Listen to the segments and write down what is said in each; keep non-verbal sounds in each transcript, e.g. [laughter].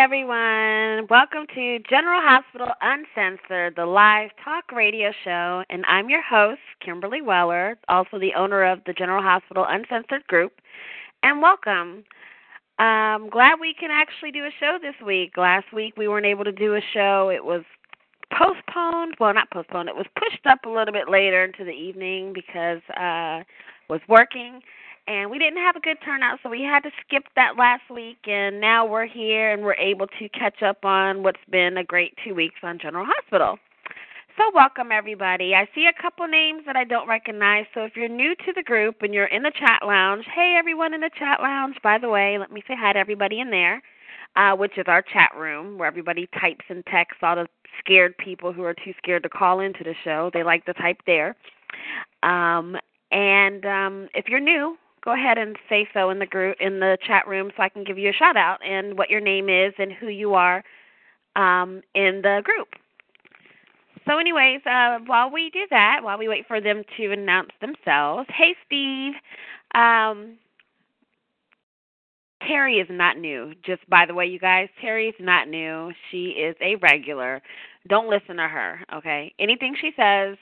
Everyone, welcome to General Hospital Uncensored, the live talk radio show, and I'm your host, Kimberly Weller, also the owner of the General Hospital Uncensored group, and welcome. I'm glad we can actually do a show this week. Last week we weren't able to do a show. It was postponed, well not postponed, it was pushed up a little bit later into the evening because uh was working and we didn't have a good turnout, so we had to skip that last week. And now we're here and we're able to catch up on what's been a great two weeks on General Hospital. So, welcome everybody. I see a couple names that I don't recognize. So, if you're new to the group and you're in the chat lounge, hey everyone in the chat lounge, by the way, let me say hi to everybody in there, uh, which is our chat room where everybody types and texts all the scared people who are too scared to call into the show. They like to type there. Um, and um, if you're new, go ahead and say so in the group in the chat room so I can give you a shout out and what your name is and who you are um, in the group. So, anyways, uh, while we do that, while we wait for them to announce themselves, hey Steve, um, Terry is not new. Just by the way, you guys, Terry is not new. She is a regular. Don't listen to her, okay? Anything she says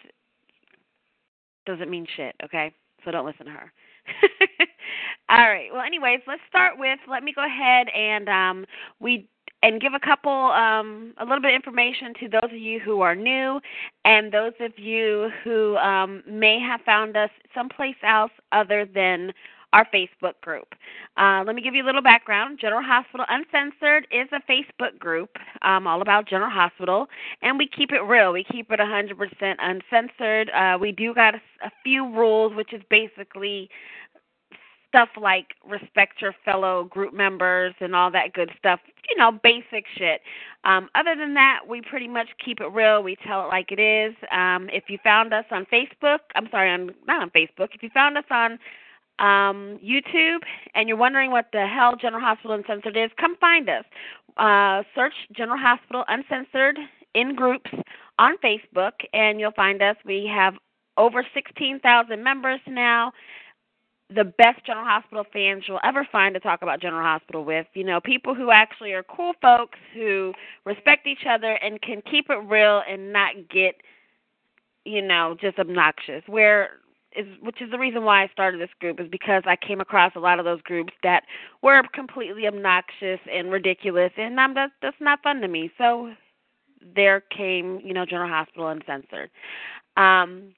doesn't mean shit, okay? So don't listen to her. [laughs] All right. Well, anyways, let's start with. Let me go ahead and um, we and give a couple um, a little bit of information to those of you who are new and those of you who um, may have found us someplace else other than our Facebook group. Uh, let me give you a little background. General Hospital Uncensored is a Facebook group um, all about General Hospital, and we keep it real. We keep it 100% uncensored. Uh, we do got a, a few rules, which is basically stuff like respect your fellow group members and all that good stuff, you know, basic shit. Um, other than that, we pretty much keep it real. We tell it like it is. Um, if you found us on Facebook, I'm sorry, on not on Facebook. If you found us on um, YouTube and you're wondering what the hell General Hospital Uncensored is, come find us. Uh, search General Hospital Uncensored in groups on Facebook, and you'll find us. We have over 16,000 members now. The best General Hospital fans you'll ever find to talk about General Hospital with. You know, people who actually are cool folks who respect each other and can keep it real and not get, you know, just obnoxious. Where is which is the reason why I started this group is because I came across a lot of those groups that were completely obnoxious and ridiculous and I'm that's that's not fun to me. So there came, you know, General Hospital Uncensored. Um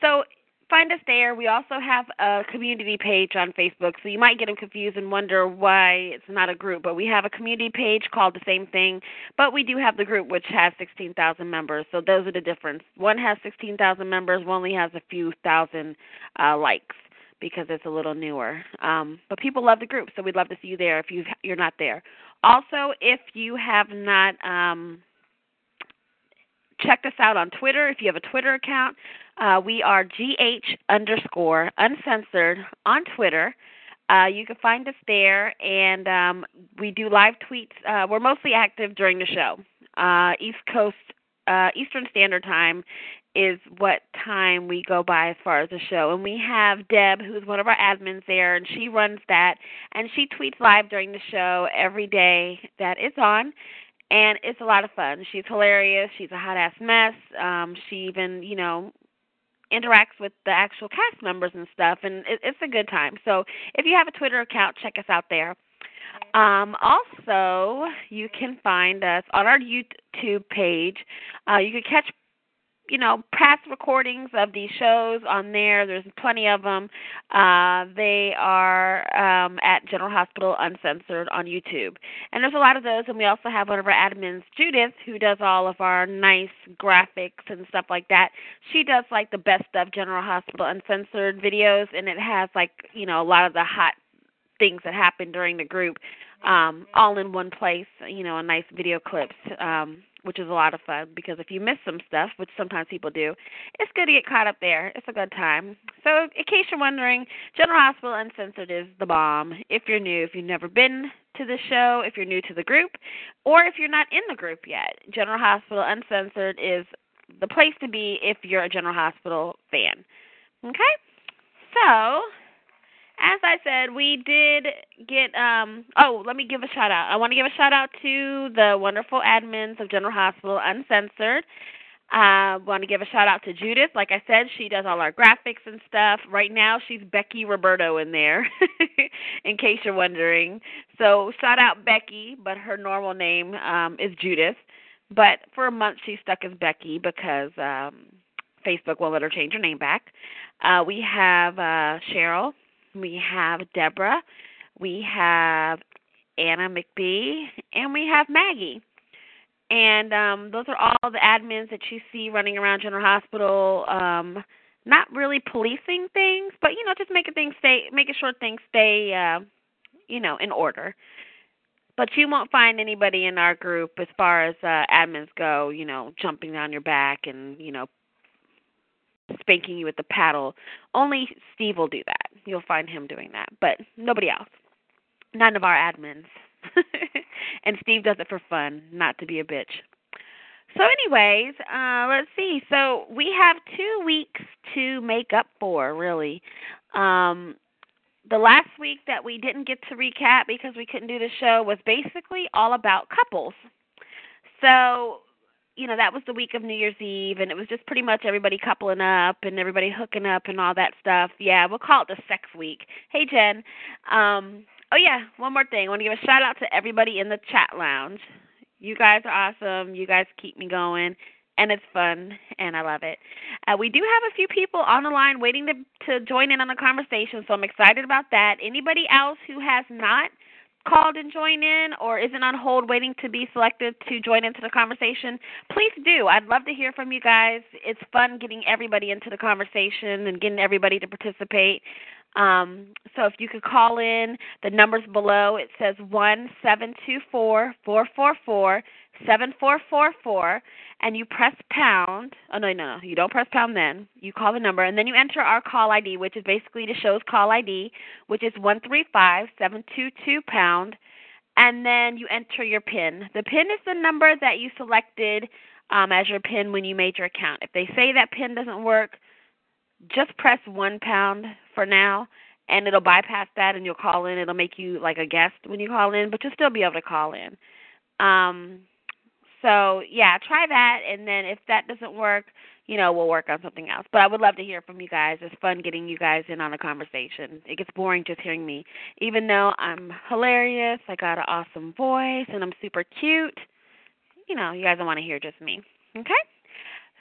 so find us there. We also have a community page on Facebook, so you might get them confused and wonder why it's not a group. But we have a community page called the same thing, but we do have the group which has 16,000 members. So those are the difference. One has 16,000 members, one only has a few thousand uh, likes because it's a little newer. Um, but people love the group, so we'd love to see you there if you you're not there. Also, if you have not um, checked us out on Twitter, if you have a Twitter account, uh, we are GH underscore uncensored on Twitter. Uh, you can find us there, and um, we do live tweets. Uh, we're mostly active during the show. Uh, East Coast uh, Eastern Standard Time is what time we go by as far as the show. And we have Deb, who's one of our admins there, and she runs that. And she tweets live during the show every day that it's on. And it's a lot of fun. She's hilarious. She's a hot ass mess. Um, she even, you know, interacts with the actual cast members and stuff, and it, it's a good time. So if you have a Twitter account, check us out there. Um, also, you can find us on our YouTube page. Uh, you can catch you know past recordings of these shows on there. There's plenty of them. Uh, they are um, at General Hospital Uncensored on YouTube, and there's a lot of those. And we also have one of our admins, Judith, who does all of our nice graphics and stuff like that. She does like the best of General Hospital Uncensored videos, and it has like you know a lot of the hot things that happen during the group um all in one place you know a nice video clips um which is a lot of fun because if you miss some stuff, which sometimes people do, it's good to get caught up there. It's a good time. So, in case you're wondering, General Hospital Uncensored is the bomb. If you're new, if you've never been to the show, if you're new to the group, or if you're not in the group yet, General Hospital Uncensored is the place to be if you're a General Hospital fan. Okay? So, as I said, we did get um oh, let me give a shout out. I want to give a shout out to the wonderful admins of General Hospital Uncensored. I uh, want to give a shout out to Judith. Like I said, she does all our graphics and stuff. Right now, she's Becky Roberto in there, [laughs] in case you're wondering. So shout out Becky, but her normal name um, is Judith. But for a month, she stuck as Becky because um, Facebook won't let her change her name back. Uh, we have uh, Cheryl, we have Deborah, we have Anna McBee, and we have Maggie. And um, those are all the admins that you see running around General Hospital. Um, not really policing things, but you know, just making things stay, making sure things stay, uh, you know, in order. But you won't find anybody in our group as far as uh, admins go, you know, jumping on your back and you know spanking you with the paddle. Only Steve will do that. You'll find him doing that, but nobody else. None of our admins. [laughs] and Steve does it for fun, not to be a bitch. So, anyways, uh, let's see. So we have two weeks to make up for, really. Um, the last week that we didn't get to recap because we couldn't do the show was basically all about couples. So you know that was the week of New Year's Eve, and it was just pretty much everybody coupling up and everybody hooking up and all that stuff. Yeah, we'll call it the sex week. Hey Jen. Um, oh yeah, one more thing. I want to give a shout out to everybody in the chat lounge. You guys are awesome. You guys keep me going, and it's fun, and I love it. Uh, we do have a few people on the line waiting to to join in on the conversation, so I'm excited about that. Anybody else who has not called and join in or isn't on hold waiting to be selected to join into the conversation, please do. I'd love to hear from you guys. It's fun getting everybody into the conversation and getting everybody to participate. Um, so if you could call in, the numbers below it says one seven two four four four four seven four four four and you press pound. Oh no, no, no, you don't press pound then. You call the number and then you enter our call ID, which is basically the show's call ID, which is one three five seven two two pound, and then you enter your PIN. The PIN is the number that you selected um, as your PIN when you made your account. If they say that PIN doesn't work, just press one pound for now and it'll bypass that and you'll call in. It'll make you like a guest when you call in, but you'll still be able to call in. Um, so yeah, try that, and then if that doesn't work, you know, we'll work on something else. But I would love to hear from you guys. It's fun getting you guys in on a conversation. It gets boring just hearing me. Even though I'm hilarious, I got an awesome voice, and I'm super cute. You know, you guys don't want to hear just me. Okay?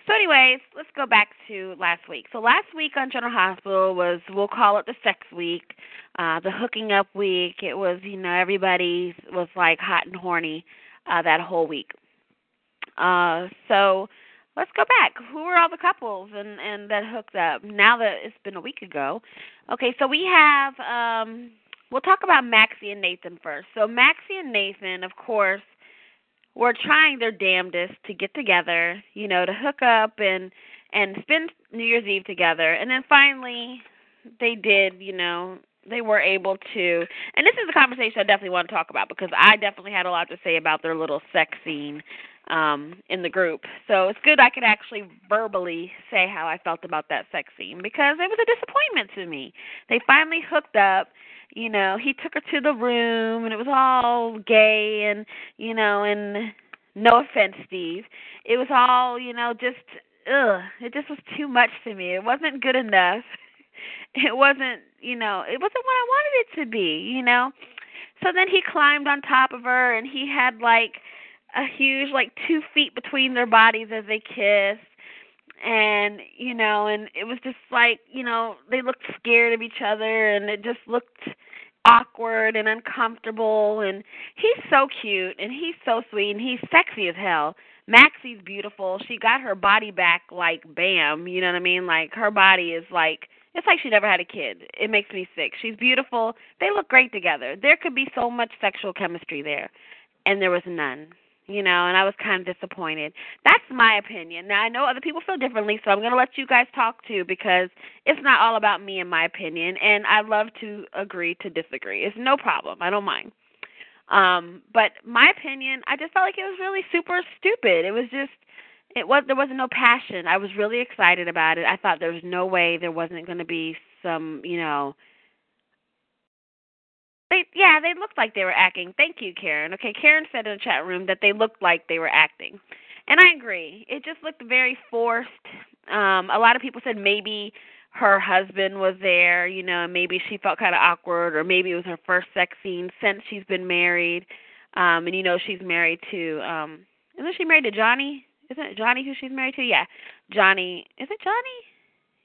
So, anyways, let's go back to last week. So, last week on General Hospital was, we'll call it the sex week, uh, the hooking up week. It was, you know, everybody was like hot and horny uh, that whole week. Uh, so let's go back. Who were all the couples and and that hooked up? Now that it's been a week ago. Okay, so we have um we'll talk about Maxie and Nathan first. So Maxie and Nathan, of course, were trying their damnedest to get together, you know, to hook up and and spend New Year's Eve together. And then finally they did, you know, they were able to and this is a conversation I definitely want to talk about because I definitely had a lot to say about their little sex scene um in the group. So it's good I could actually verbally say how I felt about that sex scene because it was a disappointment to me. They finally hooked up you know, he took her to the room and it was all gay and you know, and no offense, Steve. It was all, you know, just ugh, it just was too much to me. It wasn't good enough. [laughs] It wasn't, you know, it wasn't what I wanted it to be, you know. So then he climbed on top of her and he had like a huge like two feet between their bodies as they kissed and you know and it was just like you know they looked scared of each other and it just looked awkward and uncomfortable. And he's so cute and he's so sweet and he's sexy as hell. Maxie's beautiful. She got her body back like bam you know what i mean? Like her body is like it's like she never had a kid. It makes me sick. She's beautiful. They look great together. There could be so much sexual chemistry there and there was none you know, and I was kind of disappointed. That's my opinion. Now I know other people feel differently, so I'm going to let you guys talk too because it's not all about me and my opinion, and I love to agree to disagree. It's no problem. I don't mind. Um, but my opinion, I just felt like it was really super stupid. It was just it was there wasn't no passion. I was really excited about it. I thought there was no way there wasn't going to be some, you know, they yeah, they looked like they were acting. Thank you, Karen. Okay, Karen said in the chat room that they looked like they were acting. And I agree. It just looked very forced. Um a lot of people said maybe her husband was there, you know, and maybe she felt kind of awkward or maybe it was her first sex scene since she's been married. Um and you know she's married to um isn't she married to Johnny? Isn't it Johnny who she's married to? Yeah. Johnny. Is it Johnny?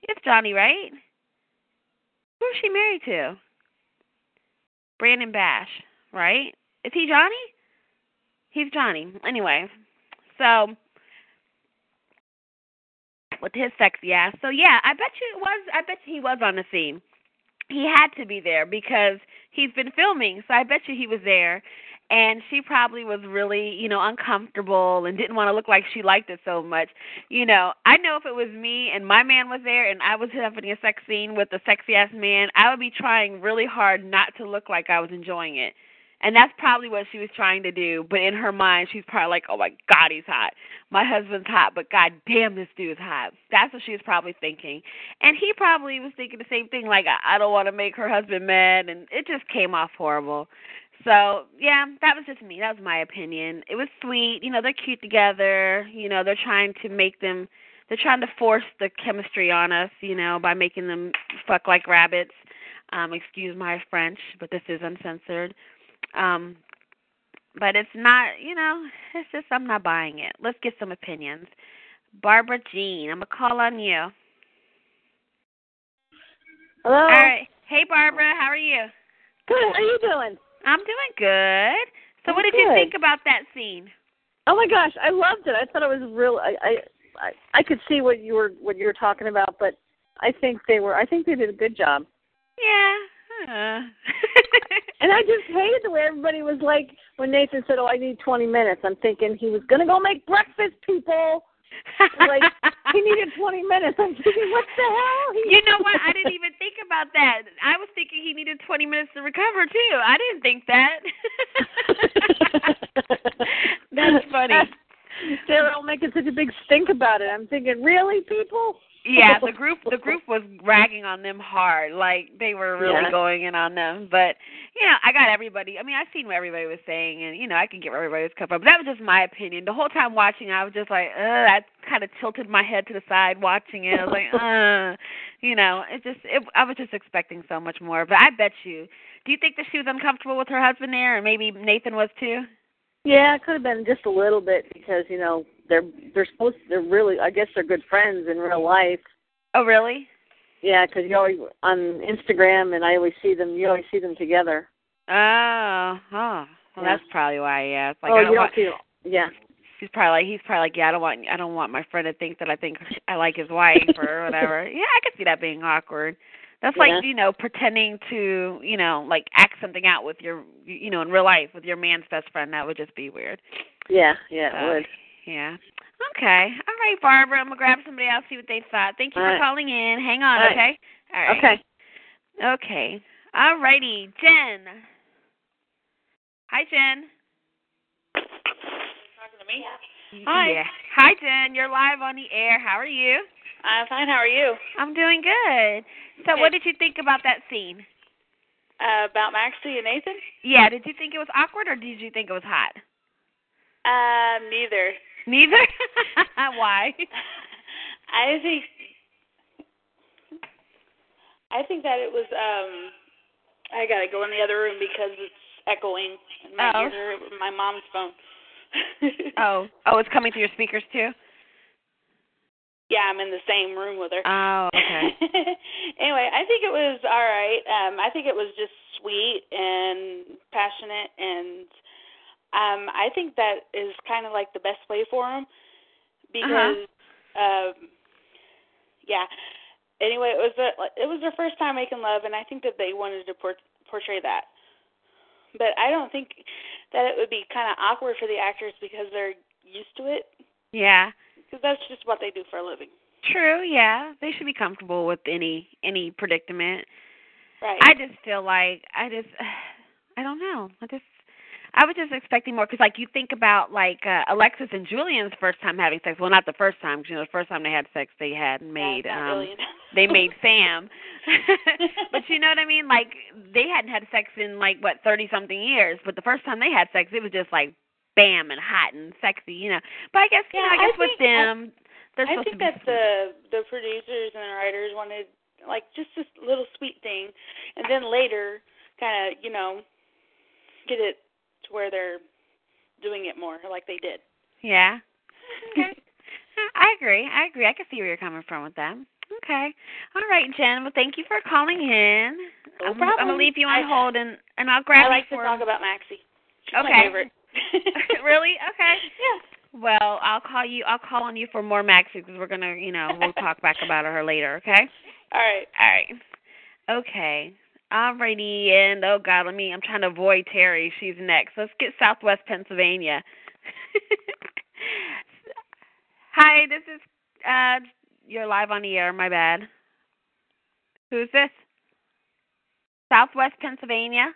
It's Johnny, right? Who is she married to? Brandon Barash, right? Is he Johnny? He's Johnny. Anyway, so with his sexy ass. So yeah, I bet you it was. I bet you he was on the scene. He had to be there because he's been filming. So I bet you he was there. And she probably was really, you know, uncomfortable and didn't want to look like she liked it so much. You know, I know if it was me and my man was there and I was having a sex scene with a sexy ass man, I would be trying really hard not to look like I was enjoying it. And that's probably what she was trying to do. But in her mind, she's probably like, oh my God, he's hot. My husband's hot, but God damn, this dude's hot. That's what she was probably thinking. And he probably was thinking the same thing, like, I don't want to make her husband mad. And it just came off horrible. So yeah, that was just me. That was my opinion. It was sweet. You know, they're cute together. You know, they're trying to make them. They're trying to force the chemistry on us. You know, by making them fuck like rabbits. Um, excuse my French, but this is uncensored. Um, but it's not. You know, it's just I'm not buying it. Let's get some opinions. Barbara Jean, I'm gonna call on you. Hello. All right. Hey, Barbara. How are you? Good. How are you doing? I'm doing good. So, Oh, what did you think about that scene? Oh my gosh, I loved it. I thought it was real. I I I, I could see what you were what you were talking about, but I think they were. I think they did a good job. Yeah. Uh. [laughs] And I just hated the way everybody was like when Nathan said, "Oh, I need 20 minutes." I'm thinking he was gonna go make breakfast, people. Like he [laughs] needed 20 minutes. I'm thinking, what the hell? He- you know what? I didn't even think about that. I was thinking he needed 20 minutes to recover too. I didn't think that. [laughs] [laughs] That's funny. They're all making such a big stink about it. I'm thinking, really, people? Yeah, the [laughs] group the group was ragging on them hard. Like they were really Yeah. going in on them. But you know, I got everybody. I mean, I seen what everybody was saying, and you know, I can get where everybody was coming from. But that was just my opinion. The whole time watching, I was just like, uh, I kind of tilted my head to the side watching it. I was like, [laughs] uh, you know, it just, it, I was just expecting so much more. But I bet you, do you think that she was uncomfortable with her husband there, and maybe Nathan was too? Yeah, it could have been just a little bit because you know they're they're supposed to, they're really I guess they're good friends in real life. Oh, really? Yeah, because you always on Instagram and I always see them. You always see them together. Oh, oh. Well, Yeah. that's probably why. Yeah, it's like oh, I you don't don't want. see. Yeah. He's probably like he's probably like yeah I don't want I don't want my friend to think that I think [laughs] I like his wife or whatever. [laughs] yeah, I could see that being awkward. That's Yeah. like you know pretending to you know like act something out with your you know in real life with your man's best friend. That would just be weird. Yeah, yeah, it Uh, would. Yeah. Okay. All right, Barbara. I'm gonna grab somebody else see what they thought. Thank you All for right. calling in. Hang on, All right. okay? All right. Okay. Okay. All righty, Jen. Hi, Jen. Talking to me? Hi. Yeah. Hi, Jen. You're live on the air. How are you? I'm fine. How are you? I'm doing good. So, Okay. what did you think about that scene? Uh, about Maxie and Nathan? Yeah, did you think it was awkward or did you think it was hot? Um, neither. Neither. [laughs] [laughs] Why? I think I think that it was um I gotta go in the other room because it's echoing in my Oh. ear my mom's phone. Oh, oh, it's coming through your speakers too. Yeah, I'm in the same room with her. Oh, okay. [laughs] anyway, I think it was all right. Um, I think it was just sweet and passionate, and um, I think that is kind of like the best way for him because, um, yeah. Anyway, it was a, it was their first time making love, and I think that they wanted to por- portray that. But I don't think that it would be kind of awkward for the actors because they're used to it, Yeah. because that's just what they do for a living. True, yeah. They should be comfortable with any any predicament. Right. I just feel like I just [sighs] I don't know. I just I was just expecting more because like you think about like uh, Alexis and Julian's first time having sex. Well, not the first time because you know the first time they had sex they had made um they [laughs] made Sam. [laughs] but you know what I mean? Like they hadn't had sex in like what thirty something years. But the first time they had sex, it was just like bam and hot and sexy, you know. But I guess you Yeah, know, I I guess with think- I- them, they're I supposed think to be that the the producers and the writers wanted like just this little sweet thing, and then later kind of you know get it to where they're doing it more like they did. Yeah. [laughs] Okay. I agree. I agree. I can see where you're coming from with that. Okay. All right, Jen. Well, thank you for calling in. No I'm, I'm gonna leave you on I- hold and and I'll grab I like to talk about Maxie. She's Okay. my favorite. [laughs] really? Okay. [laughs] Yeah. Well, I'll call you. I'll call on you for more Maxie because we're gonna, you know, we'll talk back about her later. Okay. All right. All right. Okay. Alrighty, and oh God, let me. I'm trying to avoid Terry. She's next. Let's get Southwest Pennsylvania. [laughs] Hi, this is. uh You're live on the air. My bad. Who's this? Southwest Pennsylvania.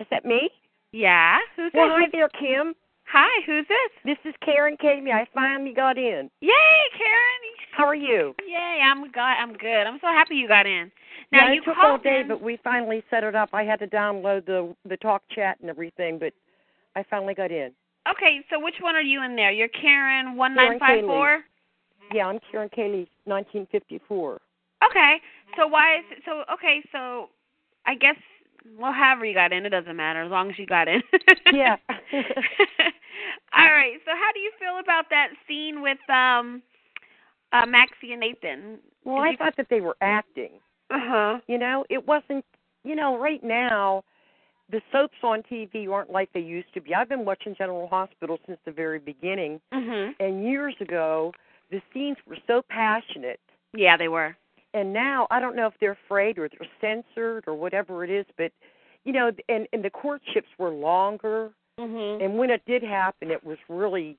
Is that me? Yeah. Who's Well, this? hi there, Kim. Hi. Who's this? This is Karen Kamey. I finally got in. Yay, Karen. How are you? Yay, I'm got. I'm good. I'm so happy you got in. Now yeah, you it took all day, in. but we finally set it up. I had to download the the talk chat and everything, but I finally got in. Okay, so which one are you in there? You're Karen one nine five four. Yeah, I'm Karen Kamey, 1954. Okay, so why is it, so? Okay, so I guess well, however you got in, it doesn't matter as long as you got in. [laughs] Yeah. [laughs] All right. So how do you feel about that scene with um, uh, Maxie and Nathan? well, I thought that they were acting. Uh huh. You know, it wasn't. You know, right now, the soaps on TV aren't like they used to be. I've been watching General Hospital since the very beginning, Mhm. and years ago, the scenes were so passionate. Yeah, they were. and now I don't know if they're afraid or they're censored or whatever it is, but you know, and and the courtships were longer, Mhm. and when it did happen, it was really,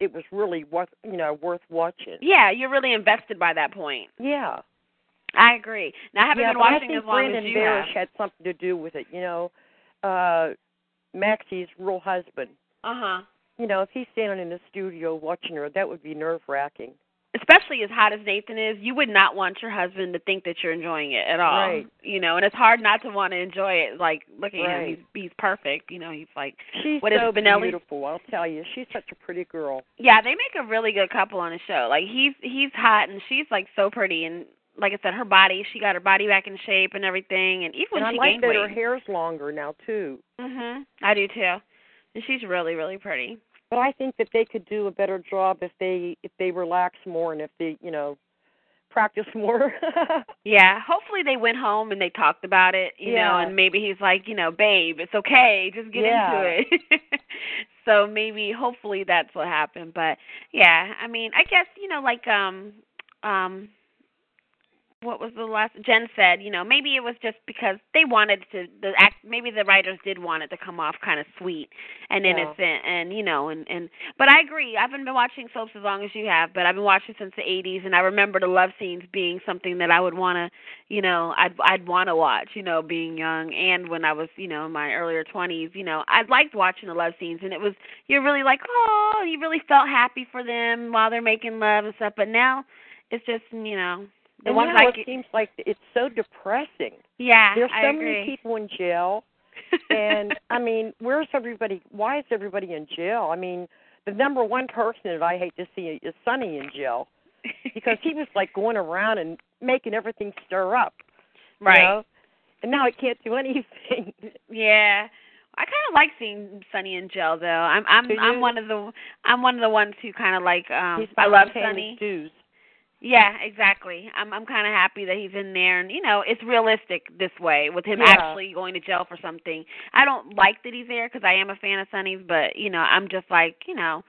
it was really worth you know worth watching. Yeah, you're really invested by that point. Yeah, I agree. Now I haven't yeah, been watching I think as long Brandon as you Barash have. had something to do with it. You know, uh Maxie's real husband. Uh huh. You know, if he's standing in the studio watching her, that would be nerve wracking. especially as hot as Nathan is, you would not want your husband to think that you're enjoying it at all. Right. You know, and it's hard not to want to enjoy it. Like, look at Right. him; he's he's perfect. You know, he's like, She's What is so Spinelli? beautiful. I'll tell you, she's such a pretty girl. yeah, they make a really good couple on the show. Like, he's he's hot and she's like so pretty, and like I said, her body, she got her body back in shape and everything, and even when and I she like gained that weight. her hair's longer now too. Mhm. I do too. And she's really really pretty. But I think that they could do a better job if they if they relax more and if they you know practice [laughs] more. Yeah, hopefully they went home and they talked about it, you know, and maybe he's like, you know, babe, it's okay, just get Yeah. into it. [laughs] so maybe hopefully that's what happened, but yeah, I mean, I guess, you know, like um um what was the last Jen said, you know, maybe it was just because they wanted to the act maybe the writers did want it to come off kind of sweet and Yeah. innocent and you know and and but I agree. I haven't been watching soaps as long as you have, but I've been watching since the 80s and I remember the love scenes being something that I would want to, you know, I'd I'd want to watch, you know, being young and when I was, you know, in my earlier 20s, you know, I liked watching the love scenes and it was you're really like, "Oh, you really felt happy for them while they're making love and stuff." But now it's just, you know, the and ones now I it seems like it's so depressing. yeah, There's so many people in jail, [laughs] and I mean, where's everybody? Why is everybody in jail? I mean, the number one person that I hate to see is Sonny in jail because he was like going around and making everything stir up, you right. know? And now he can't do [laughs] anything. Yeah. I kind of like seeing Sonny in jail though. I'm I'm I'm one of the I'm one of the ones who kind of like um He's I love Sonny. dues. Yeah, exactly. I'm I'm kind of happy that he's in there and you know, it's realistic this way with him Yeah. actually going to jail for something. I don't like that he's there cuz I am a fan of Sonny's, but you know, I'm just like, you know,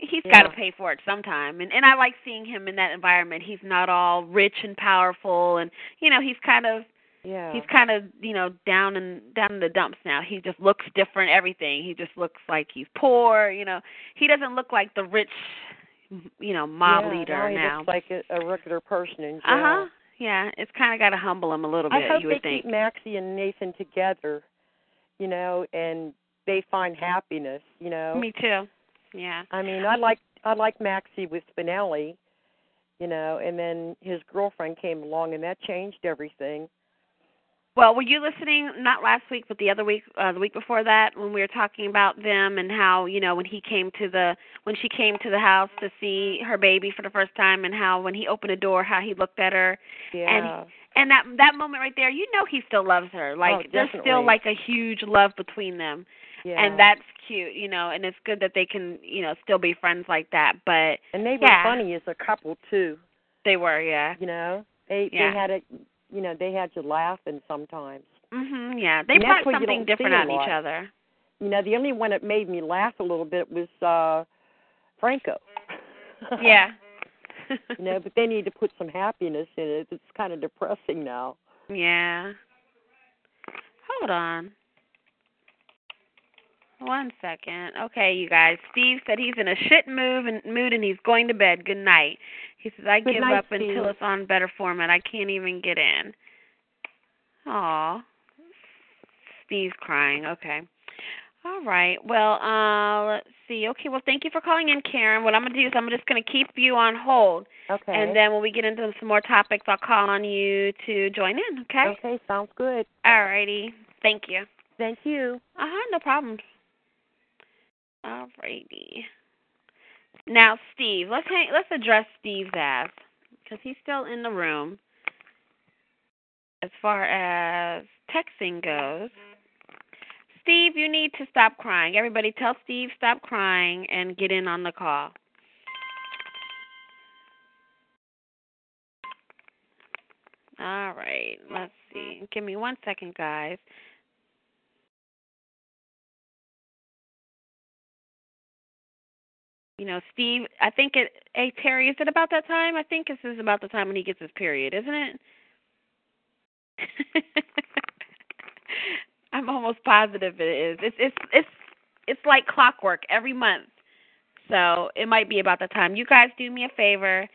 he's got to pay for it sometime. And and I like seeing him in that environment. He's not all rich and powerful and you know, he's kind of Yeah. he's kind of you know down in down in the dumps now he just looks different everything he just looks like he's poor you know he doesn't look like the rich you know mob yeah, leader now. He now looks like a, a regular person in jail. uh-huh yeah it's kind of got to humble him a little bit I hope you they would think keep Maxie and Nathan together, you know, and they find happiness, you know. me too yeah I mean, I like I like Maxie with Spinelli, you know, and then his girlfriend came along and that changed everything. Well, were you listening not last week, but the other week, uh, the week before that, when we were talking about them and how you know when he came to the when she came to the house to see her baby for the first time, and how when he opened the door, how he looked at her, Yeah. and and that that moment right there, you know he still loves her. Like Oh, there's still like a huge love between them, yeah. and that's cute, you know. And it's good that they can you know still be friends like that. But and they were yeah. funny as a couple too, they were, yeah, you know. They Yeah. they had a you know, they had you laughing sometimes. mhm, yeah. They brought something different see a out in each other. You know, the only one that made me laugh a little bit was uh Franco. [laughs] Yeah. you know, but they need to put some happiness in it. It's kind of depressing now. [laughs] Yeah. Hold on. One second. Okay, you guys. Steve said he's in a shit mood and mood and he's going to bed. Good night. He says I Good give night, up until Steve. it's on better format. I can't even get in. Aw. Steve's crying. Okay. All right. Well, uh let's see. Okay, well thank you for calling in, Karen. What I'm gonna do is I'm just gonna keep you on hold. Okay. And then when we get into some more topics I'll call on you to join in, okay? Okay, sounds good. All righty. Thank you. Thank you. Uh huh. No problems. All righty. Now, Steve, let's hang, let's address Steve's ass because he's still in the room. As far as texting goes, Steve, you need to stop crying. Everybody, tell Steve stop crying and get in on the call. All right. Let's see. Give me one second, guys. You know, Steve, I think it, hey, Terry, is it about that time? I think this is about the time when he gets his period, isn't it? [laughs] I'm almost positive it is. It's it's it's it's like clockwork every month. So it might be about the time. You guys do me a favor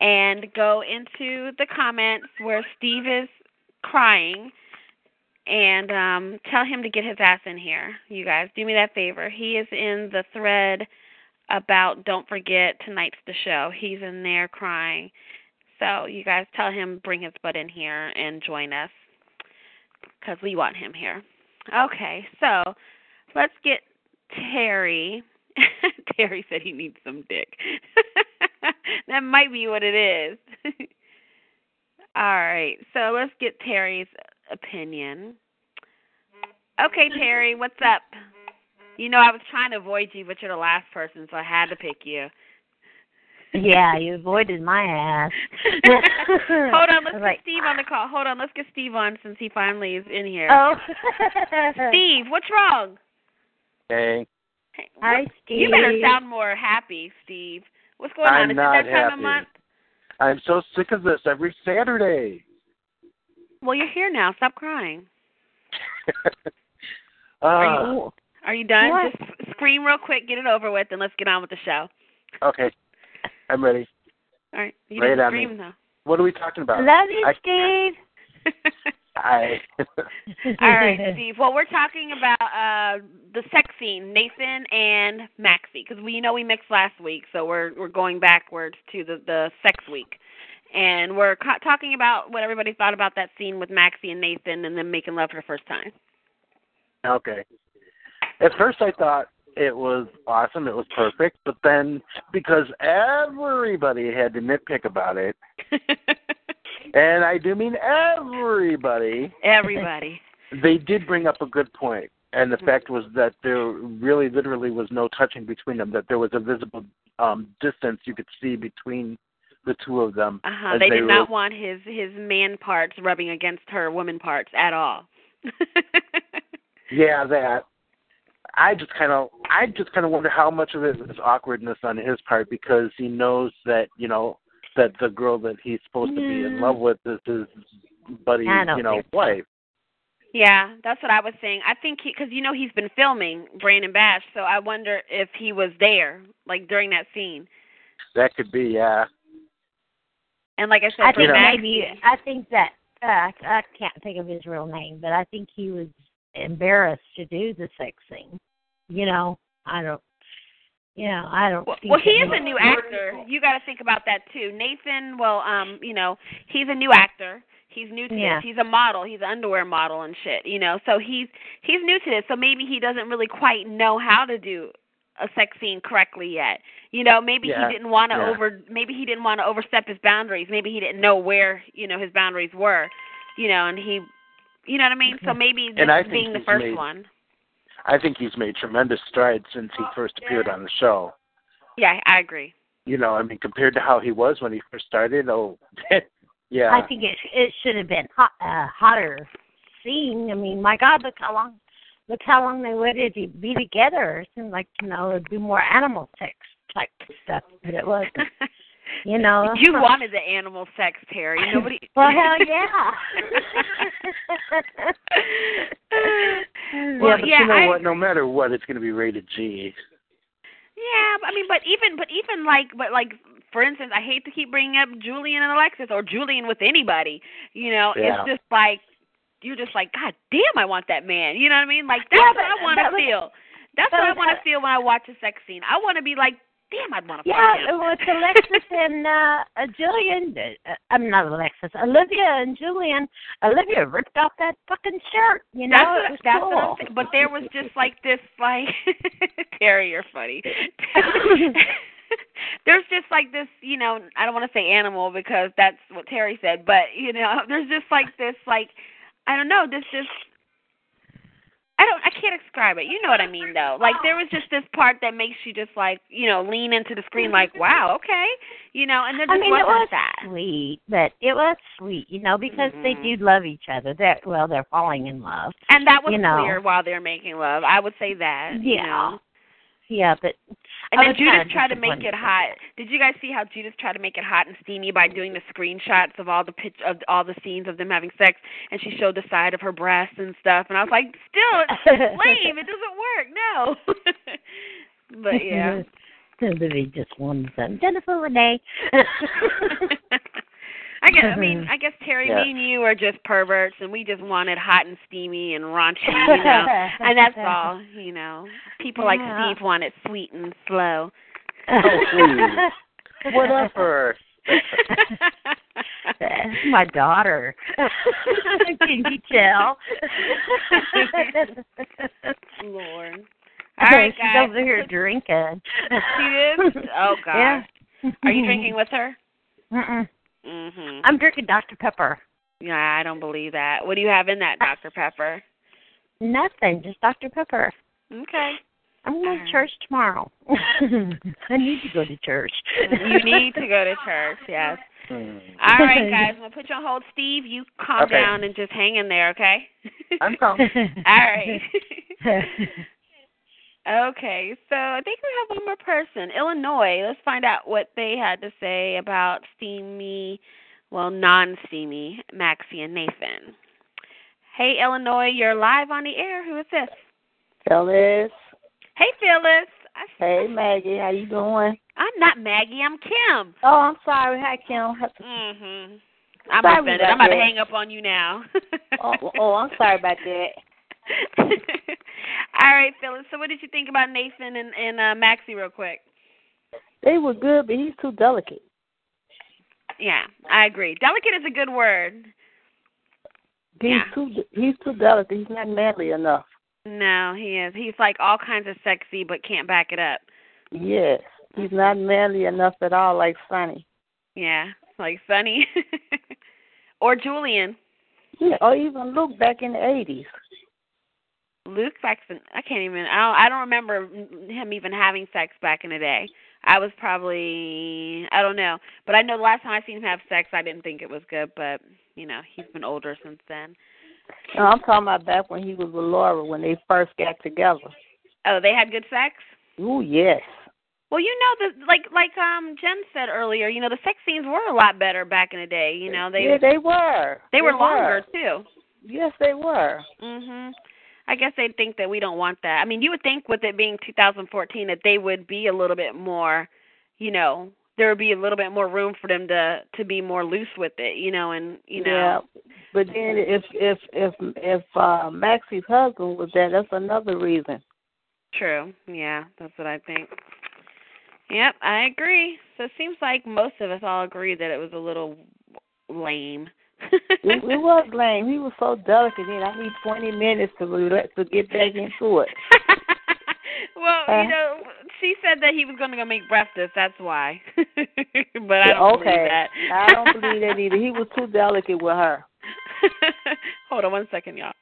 and go into the comments where Steve is crying and um tell him to get his ass in here. You guys do me that favor. He is in the thread about don't forget tonight's the show. He's in there crying. So you guys tell him bring his butt in here and join us because we want him here. Okay, so let's get Terry. [laughs] Terry said he needs some dick. [laughs] that might be what it is. [laughs] All right, so let's get Terry's opinion. Okay, Terry, what's up? You know, I was trying to avoid you, but you're the last person, so I had to pick you. Yeah, you avoided my ass. [laughs] Hold on, let's get like, Steve on the call. Hold on, let's get Steve on since he finally is in here. Oh. [laughs] Steve, what's wrong? Hey, Hey, Hi, what- You better sound more happy, Steve. What's going on? I'm Is not it that time happy. of month? I'm so sick of this every Saturday. Well, you're here now. Stop crying. [laughs] uh, Are you done? What? Just scream real quick, get it over with, and let's get on with the show. okay, I'm ready. All right. You Lay it didn't me. scream though. What are we talking about? Love you, I- Steve. [laughs] I. [laughs] [laughs] All right, Steve. Well, we're talking about uh the sex scene, Nathan and Maxie, because we you know we mixed last week, so we're we're going backwards to the the sex week, and we're co- talking about what everybody thought about that scene with Maxie and Nathan, and them making love for the first time. Okay. At first, I thought it was awesome. It was perfect. But then, because everybody had to nitpick about it, [laughs] and I do mean everybody, Everybody. [laughs] they did bring up a good point. And the Mhm. fact was that there really, literally, was no touching between them. That there was a visible um distance you could see between the two of them. Uh huh. as They did were- not want his his man parts rubbing against her woman parts at all. [laughs] Yeah, that. I just kind of, I just kind of wonder how much of it is awkwardness on his part because he knows that you know that the girl that he's supposed to be in love with is his buddy, you know, wife. Yeah, that's what I was saying. I think he, because you know he's been filming Brandon Barash, so I wonder if he was there, like during that scene. That could be, yeah. And like I said, I think Max, maybe I think that uh, I can't think of his real name, but I think he was embarrassed to do the sex scene. You know, I don't. You know, I don't. well, well, he that is a new actor. You got to think about that too. Nathan, well, um, you know, he's a new actor. He's new to Yeah. this. He's a model. He's an underwear model and shit. You know, so he's he's new to this. So maybe he doesn't really quite know how to do a sex scene correctly yet. You know, maybe Yeah, he didn't want to yeah. over. Maybe he didn't want to overstep his boundaries. Maybe he didn't know where you know his boundaries were. You know, and he, you know what I mean. So maybe this And I is think being the first made- one. I think he's made tremendous strides since he first appeared on the show. Yeah, I agree. You know, I mean, compared to how he was when he first started, oh, [laughs] yeah. I think it it should have been hot, uh, hotter scene. I mean, my God, look how long, look how long they waited to be together. It seemed like you know it'd be more animal sex type stuff, but it wasn't. [laughs] You know, [laughs] You wanted the animal sex, Terry. Nobody. [laughs] Well, hell [laughs] yeah. well, yeah, but yeah, you know I, what? No matter what, it's going to be rated G. Yeah, I mean, but even, but even like, but like, for instance, I hate to keep bringing up Julian and Alexis or Julian with anybody. You know, Yeah. it's just like you're just like, God damn, I want that man. You know what I mean? Like that's Yeah, what I want that to was- feel. That's that what I want to feel when I watch a sex scene. I want to be like, damn, I'd want to Yeah, him. with [laughs] Alexis and uh, Julian. Uh, I'm not Alexis. Olivia and Julian. Olivia ripped off that fucking shirt. You know, That's what, that's cool. what. But there was just like this, like [laughs] Terry, you're funny. [laughs] there's just like this, you know, I don't want to say animal because that's what Terry said, but you know, there's just like this, like I don't know, this just. I don't. I can't describe it. You know what I mean, though. Like there was just this part that makes you just like, you know, lean into the screen, like, wow, okay, you know. And there I just mean, it wasn't was that. sweet, but it was sweet, you know, because Mhm. they do love each other. They're well, they're falling in love. And that was you know. clear while they're making love. I would say that. you Yeah. know. Yeah, but And I oh, then Judith tried to make it hot. Did you guys see how Judith tried to make it hot and steamy by doing the screenshots of all the pitch of all the scenes of them having sex, and she showed the side of her breasts and stuff, and I was like, still, it's [laughs] lame. It doesn't work. No. [laughs] but yeah. [laughs] Somebody just wanted some Jennifer Renee. I guess. I mean, mm-hmm. I guess Terry, Yeah. me and you are just perverts, and we just wanted hot and steamy and raunchy, you know. [laughs] and that's all, you know. People like Yeah. Steve want it sweet and slow. Oh, please. Whatever. [laughs] My daughter. [laughs] Can you tell? Lord. All right, She's guys. over here drinking. She is? Oh God. Yeah. Are you drinking with her? Mm-mm. Mhm. I'm drinking Dr. Pepper. Yeah, I don't believe that. What do you have in that, Dr. Pepper? Nothing, just Dr. Pepper. Okay. I'm going Alright. to church tomorrow. [laughs] I need to go to church. You need to go to church, yes. Hmm. All right, guys. I'm gonna put you on hold. Steve, you calm Okay. down and just hang in there, okay? I'm calm. [laughs] All right. [laughs] okay, so I think we have one more person. Illinois. Let's find out what they had to say about steamy well, non-steamy Maxie and Nathan. Hey, Illinois, you're live on the air. Who is this? Phyllis. Hey, Phyllis. Hey, Maggie. How you doing? I'm not Maggie. I'm Kim. Oh, I'm sorry. Hi, Kim. Mhm. I'm Sorry offended. about I'm about to hang up on you now. [laughs] Oh, oh, I'm sorry about that. [laughs] All right, Phyllis. So, what did you think about Nathan and, and uh, Maxie, real quick? They were good, but he's too delicate. Yeah, I agree. Delicate is a good word. He's Yeah. too he's too delicate. He's not manly enough. No, he is. He's like all kinds of sexy, but can't back it up. Yes, he's not manly enough at all, like Sonny. Yeah, like Sonny [laughs] or Julian. Yeah, or even Luke back in the eighties. Luke Faxon. I can't even. I don't. I don't remember him even having sex back in the day. I was probably. I don't know, but I know the last time I seen him have sex, I didn't think it was good. But you know, he's been older since then. No, I'm talking about back when he was with Laura when they first got together. Oh, they had good sex. Ooh, yes. Well, you know, the like like um Jen said earlier, you know, the sex scenes were a lot better back in the day. You know, they yeah, they were. they were longer too. Yes, they were. Mhm. I guess they think that we don't want that. I mean, you would think with it being 2014 that they would be a little bit more, you know, there would be a little bit more room for them to to be more loose with it, you know, and you know. Yeah, but then if if if if uh Maxie's husband was there, that's another reason. True. Yeah, that's what I think. Yep, I agree. So it seems like most of us all agree that it was a little lame. It, it was lame. He was so delicate. Then I need twenty minutes to relax to get back into it. [laughs] well, Huh? you know, she said that he was going to go make breakfast. That's why. [laughs] but I don't believe okay, that. I don't believe that either. He was too delicate with her. [laughs] Hold on one second, y'all.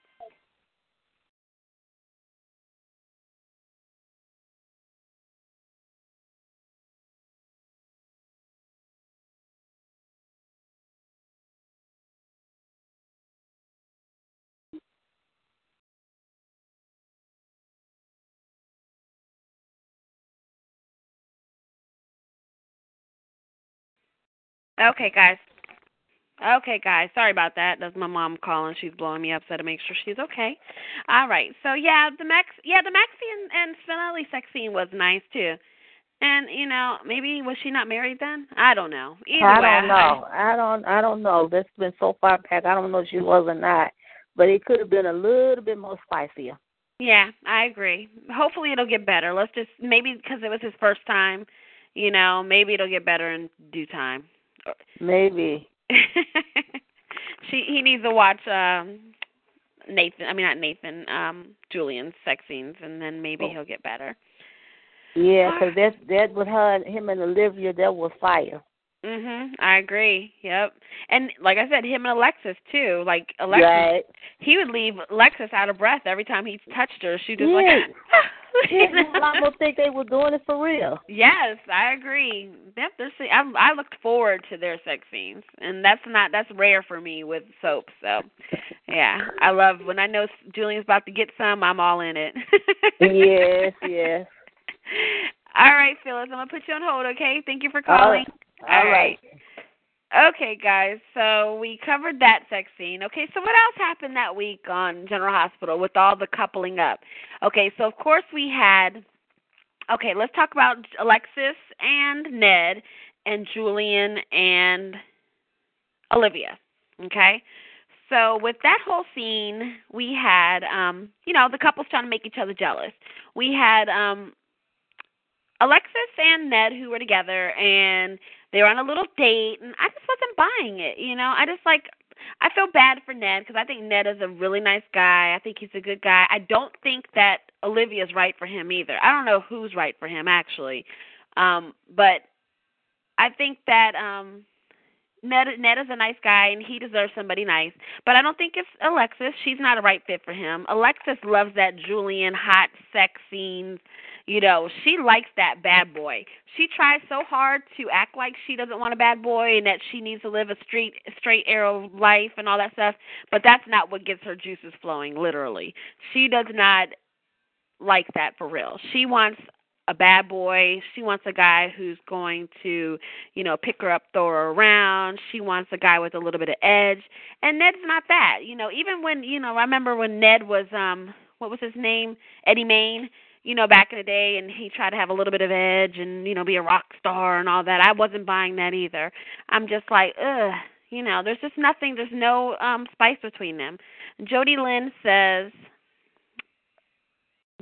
Okay, guys. Okay, guys. Sorry about that. That's my mom calling. She's blowing me up, so to make sure she's okay. All right. So yeah, the Max, yeah, the Maxie and, and Spinelli sex scene was nice too. And you know, maybe was she not married then? I don't know. Either I way, don't know. [laughs] I don't. I don't know. That's been so far back. I don't know if she was or not. But it could have been a little bit more spicier. Yeah, I agree. Hopefully it'll get better. Let's just maybe because it was his first time, you know, maybe it'll get better in due time. Maybe. [laughs] she he needs to watch um Nathan I mean not Nathan, um Julian's sex scenes and then maybe he'll get better. Yeah, 'cause that that with her, him and Olivia, that was fire. Mhm. I agree. Yep. And like I said, him and Alexis too. Like Alexis Right. he would leave Alexis out of breath every time he touched her. She just Yeah. like [laughs] I almost [laughs] think they were doing it for real. Yes, I agree. Yep, there's I I looked forward to their sex scenes, and that's not that's rare for me with soap. So, yeah, I love when I know Julian's about to get some. I'm all in it. yes, [laughs] yes. All right, Phyllis, I'm gonna put you on hold. Okay, thank you for All calling. right. All right. Okay, guys. So we covered that sex scene. Okay, so what else happened that week on General Hospital with all the coupling up? Okay, so of course we had. Okay, let's talk about Alexis and Ned and Julian and Olivia. Okay. So with that whole scene, we had um, you know, the couples trying to make each other jealous. We had um Alexis and Ned who were together and they were on a little date and I just wasn't buying it, you know. I just like I feel bad for Ned because I think Ned is a really nice guy. I think he's a good guy. I don't think that Olivia's right for him either. I don't know who's right for him actually. Um but I think that um Ned Ned is a nice guy and he deserves somebody nice. But I don't think it's Alexis. She's not a right fit for him. Alexis loves that Julian hot sex scenes. You know, she likes that bad boy. She tries so hard to act like she doesn't want a bad boy and that she needs to live a straight straight arrow life and all that stuff, but that's not what gets her juices flowing literally. She does not like that for real. She wants a bad boy. She wants a guy who's going to, you know, pick her up, throw her around. She wants a guy with a little bit of edge. And Ned's not that. You know, even when, you know, I remember when Ned was um what was his name? Eddie Maine, you know, back in the day and he tried to have a little bit of edge and, you know, be a rock star and all that. I wasn't buying that either. I'm just like, ugh, you know, there's just nothing, there's no um spice between them. Jody Lynn says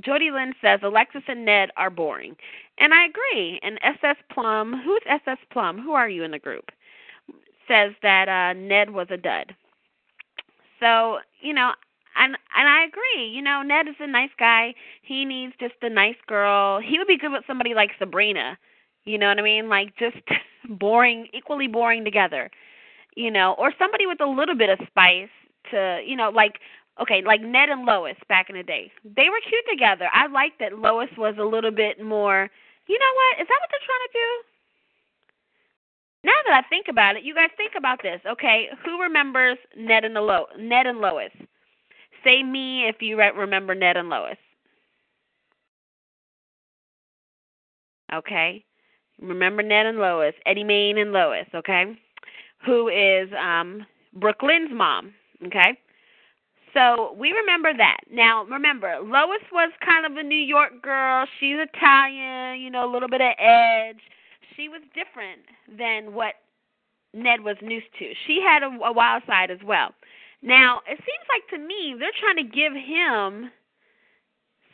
Jody Lynn says Alexis and Ned are boring. And I agree. And SS Plum, who's SS Plum? Who are you in the group? Says that uh Ned was a dud. So, you know, and and I agree. You know, Ned is a nice guy. He needs just a nice girl. He would be good with somebody like Sabrina. You know what I mean? Like just [laughs] boring, equally boring together. You know, or somebody with a little bit of spice to, you know, like okay, like Ned and Lois back in the day. They were cute together. I like that Lois was a little bit more. You know what? Is that what they're trying to do? Now that I think about it, you guys think about this. Okay, who remembers Ned and the Lo- Ned and Lois? Say me if you re- remember Ned and Lois. Okay. Remember Ned and Lois, Eddie Maine and Lois, okay? Who is um Brooklyn's mom, okay? So we remember that. Now, remember, Lois was kind of a New York girl. She's Italian, you know, a little bit of edge. She was different than what Ned was used to. She had a, a wild side as well. Now, it seems like to me they're trying to give him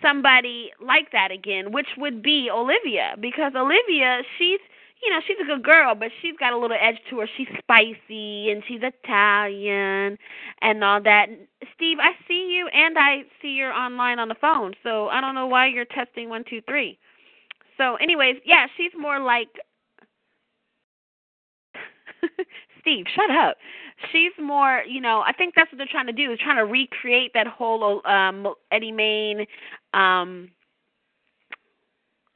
somebody like that again, which would be Olivia, because Olivia, she's you know, she's a good girl, but she's got a little edge to her. She's spicy and she's Italian and all that. Steve, I see you and I see you're online on the phone, so I don't know why you're testing one, two, three. So, anyways, yeah, she's more like [laughs] [laughs] Steve, shut up. She's more, you know, I think that's what they're trying to do is trying to recreate that whole um Eddie Maine um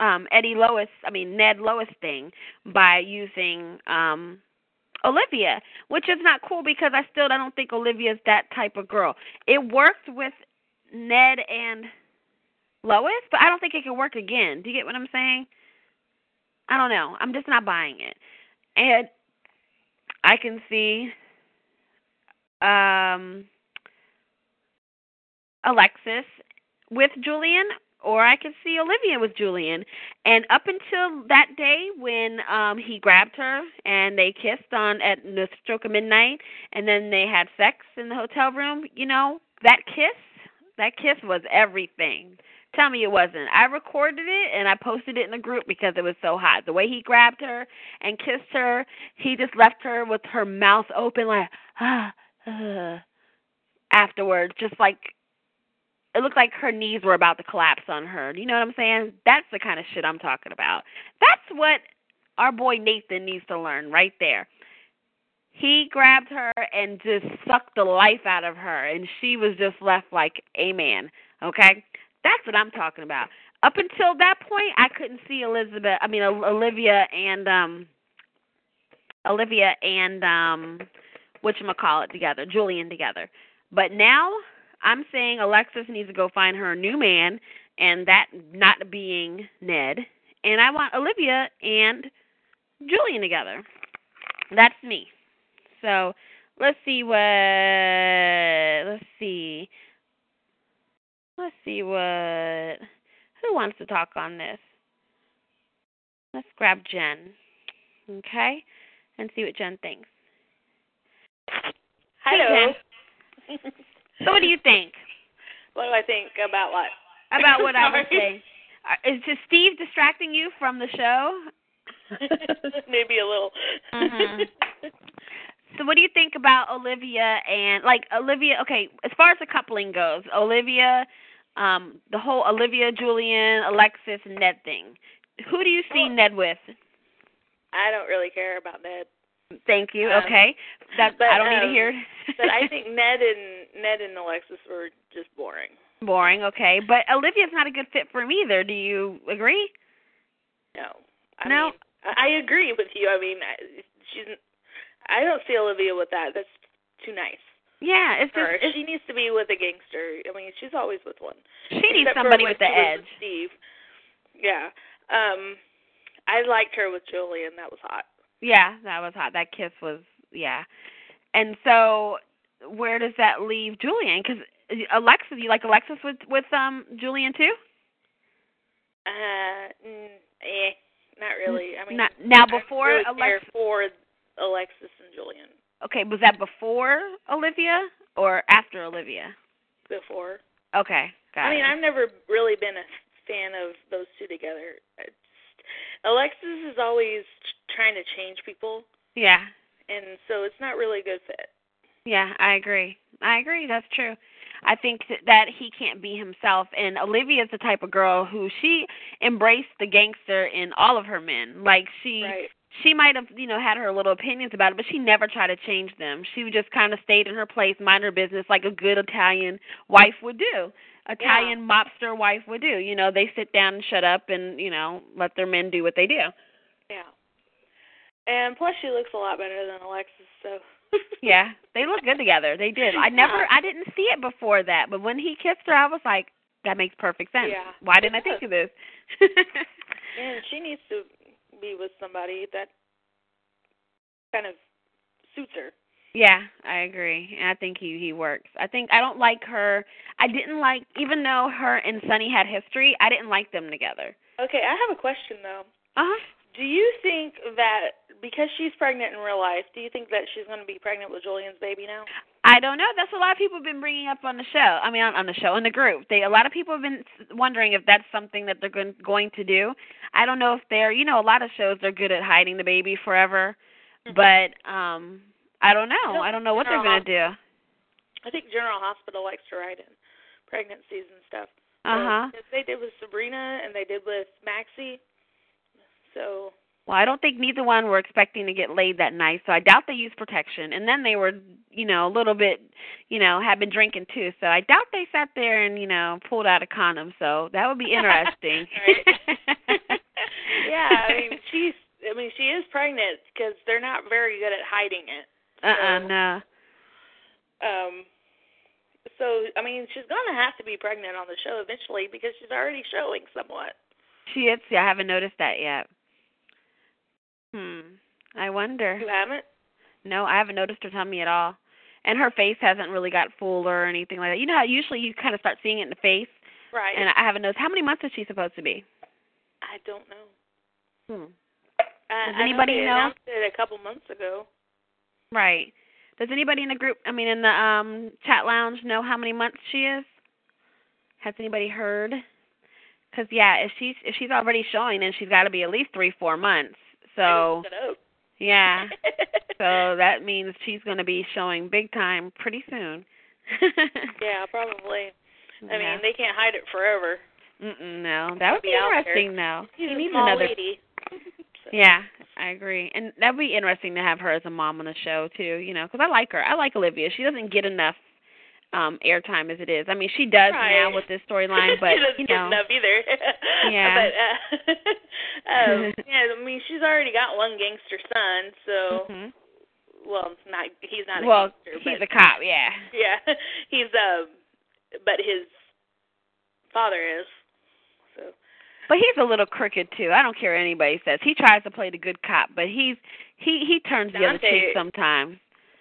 um Eddie Lois, I mean Ned Lois thing by using um Olivia, which is not cool because I still I don't think Olivia's that type of girl. It worked with Ned and Lois, but I don't think it can work again. Do you get what I'm saying? I don't know. I'm just not buying it. And I can see um Alexis with Julian or I could see Olivia with Julian. And up until that day when um he grabbed her and they kissed on at the stroke of midnight and then they had sex in the hotel room, you know, that kiss, that kiss was everything. Tell me it wasn't. I recorded it and I posted it in the group because it was so hot. The way he grabbed her and kissed her, he just left her with her mouth open like ah, uh, afterwards, just like it looked like her knees were about to collapse on her. You know what I'm saying? That's the kind of shit I'm talking about. That's what our boy Nathan needs to learn right there. He grabbed her and just sucked the life out of her, and she was just left like, Amen. Okay? That's what I'm talking about. Up until that point, I couldn't see Elizabeth, I mean, Olivia and, um, Olivia and, um, which call it together, Julian together. But now, I'm saying Alexis needs to go find her new man, and that not being Ned. And I want Olivia and Julian together. That's me. So let's see what. Let's see. Let's see what. Who wants to talk on this? Let's grab Jen. Okay? And see what Jen thinks. Hello. Hey, Jen. [laughs] So what do you think? What do I think about what? About what I was [laughs] saying. Is just Steve distracting you from the show? [laughs] Maybe a little. Mhm. So what do you think about Olivia and like Olivia? Okay, as far as the coupling goes, Olivia, um, the whole Olivia, Julian, Alexis, Ned thing. Who do you see Oh. Ned with? I don't really care about Ned. Thank you. Um, okay, that but, I don't need to um, hear. But I think [laughs] Ned and Ned and Alexis were just boring. boring. Okay, but Olivia's not a good fit for him either. Do you agree? No. I No. Mean, I I agree with you. I mean, she's. I don't see Olivia with that. That's too nice. Yeah, it's just it's, she needs to be with a gangster. I mean, she's always with one. she needs Except for somebody with the edge. Steve. Yeah. Um, I liked her with Julian. That was hot. Yeah, that was hot. That kiss was yeah. And so, where does that leave Julian? Because Alexis, you like Alexis with with um Julian too? Uh, mm, eh, not really. I mean, Not, now before really Alexis. for Alexis and Julian Okay, was that before Olivia or after Olivia? before. Okay, got I mean, it. I've never really been a fan of those two together. It's, Alexis is always trying to change people, yeah, and so it's not really a good fit. yeah, I agree. I agree. That's true. I think that, that he can't be himself, and Olivia's the type of girl who she embraced the gangster in all of her men. Like she, Right. She might have you know had her little opinions about it, but she never tried to change them. She just kind of stayed in her place, mind her business, like a good Italian wife would do. Italian mobster wife would do. You know, they sit down and shut up and you know let their men do what they do. Yeah. And plus, she looks a lot better than Alexis. So. [laughs] Yeah, they look good together. They did. I never, I didn't see it before that, but when he kissed her, I was like, that makes perfect sense. Yeah, Why didn't I think [laughs] of this? [laughs] And she needs to be with somebody that kind of suits her. yeah, I agree. And I think he he works. I think I don't like her. I didn't like, even though her and Sonny had history, I didn't like them together. Okay, I have a question though. Uh huh. Do you think that because she's pregnant in real life, do you think that she's going to be pregnant with Julian's baby now? I don't know. That's a lot of people have been bringing up on the show. I mean, on, on the show in the group. They a lot of people have been wondering if that's something that they're going going to do. I don't know if they're. You know, a lot of shows they're good at hiding the baby forever, but um, I don't know. I don't know what they're going to do. I think General Hospital likes to write in pregnancies and stuff. Uh huh. They did with Sabrina and they did with Maxie. So Well, I don't think neither one were expecting to get laid that night, so I doubt they used protection. And then they were, you know, a little bit, you know, had been drinking too, so I doubt they sat there and, you know, pulled out a condom. So that would be [laughs] interesting. [laughs] yeah, I mean she's I mean she is pregnant because they're not very good at hiding it. uh-uh, no. Um so I mean she's gonna have to be pregnant on the show eventually because she's already showing somewhat. She is. Yeah, I haven't noticed that yet. Hmm. I wonder. You haven't? No, I haven't noticed her tummy at all. And her face hasn't really got full or anything like that. You know how usually you kind of start seeing it in the face, Right. and I haven't noticed. How many months is she supposed to be? I don't know. Hmm. I, Does I anybody know they know? announced it a couple months ago. Right. Does anybody in the group, I mean in the um chat lounge know how many months she is? Has anybody heard? Cuz yeah, if she's if she's already showing then she's got to be at least 3 4 months. So, I looked it up. yeah. [laughs] so that means she's going to be showing big time pretty soon. [laughs] yeah, probably. I Yeah. mean, they can't hide it forever. Mm-mm, no. That would Be be interesting though. She's He a needs another lady. [laughs] Yeah, I agree, and that'd be interesting to have her as a mom on the show too. You know, because I like her. I like Olivia. She doesn't get enough um airtime as it is. I mean, she does now with this storyline, [laughs] but she doesn't you get know, enough either. [laughs] Yeah. but uh, [laughs] um, yeah, I mean, she's already got one gangster son, so mhm. well, not he's not a gangster. well, gangster, he's but a cop. Yeah. yeah, he's um, but his father is. So But he's a little crooked too. I don't care what anybody says. He tries to play the good cop, but he's he he turns the other cheek sometimes.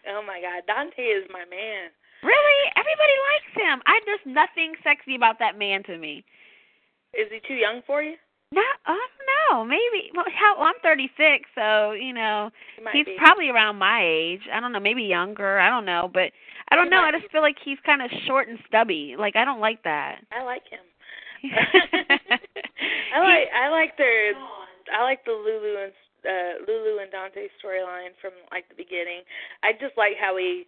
oh my God, Dante is my man. Really? Everybody likes him. I there's nothing sexy about that man to me. Is he too young for you? No, I don't know. Maybe. Well, how, well I'm 36, so you know He he's be. probably around my age. I don't know, maybe younger. I don't know, but I don't He know. I just feel like he's kind of short and stubby. Like I don't like that. I like him. [laughs] I like I like their I like the Lulu and uh Lulu and Dante storyline from like the beginning. I just like how he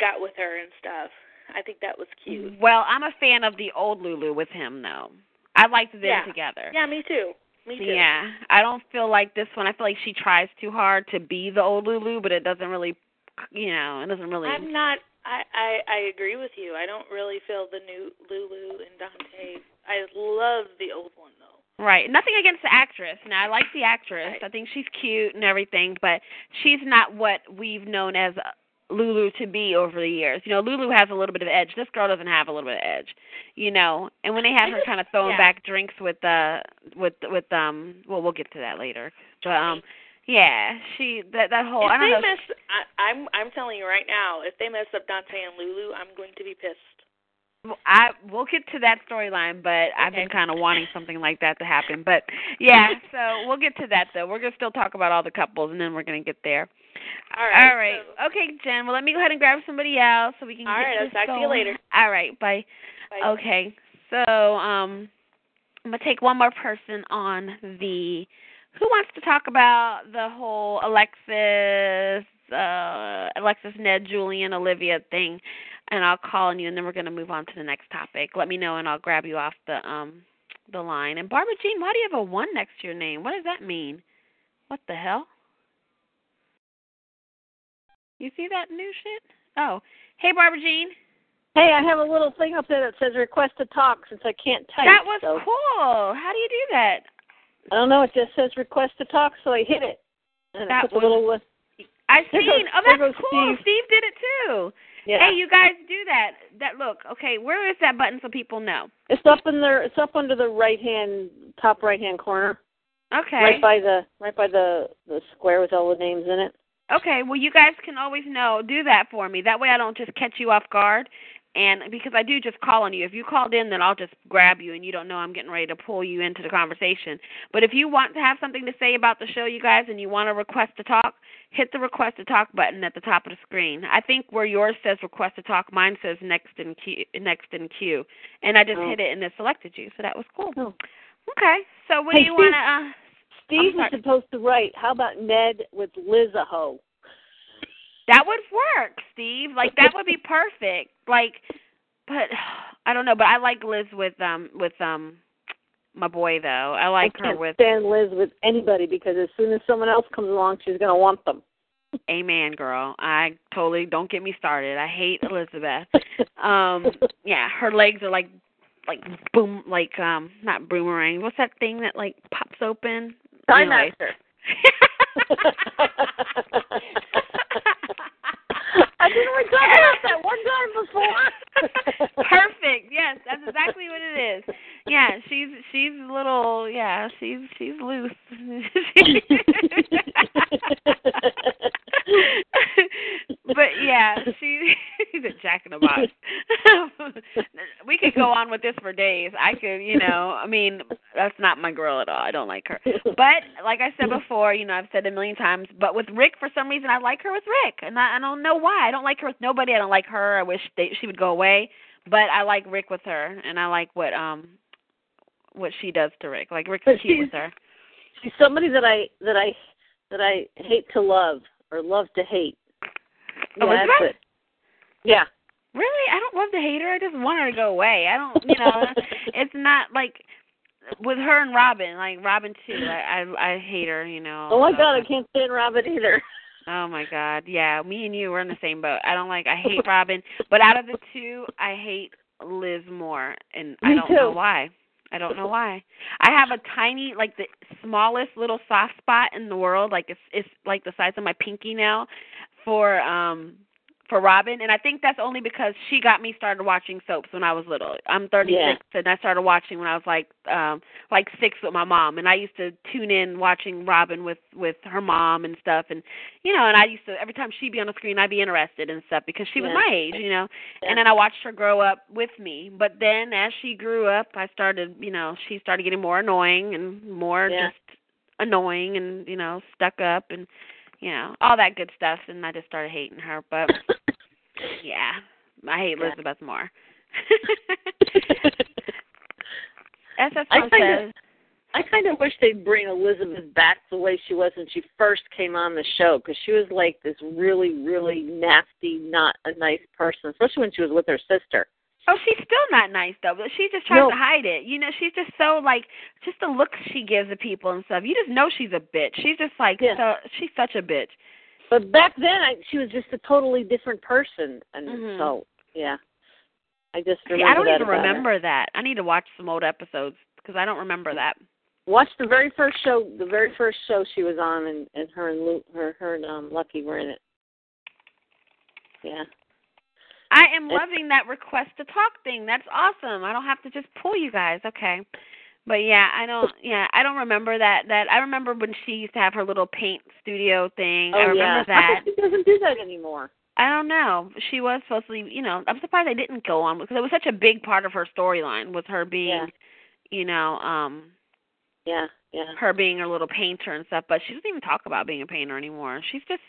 got with her and stuff. I think that was cute. Well, I'm a fan of the old Lulu with him though. I liked them Yeah. together. Yeah, me too. Me too. Yeah, I don't feel like this one. I feel like she tries too hard to be the old Lulu, but it doesn't really, you know, it doesn't really. I'm not I, I I agree with you. I don't really feel the new Lulu and Dante. I love the old one though. Right. Nothing against the actress. Now I like the actress. Right. I think she's cute and everything, but she's not what we've known as Lulu to be over the years. You know, Lulu has a little bit of edge. This girl doesn't have a little bit of edge. You know, and when they had her kind of throwing yeah. back drinks with uh with with um well we'll get to that later. But um yeah, she that that whole if I don't they know. mess, I, I'm I'm telling you right now, if they mess up Dante and Lulu, I'm going to be pissed. I we'll get to that storyline, but I've been kind of wanting something like that to happen. But yeah, so we'll get to that though. We're gonna still talk about all the couples, and then we're gonna get there. All right. All right. Okay, Jen. Well, let me go ahead and grab somebody else so we can All get right, I'll talk to you later. All right. Bye. Bye. Okay. So um, I'm gonna take one more person on the. Who wants to talk about the whole Alexis, uh, Alexis, Ned, Julian, Olivia thing? And I'll call on you, and then we're gonna move on to the next topic. Let me know, and I'll grab you off the um the line. And Barbara Jean, why do you have a one next to your name? What does that mean? What the hell? You see that new shit? Oh, hey Barbara Jean. Hey, I have a little thing up there that says request to talk since I can't type. That was so cool. How do you do that? I don't know. It just says request to talk, so I hit it. And That it was- a little. uh, I seen. goes- oh, that's cool. Steve. did it too. Yeah. Hey, you guys do that. That look. Okay, where is that button so people know? It's up in there. It's up under the right hand, top right hand corner, Okay. right by the right by the the square with all the names in it. Okay, well, you guys can always know. Do that for me. That way, I don't just catch you off guard. And because I do just call on you. If you called in, then I'll just grab you, and you don't know I'm getting ready to pull you into the conversation. But if you want to have something to say about the show, you guys, and you want to request to talk, hit the request to talk button at the top of the screen. I think where yours says request to talk, mine says next in queue. Next in queue, and I just Oh. hit it, and it selected you. So that was cool. Oh. Okay, so what Hey, do you want to? Uh, Steve is supposed to write. How about Ned with Lizaho? That would work, Steve. Like that would be perfect. Like, but [sighs] I don't know. But I like Liz with um with um my boy though. I like I her with stand Liz with anybody because as soon as someone else comes along, she's gonna want them. Amen, girl. I totally don't get me started. I hate Elizabeth. [laughs] um, yeah, her legs are like like boom, like um not boomerang. What's that thing that like pops open? Time Anyway. Master. [laughs] [laughs] I didn't we talk about that one time before? [laughs] Perfect. Yes, that's exactly what it is. Yeah, she's she's a little yeah, she's she's loose. [laughs] but yeah, she she's a jack in the box. [laughs] we could go on with this for days. I could, you know, I mean, that's not my girl at all. I don't like her. But like I said before, you know, I've said it a million times. But with Rick, for some reason, I like her with Rick, and I, I don't know why. I don't like her with nobody. I don't like her. I wish they, she would go away. But I like Rick with her, and I like what um what she does to Rick. Like Rick's But cute she's- with her. She's somebody that I that I that I hate to love or love to hate. Yeah, that's it. Yeah. Really, I don't love to hate her. I just want her to go away. I don't, you know, [laughs] it's not like with her and Robin. Like Robin too. I I, I hate her. You know. Oh my so- God, I can't stand Robin either. Oh my God, yeah, me and you were in the same boat. I don't like, I [laughs] hate Robin, but out of the two, I hate Liz more, and I don't know why. I don't know why. I have a tiny, like the smallest little soft spot in the world, like it's it's like the size of my pinky now, for um for Robin, and I think that's only because she got me started watching soaps when I was little. I'm 36, Yeah. and I started watching when I was like um like six with my mom, and I used to tune in watching Robin with with her mom and stuff, and you know, and I used to every time she'd be on the screen, I'd be interested and stuff because she was Yeah. my age, you know. Yeah. And then I watched her grow up with me. But then as she grew up, I started, you know, she started getting more annoying and more just annoying and, you know, stuck up and, you know, all that good stuff. And I just started hating her. But [coughs] yeah, I hate Elizabeth more. [laughs] SS I kinda- says, I kind of wish they'd bring Elizabeth back the way she was when she first came on the show because she was like this really, really nasty, not a nice person, especially when she was with her sister. Oh, she's still not nice though. But she just tries No. to hide it. You know, she's just so like just the looks she gives to people and stuff. You just know she's a bitch. She's just like Yeah. so she's such a bitch. But back then, I, she was just a totally different person, and Mhm. so yeah, I just See, remember I don't that even about her. remember that. I need to watch some old episodes because I don't remember that. Watch the very first show, the very first show she was on, and, and her and Lu, her her and um, Lucky were in it. Yeah. I am loving that request to talk thing. That's awesome. I don't have to just pull you guys. Okay. But yeah, I don't yeah, I don't remember that that I remember when she used to have her little paint studio thing. Oh I remember yeah. that. She doesn't do that anymore? I don't know. She was supposed to, you know, I'm surprised I didn't go on because it was such a big part of her storyline was her being, Yeah. you know, um Yeah. Yeah. her being a little painter and stuff, but she doesn't even talk about being a painter anymore. She's just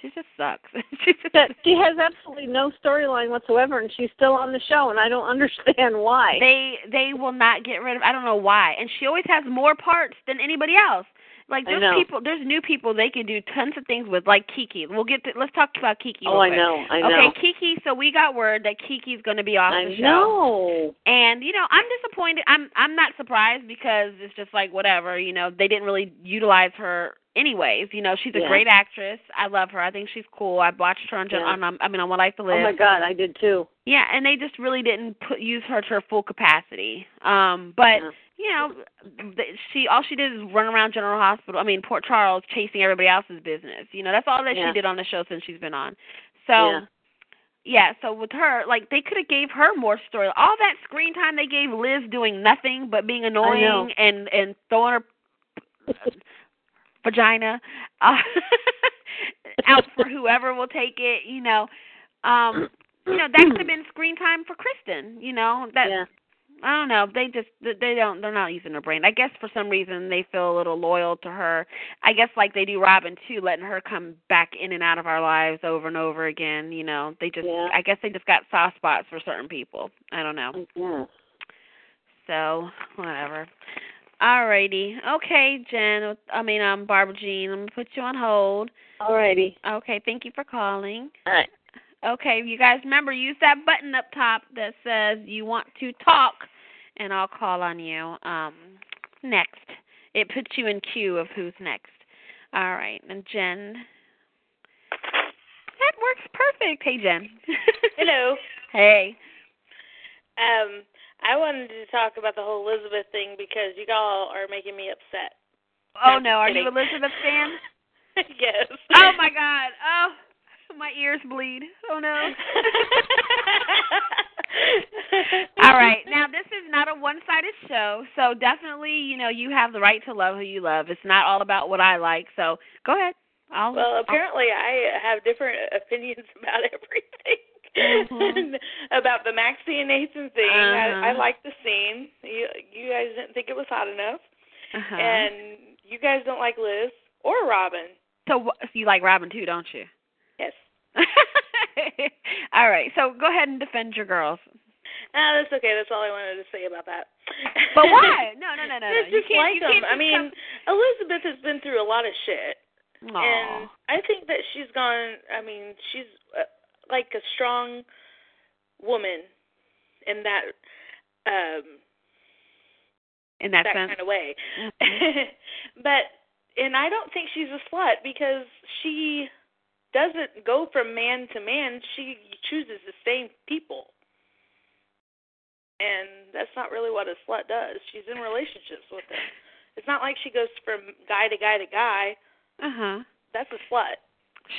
she just sucks. [laughs] she just That she has absolutely no storyline whatsoever, and she's still on the show, and I don't [laughs] understand why. they they will not get rid of I don't know why. And she always has more parts than anybody else. Like there's people there's new people they can do tons of things with like Kiki. We'll get to let's talk about Kiki. oh, I know. I know. Okay, Kiki, so we got word that Kiki's gonna be off I the show. know. And you know, I'm disappointed. I'm I'm not surprised because it's just like whatever. You know, they didn't really utilize her anyways. You know, she's a Yeah. great actress. I love her. I think she's cool. I watched her on, Yeah. on um, I mean on One Life to Live. Oh my God, I did too. Yeah, and they just really didn't put use her to her full capacity. Um, but Yeah. you know, she all she did is run around General Hospital. I mean Port Charles, chasing everybody else's business. You know, that's all that Yeah. she did on the show since she's been on. So Yeah. yeah, so with her, like they could have gave her more story. All that screen time they gave Liz doing nothing but being annoying and and throwing her vagina uh, [laughs] out for whoever will take it. You know, um, you know that could have been screen time for Kristen. You know that yeah. I don't know. They just they don't they're not using their brain. I guess for some reason they feel a little loyal to her. I guess like they do Robin too, letting her come back in and out of our lives over and over again. You know, they just Yeah. I guess they just got soft spots for certain people. I don't know. Yeah. So whatever. Alrighty. Okay, Jen. I mean, um, Barbara Jean. I'm gonna put you on hold. Alrighty. Okay. Thank you for calling. All right. Okay, you guys remember use that button up top that says you want to talk, and I'll call on you. Um, next, it puts you in queue of who's next. All right, and Jen, that works perfect. Hey, Jen. Hello. [laughs] hey. Um, I wanted to talk about the whole Elizabeth thing because you all are making me upset. Oh No, are you Elizabeth fan? [laughs] yes. Oh my God. Oh, my ears bleed. Oh no. [laughs] All right. Now this is not a one-sided show, so definitely, you know, you have the right to love who you love. It's not all about what I like. So go ahead. I'll. well, I'll- apparently I have different [laughs] opinions about everything. Mhm. [laughs] about the Maxie and Nathan thing, I, I Uh-huh. liked the scene. You, you guys didn't think it was hot enough, uh-huh. and you guys don't like Liz or Robin. so, so you like Robin too, don't you? Yes. [laughs] all right. So go ahead and defend your girls. Ah, that's okay. That's all I wanted to say about that. But why? [laughs] No, no, no, no. I You just can't- like you them. can't I mean, come- Elizabeth has been through a lot of shit, Aw. and I think that she's gone. I mean, she's uh, like a strong woman in that um in that, that kind of way. Mhm. [laughs] but and I don't think she's a slut because she doesn't go from man to man. She chooses the same people. And that's not really what a slut does. She's in relationships with them. It's not like she goes from guy to guy to guy. Uh huh. That's a slut.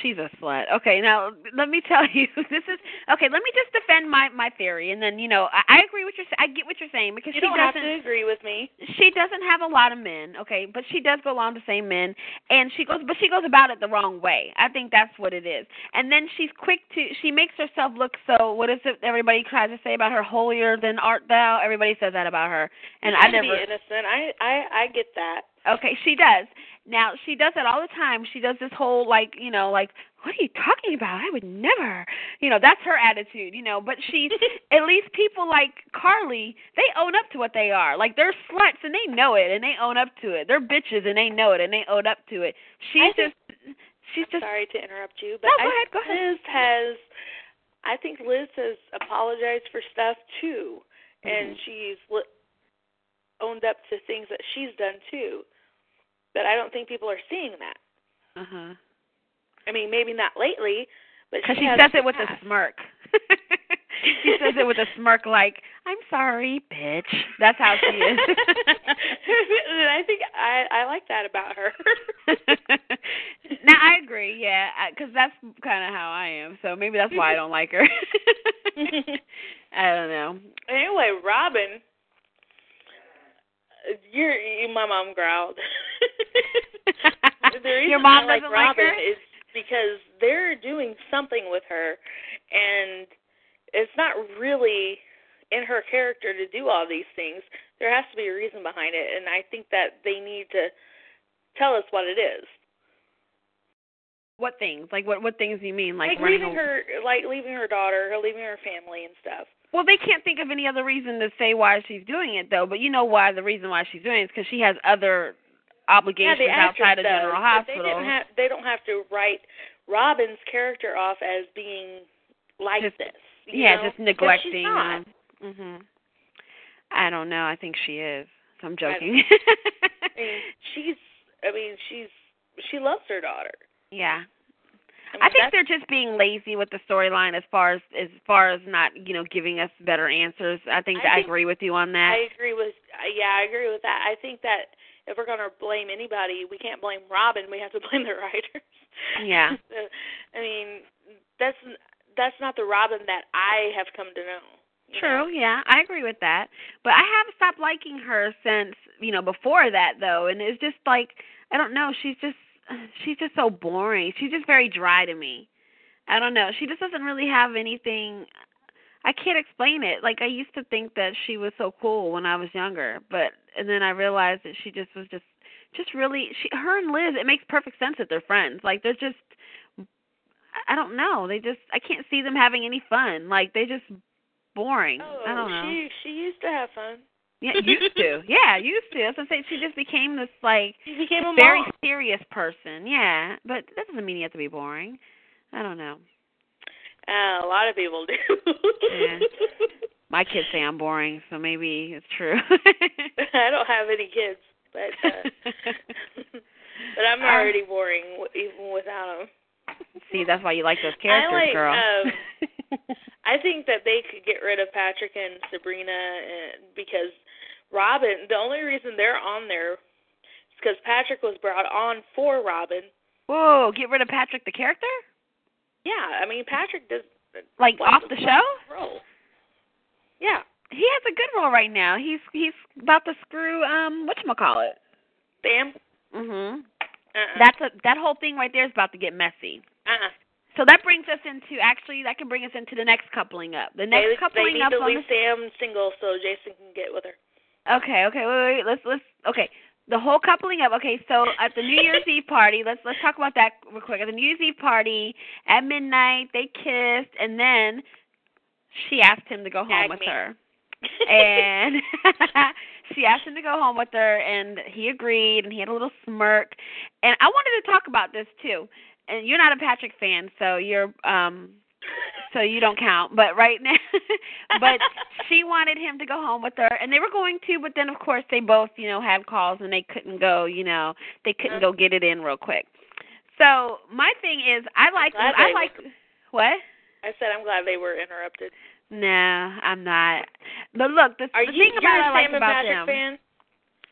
She's a slut. Okay, now let me tell [laughs] you, this is okay. Let me just defend my my theory, and then you know I, I agree with your I get what you're saying because You she don't doesn't to agree with me. she doesn't have a lot of men, okay, but she does go along the same men, and she goes, but she goes about it the wrong way. I think that's what it is. And then she's quick to, she makes herself look so. What is it? Everybody tries to say about her, holier than art thou. Everybody says that about her, and I to never. be innocent. I I I get that. Okay, she does. Now she does it all the time. She does this whole like, you know, like, what are you talking about? I would never. You know, that's her attitude, you know, but she [laughs] at least people like Carly, they own up to what they are. Like they're sluts and they know it and they own up to it. They're bitches and they know it and they own up to it. She's just she's just Sorry to interrupt you, No, but go I, ahead, go ahead. Liz has. I think Liz has apologized for stuff too, and Mhm. she's owned up to things that she's done too. But I don't think people are seeing that. uh-huh. I mean, maybe not lately, but she, she says it with a smirk. [laughs] she says it with a smirk like, "I'm sorry, bitch." That's how she is. and [laughs] I think I I like that about her. [laughs] now I agree. Yeah, because that's kind of how I am. So maybe that's why I don't like her. I don't know. Anyway, Robin, your my mom growled. [laughs] the reason Your mom I like like Robin her? is because they're doing something with her, and it's not really in her character to do all these things. There has to be a reason behind it, and I think that they need to tell us what it is. What things? Like what? What things do you mean? Like, Like, leaving a- her, like leaving her daughter, or leaving her family and stuff. Well, they can't think of any other reason to say why she's doing it, though. But you know why the reason why she's doing it is because she has other obligations yeah, outside of does, General Hospital. They didn't have. They don't have to write Robin's character off as being like Just- this. yeah, know? just neglecting. She's not. Um, mhm. I don't know. I think she is. I'm joking. [laughs] I mean, she's. I mean, she's. She loves her daughter. Yeah. I, mean, I think they're just being lazy with the storyline as far as as far as not you know giving us better answers. I think I I think- agree with you on that. I agree with. uh, Yeah, I agree with that. I think that if we're gonna blame anybody, we can't blame Robin. We have to [laughs] blame the writers. Yeah. [laughs] I mean, that's that's not the Robin that I have come to know. you know? True, yeah, I agree with that. But I have stopped liking her since you know before that though, and it's just like I don't know. She's just [sighs] she's just so boring. She's just very dry to me. I don't know. She just doesn't really have anything. I can't explain it. Like I used to think that she was so cool when I was younger, but and then I realized that she just was just just really she her and Liz. It makes perfect sense that they're friends. Like they're just I don't know. They just I can't see them having any fun. Like they just boring. Oh, I don't know. she she used to have fun. Yeah, used to. Yeah, used to. That's what I'm saying. She just became this like She became a very mom. serious person. Yeah, but that doesn't mean you have to be boring. I don't know. Uh, a lot of people do. Yeah. [laughs] My kids say I'm boring, so maybe it's true. [laughs] I don't have any kids, but uh, [laughs] but I'm Um, already boring w- even without them. See, that's why you like those characters, I like, girl. Um, I think that they could get rid of Patrick and Sabrina and, because Robin. The only reason they're on there is because Patrick was brought on for Robin. Whoa, get rid of Patrick the character? Yeah, I mean Patrick does Like off the show? role. Yeah, He has a good role right now. He's he's about to screw um what whatchamacallit. Sam. Mhm. Uh-uh. That's a that whole thing right there is about to get messy. uh-uh. So that brings us into actually that can bring us into the next coupling up. The next they, coupling they need up to leave Sam single so Jason can get with her. Okay, okay, wait, wait, wait. Let's let's okay. The whole coupling up. Okay, so at the New [laughs] Year's Eve party, let's let's talk about that real quick. At the New Year's Eve party, at midnight, they kissed, and then she asked him to go home Tag with me. her. [laughs] and [laughs] she asked him to go home with her and he agreed and he had a little smirk and i wanted to talk about this too and you're not a patrick fan so you're um so you don't count but right now [laughs] but she wanted him to go home with her and they were going to but then of course they both you know had calls and they couldn't go you know they couldn't uh-huh. go get it in real quick so my thing is i like i like were- what I said I'm glad they were interrupted. no, I'm not. But look, the, Are the you thing about I like about them, fan?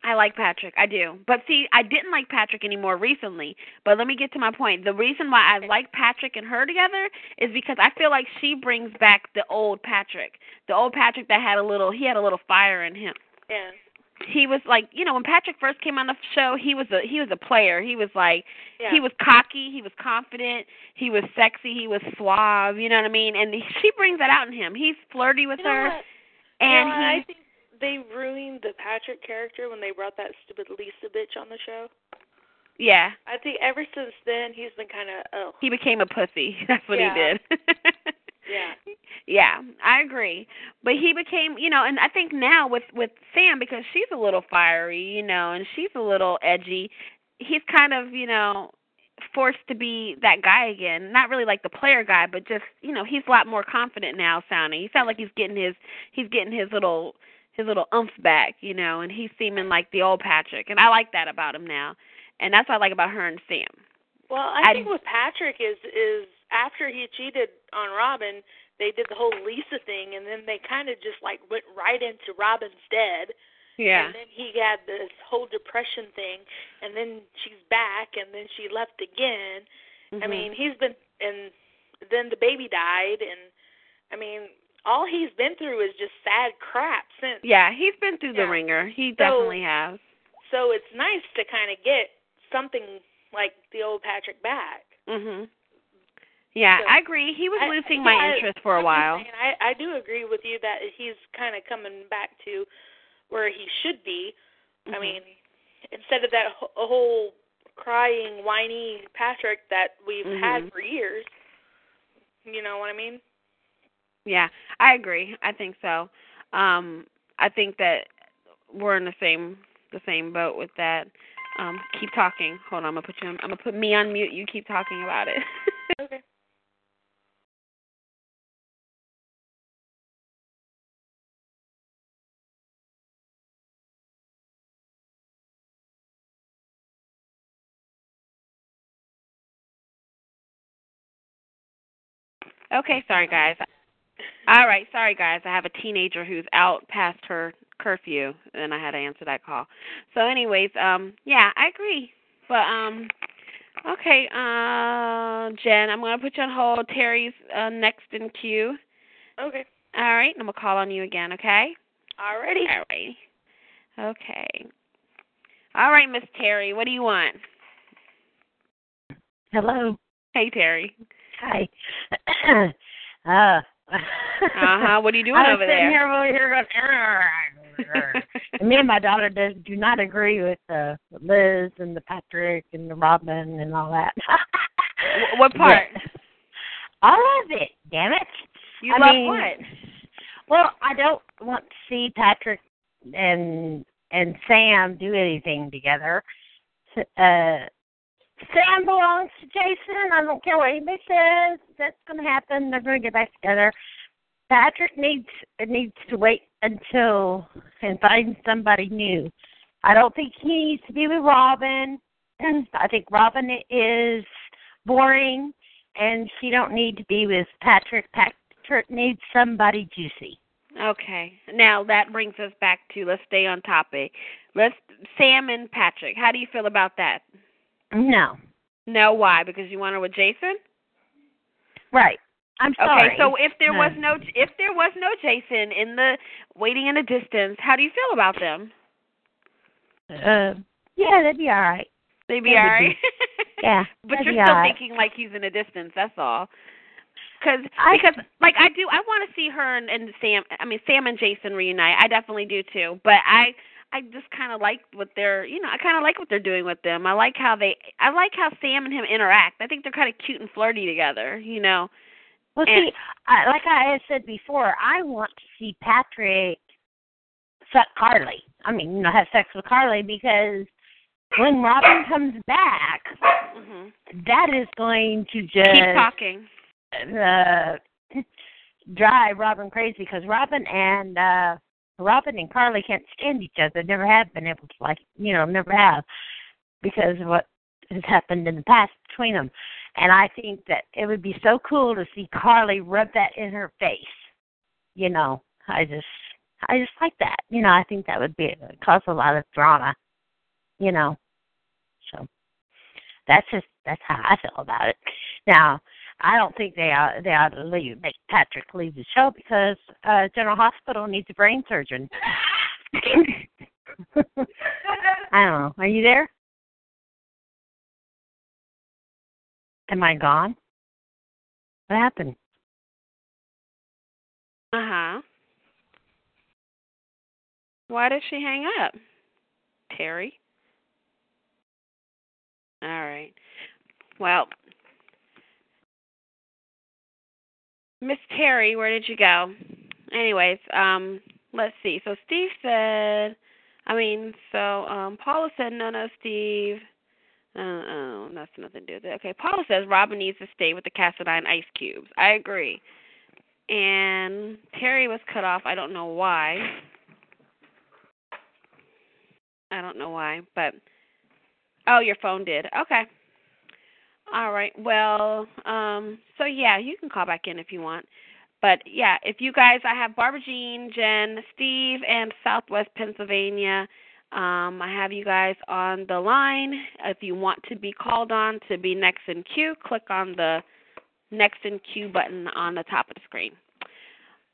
I like Patrick. I do. But see, I didn't like Patrick anymore recently. But let me get to my point. The reason why I like Patrick and her together is because I feel like she brings back the old Patrick. The old Patrick that had a little he had a little fire in him. Yeah. He was like, you know, when Patrick first came on the show, he was a he was a player. He was like Yeah. he was cocky, he was confident, he was sexy, he was suave, you know what I mean? And she brings that out in him. He's flirty with You know her what? and you know, he I think they ruined the Patrick character when they brought that stupid Lisa bitch on the show. yeah, I think ever since then he's been kind of oh he became a pussy. [laughs] That's what Yeah. he did. [laughs] yeah Yeah, I agree. But he became, you know, and I think now with with Sam because she's a little fiery, you know, and she's a little edgy. He's kind of, you know, forced to be that guy again. Not really like the player guy, but just, you know, he's a lot more confident now sounding. He sounds like he's getting his he's getting his little his little umph back, you know, and he's seeming like the old Patrick. And I like that about him now. And that's what I like about her and Sam. Well, I I- think with Patrick is is after he cheated on Robin, they did the whole Lisa thing, and then they kind of just like went right into Robin's dead. Yeah. And then he had this whole depression thing, and then she's back, and then she left again, I Mhm. mean, he's been and then the baby died and I mean, all he's been through is just sad crap since. Yeah, he's been through the ringer. He So- definitely has. So it's nice to kind of get something like the old Patrick back. Mhm. Yeah, So- I agree. He was I- losing yeah, my I- interest for a while. saying, I I do agree with you that he's kind of coming back to where he should be. I Mhm. mean, instead of that wh- whole crying, whiny Patrick that we've Mhm. had for years. You know what I mean? Yeah, I agree. I think so. Um I think that we're in the same the same boat with that. Um keep talking. Hold on, I'm gonna put you on, I'm gonna put me on mute. You keep talking about it. [laughs] Okay. Okay, sorry guys. All right, sorry guys. I have a teenager who's out past her curfew and I had to answer that call. So anyways, um yeah, I agree. But um okay, uh Jen, I'm going to put you on hold. Terry's uh next in queue. Okay. All right, and I'm going to call on you again, okay? Alrighty. All right. Okay. All right, Miss Terry, what do you want? Hello. Hey Terry. Hi. [clears throat] uh. Uh-huh. What are you [laughs] doing I was over sitting there? Here, over here going, and me and my daughter does, do not agree with uh, Liz and the Patrick and the Robin and all that. What [laughs] part? But all of it, damn it. You I love mean, what? Well, I don't want to see Patrick and and Sam do anything together. Uh, Sam belongs to Jason. I don't care what anybody says. That's going to happen. They're going to get back together. Patrick needs needs to wait until and find somebody new. I don't think he needs to be with Robin. [clears throat] I think Robin is boring, and she don't need to be with Patrick. Patrick needs somebody juicy. Okay. Now that brings us back to let's stay on topic. Let's Sam and Patrick. How do you feel about that? No, No, why? Because you want her with Jason? right. I'm sorry. Okay, so if there No. was no if there was no Jason in the waiting in the distance, how do you feel about them? uh, yeah, that'd be all right. They'd be That all right. [laughs] Yeah, but you're still right. thinking like he's in a distance. That's all. Cause, I- because like I do, I want to see her and, and Sam. I mean Sam and Jason reunite. I definitely do too. But I I just kind of like what they're you know I kind of like what they're doing with them. I like how they I like how Sam and him interact. I think they're kind of cute and flirty together. You know. Well, And- see, I, like I said before, I want to see Patrick fuck Carly. I mean, you know, have sex with Carly because when Robin comes back, Mhm. that is going to just Keep talking. uh, [laughs] drive Robin crazy because Robin and uh Robin and Carly can't stand each other. Never have been able to like you know, never have because of what has happened in the past between them. And I think that it would be so cool to see Carly rub that in her face. You know, I just I just like that. You know, I think that would be cause a lot of drama. You know. So that's just that's how I feel about it. Now, I don't think they ought they ought to leave make Patrick leave the show because uh General Hospital needs a brain surgeon. [laughs] I don't know. Are you there? Am I gone? What happened? Uh huh. Why did she hang up? Terry? All right. Well, Miss Terry, where did you go? Anyways, um, let's see. So Steve said, I mean, so um Paula said no, no, Steve. Uh, oh, that's nothing to do with it. Okay, Paula says Robin needs to stay with the Cassadine ice cubes. I agree. And Terry was cut off. I don't know why. I don't know why, but oh, your phone did. Okay. All right. Well, um, so yeah, you can call back in if you want. But yeah, if you guys, I have Barbara Jean, Jen, Steve, and Southwest Pennsylvania. Um, I have you guys on the line. If you want to be called on to be next in queue, click on the next in queue button on the top of the screen.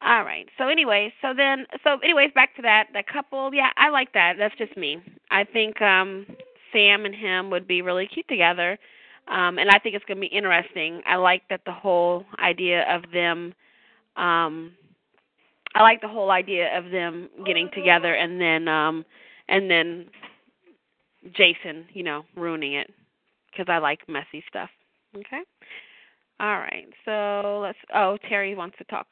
All right. So anyways, so then so anyways, back to that. That couple, yeah, I like that. That's just me. I think um Sam and him would be really cute together. Um and I think it's going to be interesting. I like that the whole idea of them um I like the whole idea of them getting together and then um and then Jason, you know, ruining it because I like messy stuff. Okay. All right. So let's. Oh, Terry wants to talk.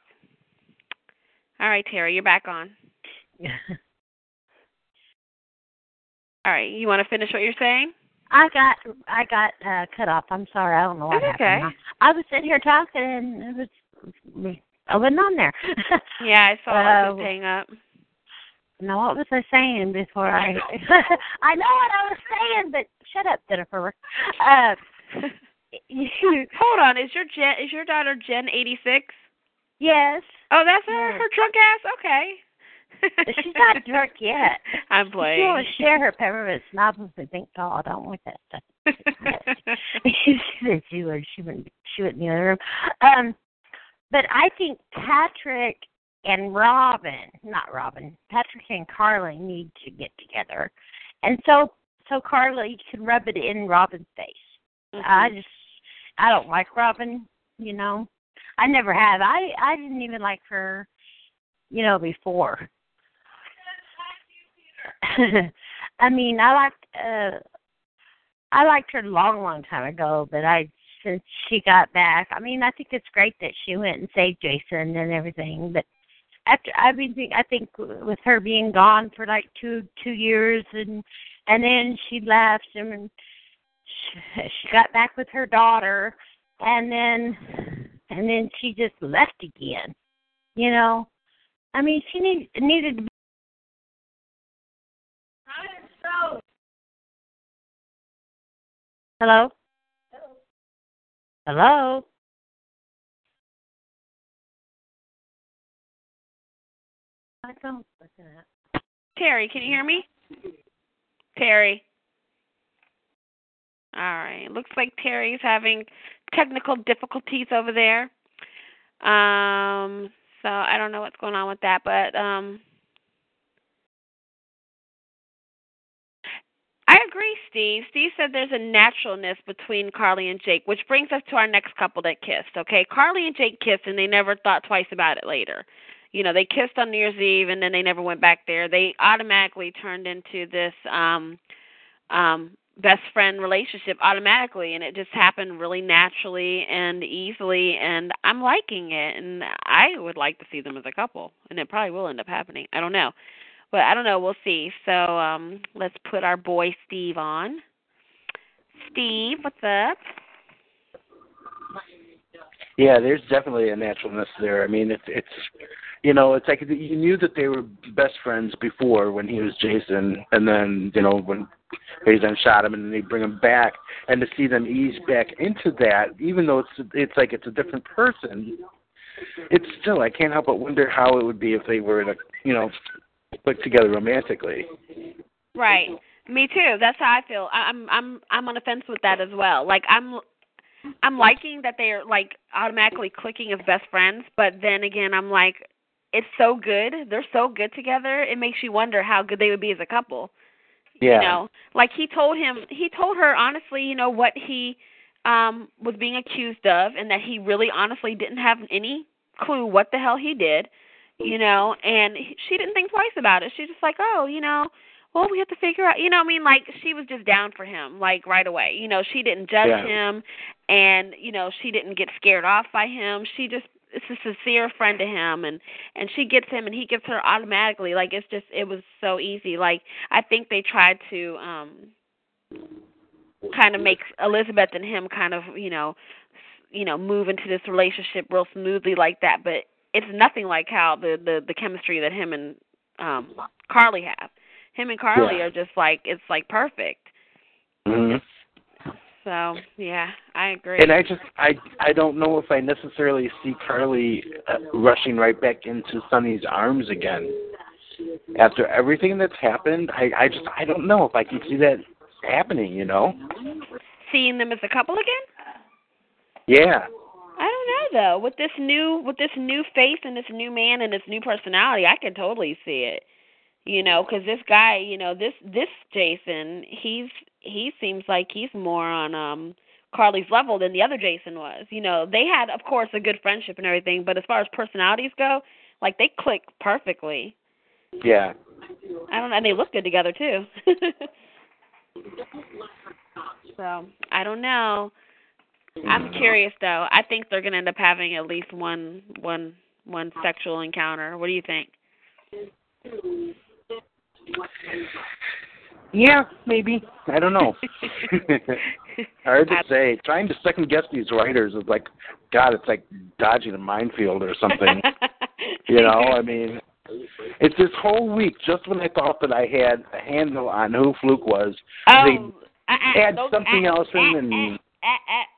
All right, Terry, you're back on. [laughs] All right. You want to finish what you're saying? I got I got uh cut off. I'm sorry. I don't know what happened. okay. I, was sitting here talking and it was I wasn't on there. [laughs] Yeah, I saw it Uh, just hang up. Now what was I saying before I [laughs] I know what I was saying, but shut up, Jennifer. Uh [laughs] Hold on. Is your Jen? Is your daughter Jen 86? yes. Oh, that's her. Yes. Her drunk ass. Okay. She's not drunk yet. [laughs] I'm She playing. wants to share her peppermint snobs and think, God. I don't want that stuff. she said [laughs] she would she wouldn't she wouldn't be in the other room. Um but I think Patrick and Robin not Robin, Patrick and Carly need to get together. And so so Carly can rub it in Robin's face. I Mhm. just I don't like Robin, you know. I never have. I I didn't even like her, you know, before. [laughs] I mean, I liked uh I liked her a long, long time ago, but I since she got back, I mean, I think it's great that she went and saved Jason and everything, but after I mean I think with her being gone for like two two years and and then she left and she, got back with her daughter and then and then she just left again. You know, I mean, she need, needed to. Hello. Hello. I don't. Terry, can you hear me? Terry. All right. Looks like Terry's having technical difficulties over there. Um, so I don't know what's going on with that, but um agree, Steve. Steve said there's a naturalness between Carly and Jake, which brings us to our next couple that kissed. Okay, Carly and Jake kissed, and they never thought twice about it later. You know, they kissed on New Year's Eve, and then they never went back there. They automatically turned into this um um best friend relationship automatically and it just happened really naturally and easily and I'm liking it and I would like to see them as a couple and it probably will end up happening. I don't know. But I don't know, we'll see. So um let's put our boy Steve on. Steve, what's up? Yeah, there's definitely a naturalness there. I mean, it's it's you know, it's like you knew that they were best friends before when he was Jason, and then you know when Jason shot him, and then they bring him back, and to see them ease back into that, even though it's it's like it's a different person, it's still I can't help but wonder how it would be if they were to you know put together romantically. Right. Me too. That's how I feel. I'm I'm I'm on the fence with that as well. Like I'm I'm liking that they're like automatically clicking as best friends, but then again I'm like it's so good. They're so good together. It makes you wonder how good they would be as a couple. Yeah. You know, like he told him he told her honestly, you know, what he um was being accused of and that he really honestly didn't have any clue what the hell he did, you know, and she didn't think twice about it. She's just like, "Oh, you know, well, we have to figure out, you know, what I mean, like she was just down for him like right away. You know, she didn't judge Yeah. him and, you know, she didn't get scared off by him. She just is a sincere friend to him and and she gets him and he gets her automatically. Like it's just it was so easy. Like I think they tried to um kind of make Elizabeth and him kind of, you know, you know, move into this relationship real smoothly like that, but it's nothing like how the the the chemistry that him and um Carly have. Him and Carly Yeah. are just like it's like perfect. hmm So, yeah, I agree. And I just I I don't know if I necessarily see Carly uh, rushing right back into Sonny's arms again. after everything that's happened, I I just I don't know if I can see that happening. You know? Seeing them as a couple again? Yeah. I don't know though. With this new with this new face and this new man and this new personality, I can totally see it. You know, because this guy, you know, this this Jason, he's he seems like he's more on um Carly's level than the other Jason was. You know, they had of course a good friendship and everything, but as far as personalities go, like they click perfectly. Yeah. I don't know, and they look good together too. [laughs] so I don't know. I'm curious though. I think they're gonna end up having at least one one one sexual encounter. What do you think? Yeah, maybe. I don't know. [laughs] Hard to say. Trying to second guess these writers is like, God, it's like dodging a minefield or something. [laughs] you know, I mean, it's this whole week. Just when I thought that I had a handle on who Fluke was, oh, they uh, add those- something uh, else in, uh, and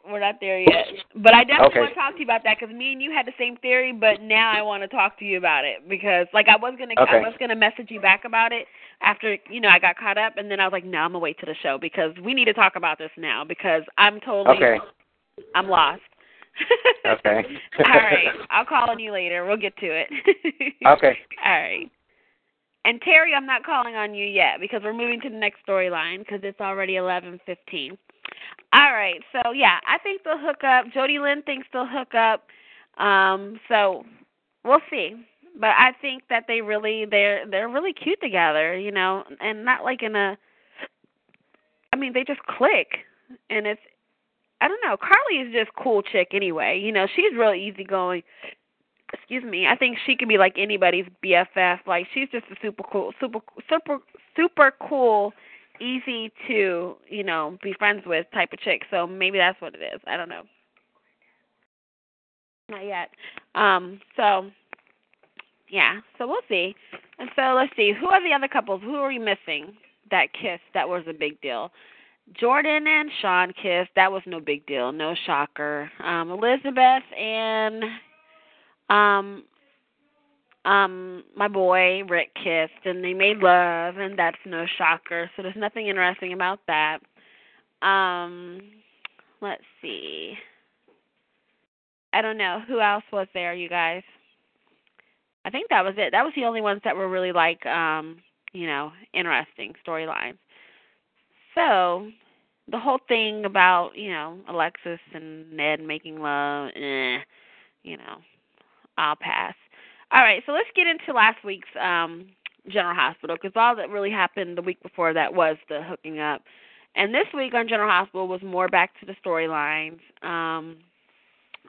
we're not there yet. But I definitely Okay. want to talk to you about that because me and you had the same theory, but now I want to talk to you about it because, like, I was gonna, okay. I was gonna message you back about it after you know I got caught up, and then I was like, no, I'm gonna wait to the show because we need to talk about this now because I'm totally, okay, I'm lost. [laughs] okay, All right, [laughs] I'll call on you later. We'll get to it. [laughs] okay. All right. And Terry, I'm not calling on you yet because we're moving to the next storyline because it's already 11:15. All right. So yeah, I think they'll hook up. Jody Lynn thinks they'll hook up. Um, so we'll see. But I think that they really they're they're really cute together, you know, and not like in a. I mean, they just click, and it's. I don't know. Carly is just cool chick anyway. You know, she's real easygoing excuse me, I think she could be like anybody's BFF. Like she's just a super cool, super, super, super cool, easy to you know be friends with type of chick. So maybe that's what it is. I don't know. Not yet. Um. So yeah. So we'll see. And so let's see. Who are the other couples? Who are we missing? That kiss. That was a big deal. Jordan and Sean kissed. That was no big deal. No shocker. Um, Elizabeth and um um my boy Rick kissed and they made love and that's no shocker. So there's nothing interesting about that. Um let's see. I don't know. Who else was there, you guys? I think that was it. That was the only ones that were really like um, you know, interesting storylines. So the whole thing about, you know, Alexis and Ned making love, eh, you know, I'll pass. All right, so let's get into last week's um General Hospital because all that really happened the week before that was the hooking up, and this week on General Hospital was more back to the storylines. Um,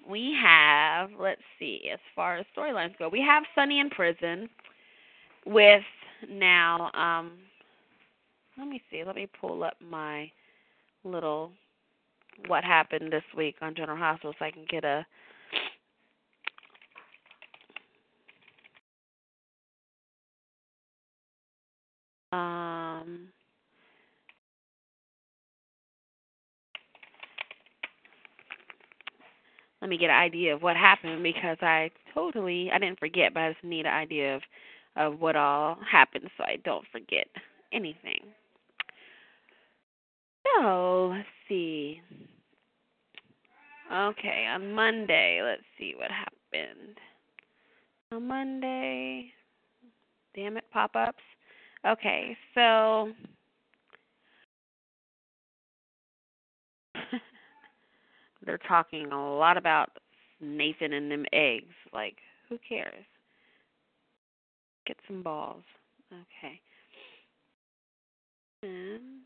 we have let's see, as far as storylines go, we have Sonny in prison with now. um Let me see. Let me pull up my little what happened this week on General Hospital so I can get a Um, let me get an idea of what happened because I totally I didn't forget, but I just need an idea of of what all happened so I don't forget anything. So let's see. Okay, on Monday, let's see what happened. On Monday, damn it, pop ups. Okay, so [laughs] they're talking a lot about Nathan and them eggs. Like, who cares? Get some balls. Okay. And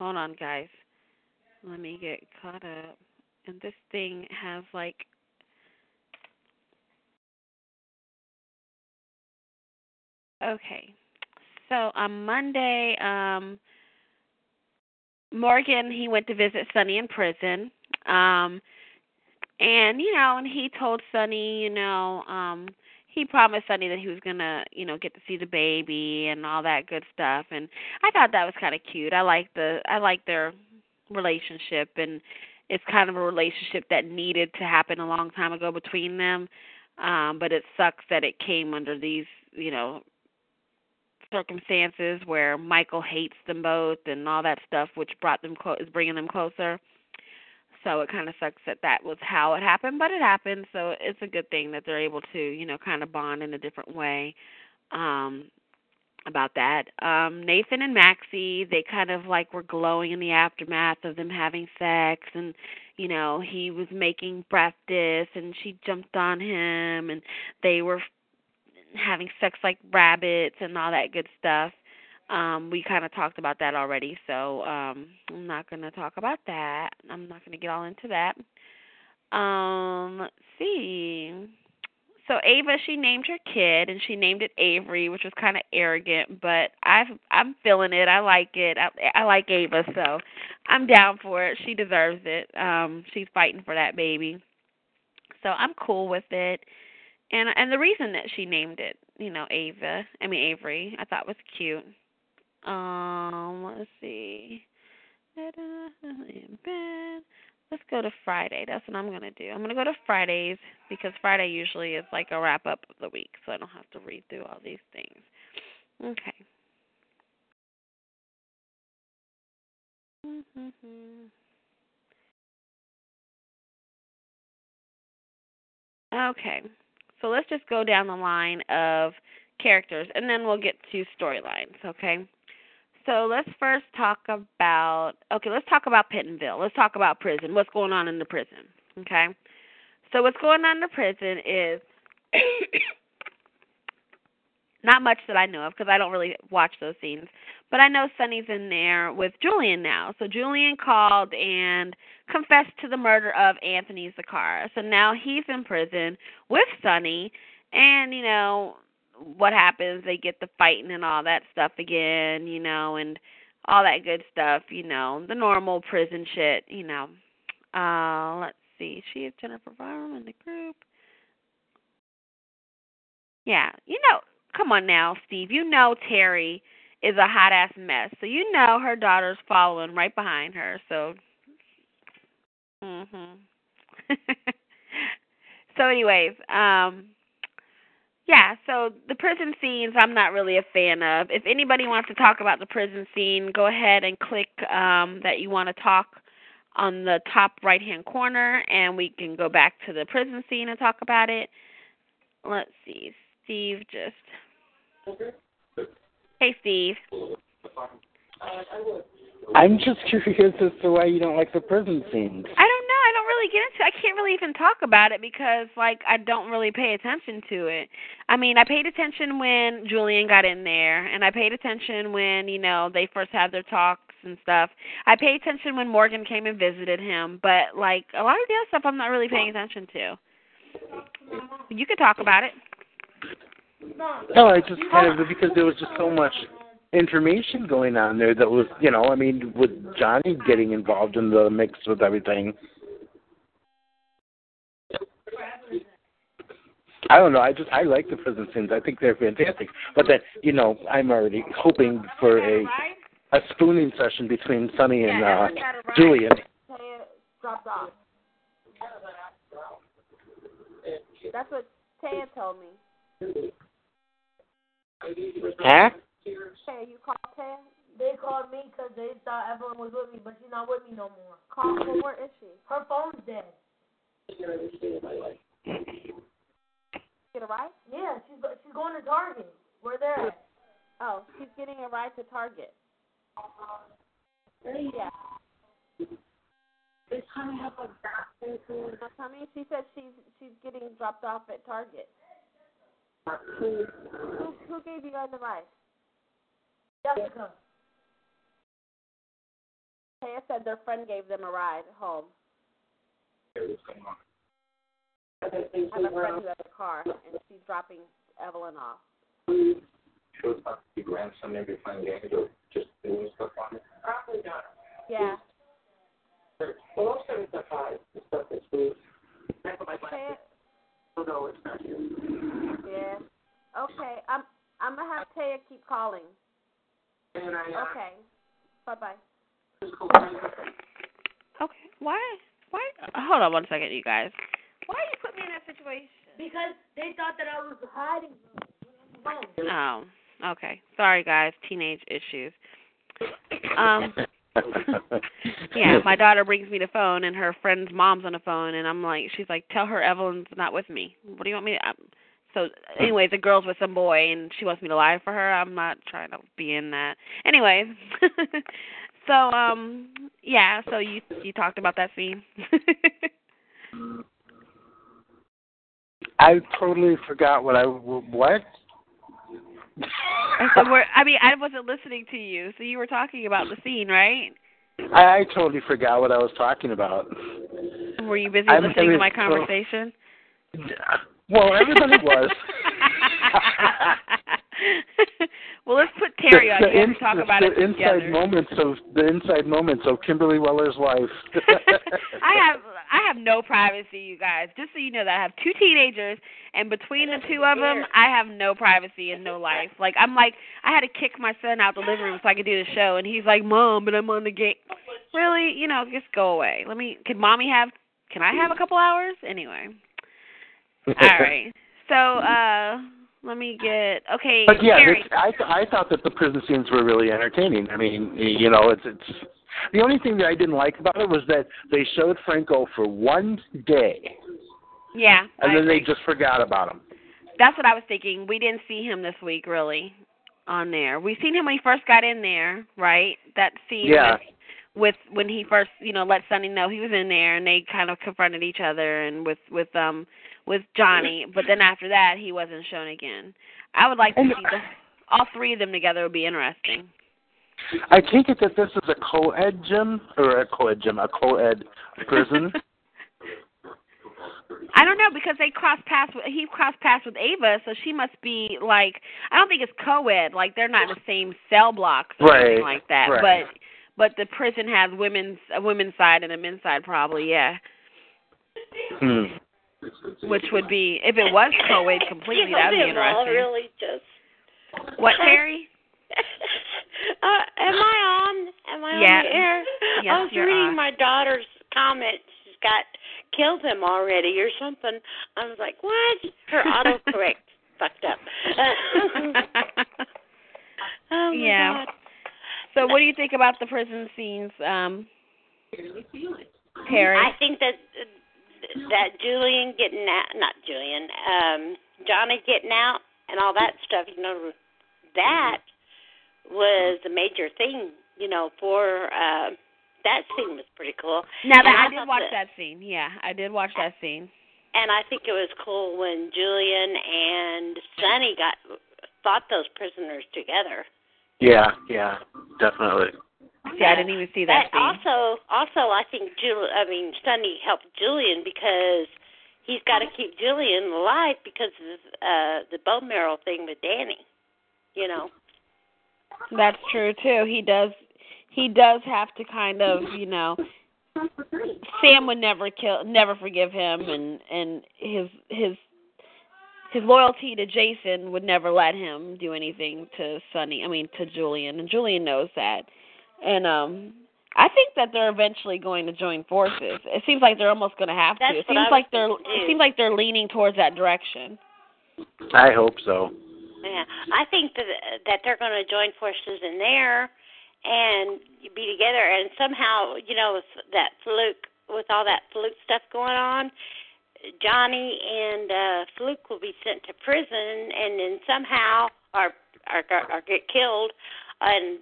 hold on, guys. Let me get caught up. And this thing has like Okay. So on Monday, um Morgan he went to visit Sonny in prison. Um and you know, and he told Sonny, you know, um he promised Sonny that he was gonna, you know, get to see the baby and all that good stuff and I thought that was kinda cute. I like the I like their relationship and it's kind of a relationship that needed to happen a long time ago between them. Um, but it sucks that it came under these, you know, circumstances where Michael hates them both and all that stuff, which brought them clo- is bringing them closer. So it kind of sucks that that was how it happened, but it happened. So it's a good thing that they're able to, you know, kind of bond in a different way. Um, about that. Um Nathan and Maxie, they kind of like were glowing in the aftermath of them having sex and you know, he was making breakfast and she jumped on him and they were having sex like rabbits and all that good stuff. Um we kind of talked about that already, so um I'm not going to talk about that. I'm not going to get all into that. Um let's see so Ava she named her kid and she named it Avery, which was kind of arrogant, but I I'm feeling it. I like it. I I like Ava, so I'm down for it. She deserves it. Um she's fighting for that baby. So I'm cool with it. And and the reason that she named it, you know, Ava, I mean Avery, I thought was cute. Um, let's see. Let's go to Friday. That's what I'm to do. I'm to go to Fridays because Friday usually is like a wrap up of the week, so I don't have to read through all these things. Okay. Okay. So let's just go down the line of characters and then we'll get to storylines, okay? So let's first talk about okay, let's talk about Pentonville. Let's talk about prison. What's going on in the prison? Okay. So what's going on in the prison is not much that I know of because I don't really watch those scenes. But I know Sonny's in there with Julian now. So Julian called and confessed to the murder of Anthony Zacchara. So now he's in prison with Sonny and you know what happens they get the fighting and all that stuff again you know and all that good stuff you know the normal prison shit you know uh let's see she is jennifer Varlam in the group yeah you know come on now steve you know terry is a hot ass mess so you know her daughter's following right behind her so mhm [laughs] so anyways um yeah, so the prison scenes I'm not really a fan of. If anybody wants to talk about the prison scene, go ahead and click um that you want to talk on the top right hand corner and we can go back to the prison scene and talk about it. Let's see. Steve just Hey Steve. I'm just curious as to why you don't like the prison scenes. I don't know. I don't really get into. I can't really even talk about it because like I don't really pay attention to it. I mean, I paid attention when Julian got in there, and I paid attention when you know they first had their talks and stuff. I paid attention when Morgan came and visited him, but like a lot of the other stuff, I'm not really paying attention to. You could talk about it. No, I just kind of because there was just so much information going on there that was, you know, I mean, with Johnny getting involved in the mix with everything. I don't know. I just I like the prison scenes. I think they're fantastic. But then, you know, I'm already hoping for a a spooning session between Sonny and uh Julian. That's what Taya told me. Huh? Taya, you called Taya? They called me because they thought Evelyn was with me, but she's not with me no more. Call her. Where is she? Her phone's dead. Get a ride? Yeah, she's go- she's going to Target. Where they're at. Oh, she's getting a ride to Target. Yeah. They kind of have a back thing to it. Now, Tommy, she said she's she's getting dropped off at Target. Who? Who gave you guys the ride? Jessica. Taya said their friend gave them a ride home. I have a friend who has a car, and she's dropping Evelyn off. Shows up the grandson playing games or just doing stuff on it. Probably not. Yeah. Well, I'm seven to five. The stuff that's Oh, no, it's not you. Yeah. Okay, I'm I'm gonna have Taya keep calling. And I, uh, Okay. Bye bye. Okay. Why? Why? Hold on one second, you guys. Why are you put me in that situation? Because they thought that I was hiding. from Oh, okay. Sorry, guys. Teenage issues. Um. [laughs] yeah, my daughter brings me the phone, and her friend's mom's on the phone, and I'm like, she's like, tell her Evelyn's not with me. What do you want me? To, um, so, anyways, the girl's with some boy, and she wants me to lie for her. I'm not trying to be in that. Anyways, [laughs] so um, yeah. So you you talked about that scene. I totally forgot what I what. I I mean, I wasn't listening to you, so you were talking about the scene, right? I, I totally forgot what I was talking about. Were you busy I'm listening to my so- conversation? Well, everybody [laughs] was. [laughs] well, let's put Terry on. the, have ins- to talk the, about the it inside together. moments of the inside moments of Kimberly Weller's life. [laughs] I have I have no privacy, you guys. Just so you know that I have two teenagers, and between the two of them, I have no privacy and no life. Like I'm like I had to kick my son out the living room so I could do the show, and he's like, "Mom, but I'm on the game." Really, you know, just go away. Let me. Can mommy have? Can I have a couple hours? Anyway. All right. [laughs] So uh let me get okay. But yeah, Terry. this, I I thought that the prison scenes were really entertaining. I mean, you know, it's it's the only thing that I didn't like about it was that they showed Franco for one day, yeah. and I then they just forgot about him. That's what I was thinking. We didn't see him this week really on there. We seen him when he first got in there, right? That scene Yeah. with, with when he first, you know, let Sonny know he was in there and they kind of confronted each other and with with um with Johnny, but then after that he wasn't shown again. I would like to And- see the all three of them together would be interesting. I take it that this is a co-ed gym or a co-ed gym, a co-ed prison. [laughs] I don't know because they cross paths. With, he crossed paths with Ava, so she must be like. I don't think it's co-ed. Like they're not in the same cell blocks or anything like that. right. But but the prison has women's a women's side and a men's side probably. Yeah, hmm. Which would be if it was co-ed completely. you know, That'd be interesting. really just. What Terry? [laughs] uh, am I on? Am I Yeah. on the air? Yes, I was you're reading on. my daughter's comment. She's got killed him already or something. I was like, what? Her [laughs] autocorrect fucked up. [laughs] oh my Yeah. God. So what do you think about the prison scenes, um, Terry? I think that that Julian getting out, not Julian, um, Johnny getting out and all that stuff. You know, that was a major thing. You know, for uh, that scene was pretty cool. now that I I did watch that- that scene. Yeah, I did watch that scene. And I think it was cool when Julian and Sonny got fought those prisoners together. Yeah, yeah, definitely. See, I didn't even see that scene. also, also, I think Jul. I mean, Sonny helped Julian because he's got to keep Julian alive because of uh, the bone marrow thing with Danny. You know. That's true too. He does he does have to kind of, you know Sam would never kill never forgive him and and his his his loyalty to Jason would never let him do anything to Sonny I mean to Julian and Julian knows that. And um I think that they're eventually going to join forces. It seems like they're almost going to have That's to. It seems like they're it seems like they're leaning towards that direction. I hope so. Yeah, I think that that they're going to join forces in there and be together, and somehow, you know, with that fluke, with all that fluke stuff going on, Johnny and uh Fluke will be sent to prison, and then somehow are are are get killed, and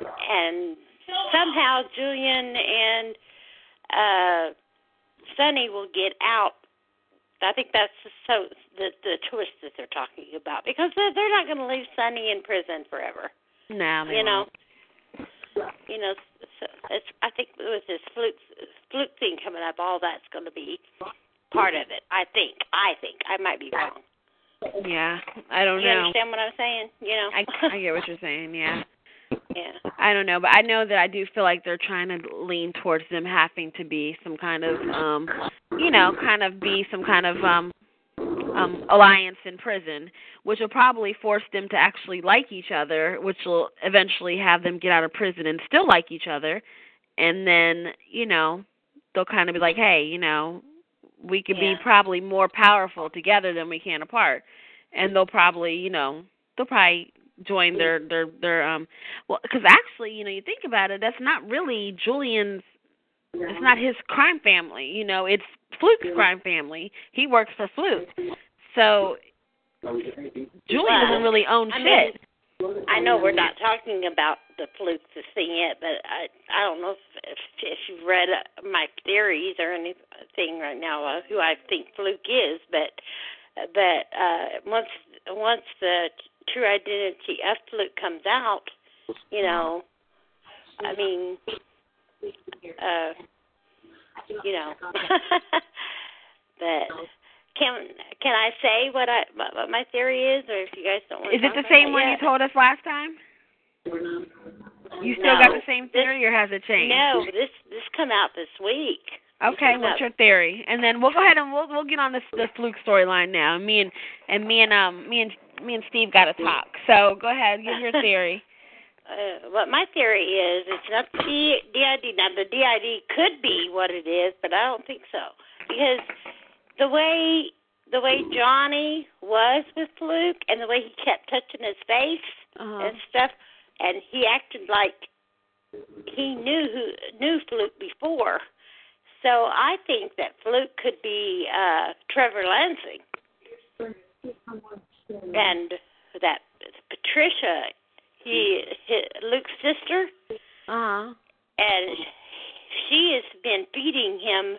and somehow Julian and uh Sonny will get out I think that's so the the twist that they're talking about because they're, they're not going to leave Sonny in prison forever. No, you know, won't. you know. So it's I think with this fluke fluke thing coming up, all that's going to be part of it. I think. I think. I might be wrong. Yeah, I don't you know. You understand what I'm saying? You know. I I get what you're saying. Yeah. Yeah. I don't know, but I know that I do feel like they're trying to lean towards them having to be some kind of um you know, kind of be some kind of um um alliance in prison, which will probably force them to actually like each other, which will eventually have them get out of prison and still like each other and then, you know, they'll kind of be like, hey, you know, we could be probably more powerful together than we can apart, and they'll probably, you know, they'll probably join their their their um well because actually you know you think about it that's not really julian's it's not his crime family you know it's fluke's crime family. He works for fluke. So julian doesn't really own I shit. mean, I know we're not talking about the fluke this thing yet, but I I don't know if if, if you've read uh, my theories or anything right now of who I think fluke is, but but uh once once the true identity of fluke comes out, you know, I mean, uh, you know, [laughs] but can can I say what I what, my theory is, or if you guys don't want is it the same one you told us last time you still No. got the same theory or has it changed No, this this come out this week. Okay, what's your theory? And then we'll go ahead and we'll we'll get on this the fluke storyline now. Me and and me and um me and me and Steve got to talk. So go ahead, give your theory. [laughs] Uh, what my theory is, it's not the DID. Now the DID could be what it is, but I don't think so because the way the way Johnny was with Fluke and the way he kept touching his face Uh-huh. and stuff, and he acted like he knew who knew Fluke before. So I think that Fluke could be uh Trevor Lansing, and that Patricia, he, he Luke's sister, Uh-huh. and she has been feeding him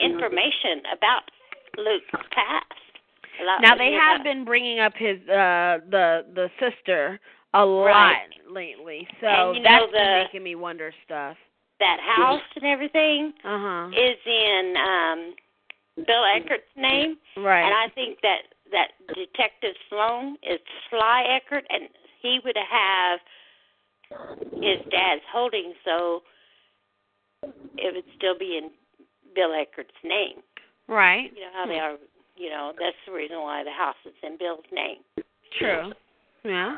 information about Luke's past. Now they have been bringing up his uh the the sister a lot Right. lately. So And know that's been the- making me wonder stuff. that house and everything Uh-huh. is in um Bill Eckert's name. Right. And I think that that Detective Sloan is Sly Eckert, and he would have his dad's holding, so it would still be in Bill Eckert's name. Right. You know how they are. You know that's the reason why the house is in Bill's name. True. Yeah.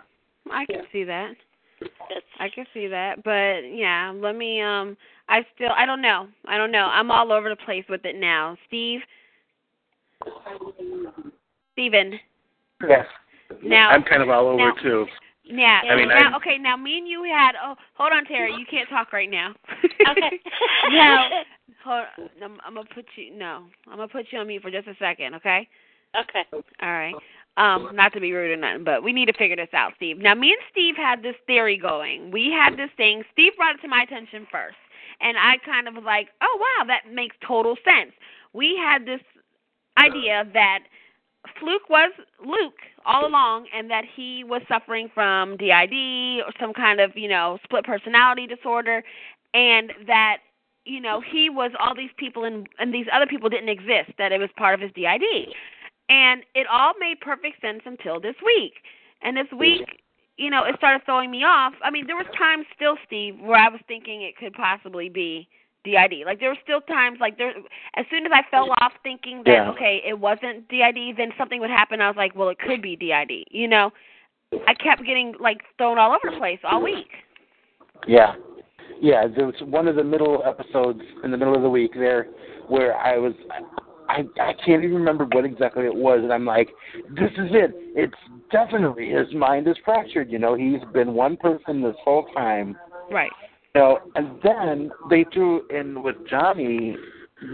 I can see that. That's I can see that. But yeah, let me um I still I don't know. I don't know. I'm all over the place with it now. Steve Steven. Yes. Now I'm kind of all over now- too. Yeah. I mean, now I- okay, now me and you had oh hold on Terry, you can't talk right now. okay. [laughs] now hold I'm, I'm gonna put you no. I'm gonna put you on mute for just a second, okay? okay. All right. Um, not to be rude or nothing, but we need to figure this out, Steve. Now, me and Steve had this theory going. We had this thing. Steve brought it to my attention first, and I kind of was like, "Oh wow, that makes total sense." We had this idea that Fluke was Luke all along, and that he was suffering from DID or some kind of, you know, split personality disorder, and that you know he was all these people, and and these other people didn't exist. That it was part of his DID. And it all made perfect sense until this week. And this week, you know, it started throwing me off. I mean, there was times still, Steve, where I was thinking it could possibly be DID. Like there were still times like there as soon as I fell off thinking that Yeah. okay, it wasn't DID, then something would happen. I was like, well, it could be DID. You know, I kept getting like thrown all over the place all week. Yeah. Yeah, there was one of the middle episodes in the middle of the week there where I was I I can't even remember what exactly it was and I'm like, This is it. It's definitely his mind is fractured, you know, he's been one person this whole time. Right. You know, and then they threw in with Johnny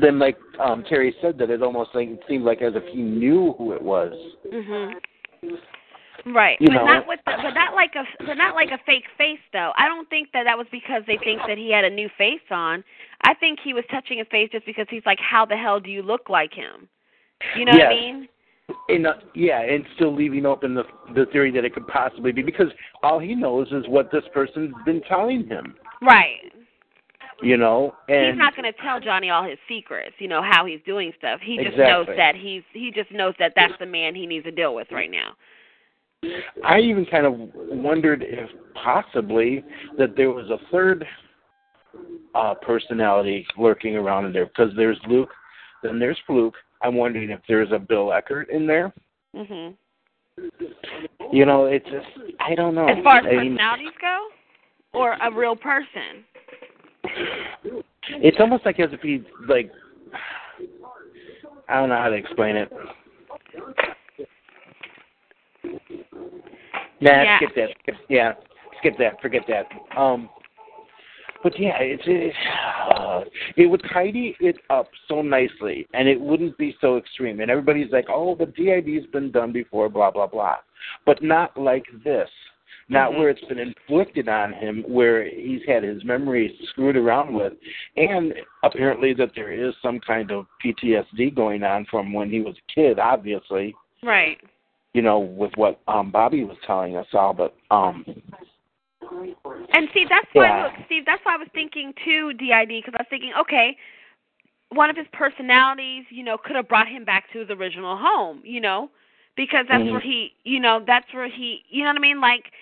then like um Terry said that it almost like it seemed like as if he knew who it was. Mhm. Right, You but know. not with the, but not like a but not like a fake face though. I don't think that that was because they think that he had a new face on. I think he was touching his face just because he's like, how the hell do you look like him? You know what I Yes. mean? And uh, yeah, and still leaving open the the theory that it could possibly be because all he knows is what this person's been telling him. Right. You know, and he's not going to tell Johnny all his secrets. You know how he's doing stuff. He just knows that he's he just knows that that's the man he needs to deal with right now. I even kind of wondered if possibly that there was a third uh personality lurking around in there because there's Luke, then there's Fluke. I'm wondering if there's a Bill Eckert in there. Mhm. You know, it's just I don't know. As far as I mean, personalities go, or a real person. It's almost like as if he like I don't know how to explain it. Nah, Yeah. skip that. Skip, yeah, skip that. Forget that. Um, but yeah, it's it, uh, it would tidy it up so nicely, and it wouldn't be so extreme. And everybody's like, "Oh, the DID's been done before, blah blah blah," but not like this. Not Mhm. where it's been inflicted on him, where he's had his memories screwed around with, and apparently that there is some kind of PTSD going on from when he was a kid. Obviously, Right. you know, with what um Bobby was telling us all, but um And see, that's why, Yeah. look, Steve, that's why I was thinking too, DID, because I was thinking, okay, one of his personalities, you know, could have brought him back to his original home, you know, because that's Mhm. where he, you know, that's where he, you know what I mean, like,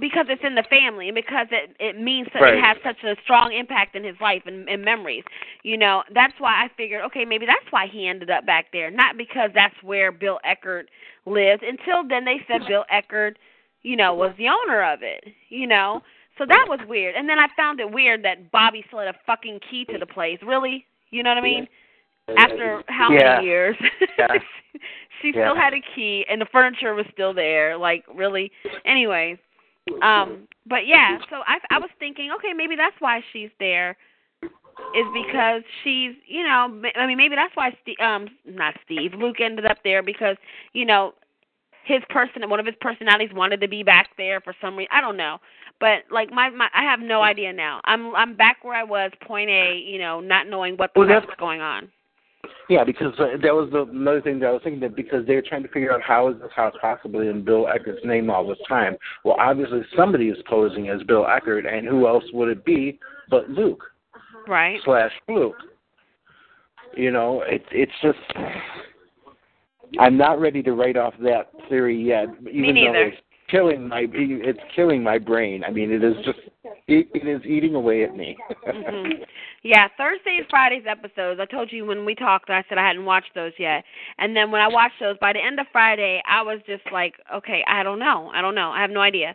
because it's in the family and because it it means that Right. it has such a strong impact in his life and, and memories. You know, that's why I figured, okay, maybe that's why he ended up back there, not because that's where Bill Eckert lives. Until then, they said Bill Eckert, you know, was the owner of it. You know, so that was weird. And then I found it weird that Bobbie had a fucking key to the place. Really, you know what I mean? After how Yeah. many years? Yeah. [laughs] she Yeah. still had a key and the furniture was still there. Like really. Anyways, um, but yeah. So I I was thinking, okay, maybe that's why she's there. Is because she's, you know, I mean, maybe that's why Steve, um, not Steve, Luke ended up there because, you know, his person, one of his personalities wanted to be back there for some reason. I don't know, but like my, my, I have no idea now. I'm, I'm back where I was, point A, you know, not knowing what the Well, that's- going on. Yeah, because uh, that was the, another thing that I was thinking that because they were trying to figure out how is this house possibly in Bill Eckert's name all this time. Well, obviously somebody is posing as Bill Eckert, and who else would it be but Luke Right. slash Luke? You know, it, it's just I'm not ready to write off that theory yet, even though neither. it's killing my it's killing my brain. I mean, it is just it, it is eating away at me. hmm Yeah, Thursday and Friday's episodes. I told you when we talked, I said I hadn't watched those yet. And then when I watched those, by the end of Friday, I was just like, okay, I don't know, I don't know, I have no idea.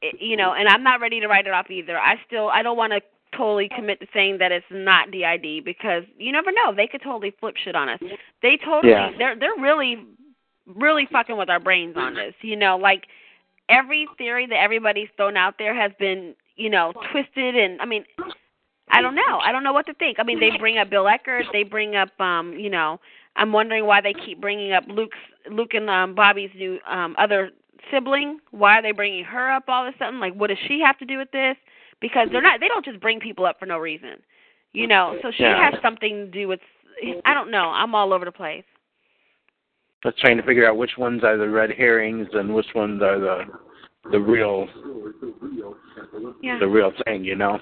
It, you know, and I'm not ready to write it off either. I still, I don't want to totally commit to saying that it's not DID because you never know. They could totally flip shit on us. They totally, Yeah. they're they're really, really fucking with our brains on this. You know, like every theory that everybody's thrown out there has been, you know, twisted and I mean, I don't know. I don't know what to think. I mean, they bring up Bill Eckert, they bring up um, you know, I'm wondering why they keep bringing up Luke's Luke and um Bobbie's new um other sibling. Why are they bringing her up all of a sudden? Like what does she have to do with this? Because they're not they don't just bring people up for no reason. You know, so she Yeah. has something to do with I don't know. I'm all over the place. Just trying to figure out which ones are the red herrings and which ones are the the real Yeah. the real thing, you know.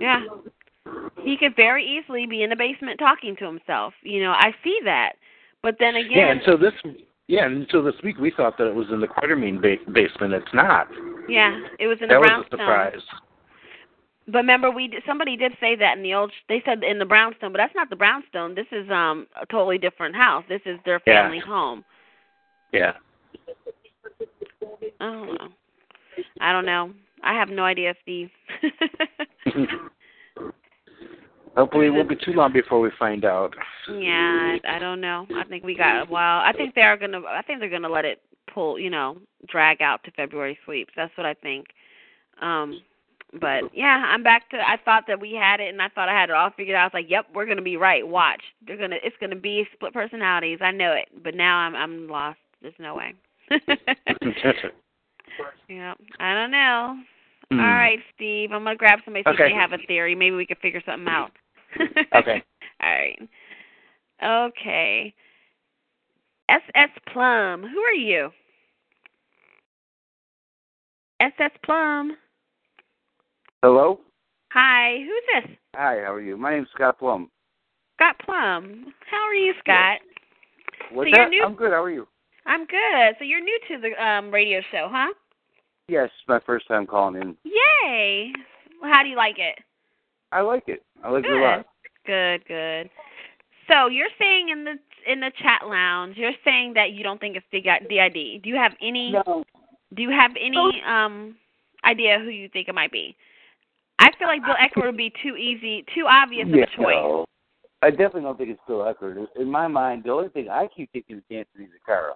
Yeah. He could very easily be in the basement talking to himself. You know, I see that. But then again, Yeah, and so this yeah, and so this week we thought that it was in the Quartermaine ba- basement. It's not. yeah, it was in that the was a surprise. But remember, we did, somebody did say that in the old. They said in the brownstone, but that's not the brownstone. This is um a totally different house. This is their Yeah. family home. Yeah. I don't know. I don't know. I have no idea, Steve. [laughs] Hopefully, it won't be too long before we find out. yeah, I, I don't know. I think we got. Well, I think they're gonna. I think they're gonna let it pull. You know, drag out to February sweeps. That's what I think. Um, but yeah, I'm back to. I thought that we had it, and I thought I had it all figured out. I was like, "Yep, we're gonna be right. Watch, they're gonna. It's gonna be split personalities. I know it, but now I'm I'm lost. There's no way. [laughs] yeah, I don't know. Hmm. All right, Steve. I'm gonna grab somebody see Okay. if they have a theory. Maybe we could figure something out. [laughs] Okay. All right. Okay. SS Plum. Who are you? SS Plum. Hello. Hi. Who's this? Hi. How are you? My name's Scott Plum. Scott Plum. How are you, Scott? What's So that? new- I'm good. How are you? I'm good. So you're new to the um radio show, huh? Yes, it's my first time calling in. Yay. Well, how do you like it? I like it. I like it a lot. Good, good. So you're saying in the in the chat lounge, you're saying that you don't think it's DID. Do you have any No. do you have any um idea who you think it might be? I feel like Bill Eckert would be too easy, too obvious of yeah, a choice. no. I definitely don't think it's Bill Eckert. In my mind, the only thing I keep thinking is Anthony Zacchara.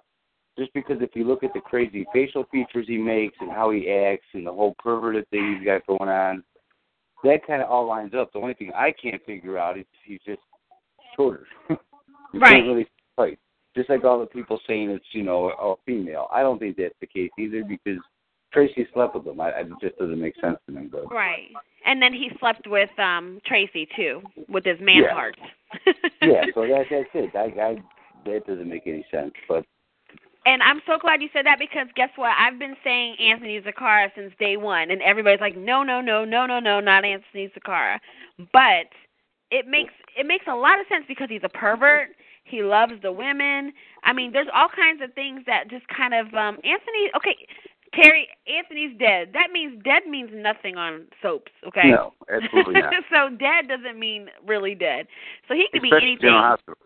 Just because if you look at the crazy facial features he makes and how he acts and the whole perverted thing he's got going on, that kind of all lines up. The only thing I can't figure out is he's just shorter. [laughs] you Right. can't really fight. Just like all the people saying it's, you know, a female. I don't think that's the case either because Tracy slept with him. I, I, it just doesn't make sense to me. But Right. And then he slept with um Tracy too, with his man Yeah. heart. [laughs] yeah, so that that's it. I, I that doesn't make any sense. But And I'm so glad you said that because guess what? I've been saying Anthony Zacchara since day one, and everybody's like, no, no, no, no, no, no, not Anthony Zacchara. But it makes it makes a lot of sense because he's a pervert. He loves the women. I mean, there's all kinds of things that just kind of um Anthony. Okay, Terry, Anthony's dead. That means dead means nothing on soaps. Okay. no, absolutely not. [laughs] so dead doesn't mean really dead. So he could be Especially anything. General Hospital.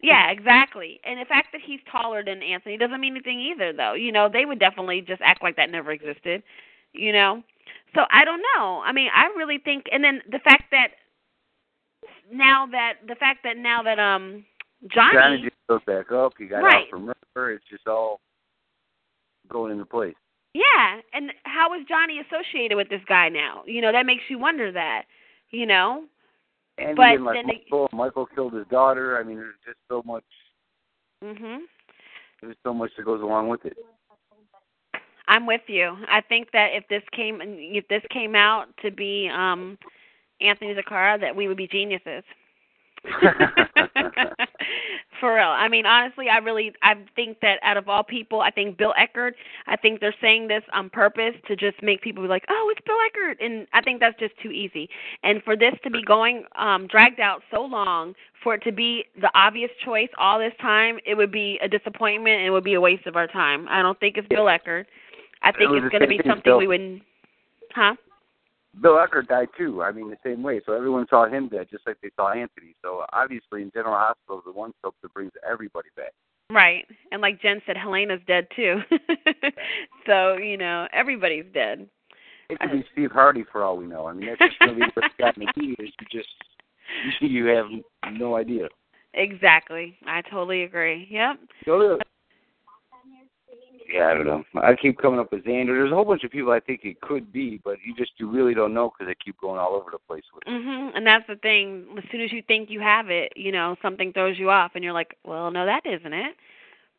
Yeah, exactly. And the fact that he's taller than Anthony doesn't mean anything either, though. You know, they would definitely just act like that never existed. You know, so I don't know. I mean, I really think, and then the fact that now that the fact that now that um Johnny, Johnny just goes back up. He got Right. out from murder. It's just all going into place. Yeah, and how is Johnny associated with this guy now? You know, that makes you wonder that. You know, And But even like then they- Michael, Michael killed his daughter. I mean, there's just so much. mhm. There's so much that goes along with it. I'm with you. I think that if this came if this came out to be um Anthony Zacchara, that we would be geniuses. [laughs] [laughs] For real. I mean, honestly, I really I think that out of all people, I think Bill Eckert. I think they're saying this on purpose to just make people be like, "Oh, it's Bill Eckert," and I think that's just too easy. And for this to be going um dragged out so long, for it to be the obvious choice all this time, it would be a disappointment and it would be a waste of our time. I don't think it's Bill Eckert. I think it's going to be something Bill. we wouldn't. Huh? Bill Eckert died too. I mean, the same way. So everyone saw him dead, just like they saw Anthony. So obviously, in General Hospital, the one soap that brings everybody back. Right. And like Jen said, Helena's dead too. [laughs] so you know everybody's dead. It could be Steve Hardy for all we know. I mean, that's just going to be what's got in the. You just you, have no idea. Exactly. I totally agree. Yep. To Yeah, I don't know. I keep coming up with Xander. There's a whole bunch of people I think it could be, but you just you really don't know because they keep going all over the place with it. Mhm. And that's the thing. As soon as you think you have it, you know, something throws you off, and you're like, "Well, no, that isn't it."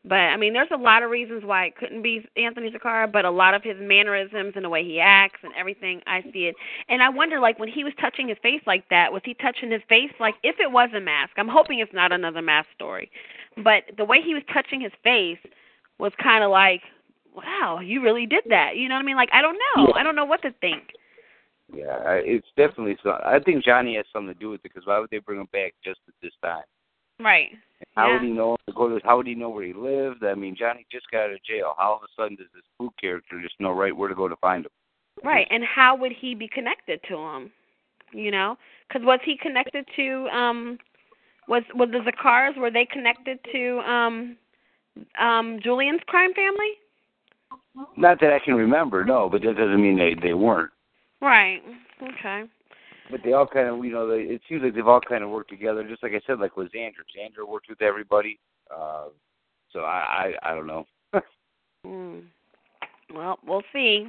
But I mean, there's a lot of reasons why it couldn't be Anthony Zacchara, but a lot of his mannerisms and the way he acts and everything, I see it. And I wonder, like, when he was touching his face like that, was he touching his face like if it was a mask? I'm hoping it's not another mask story, but the way he was touching his face was kind of like, wow, you really did that. You know what I mean? Like, I don't know. Yeah. I don't know what to think. Yeah, I, it's definitely so. I think Johnny has something to do with it because why would they bring him back just at this time? Right. How Yeah. would he know to go to? How would he know where he lived? I mean, Johnny just got out of jail. How all of a sudden does this spook character just know right where to go to find him? Right, and how would he be connected to him? You know, because was he connected to um, was was the Zaccharas were they connected to um, um Julian's crime family? Not that I can remember, no, but that doesn't mean they they weren't. Right. Okay. But they all kind of, you know, they, it seems like they've all kind of worked together. Just like I said, like with Xander. Xander worked with everybody. Uh, so I, I, I don't know. [laughs] Mm. Well, we'll see.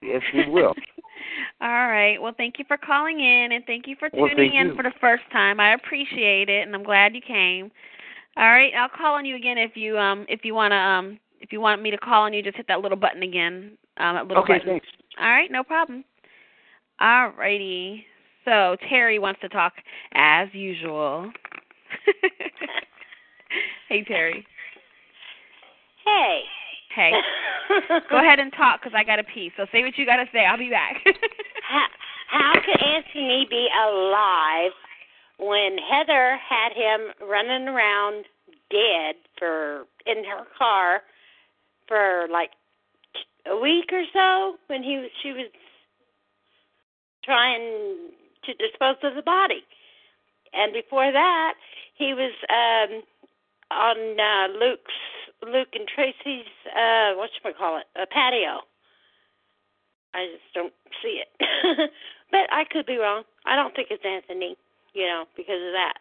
yes, we will. [laughs] All right. Well, thank you for calling in and thank you for tuning thank in you. for the first time. I appreciate it and I'm glad you came. All right, I'll call on you again if you um if you want to um if you want me to call on you just hit that little button again. Um that little okay, button. thanks. All right, no problem. All righty. So Terry wants to talk as usual. [laughs] hey Terry. Hey. Hey. Go ahead and talk because I got to pee. So say what you got to say. I'll be back. [laughs] How, how could Anthony be alive when Heather had him running around dead for in her car for like a week or so when he she was trying to dispose of the body. And before that, he was um on uh Luke's Luke and Tracy's uh what call it a patio I just don't see it. [laughs] but I could be wrong. I don't think it's Anthony, you know, because of that.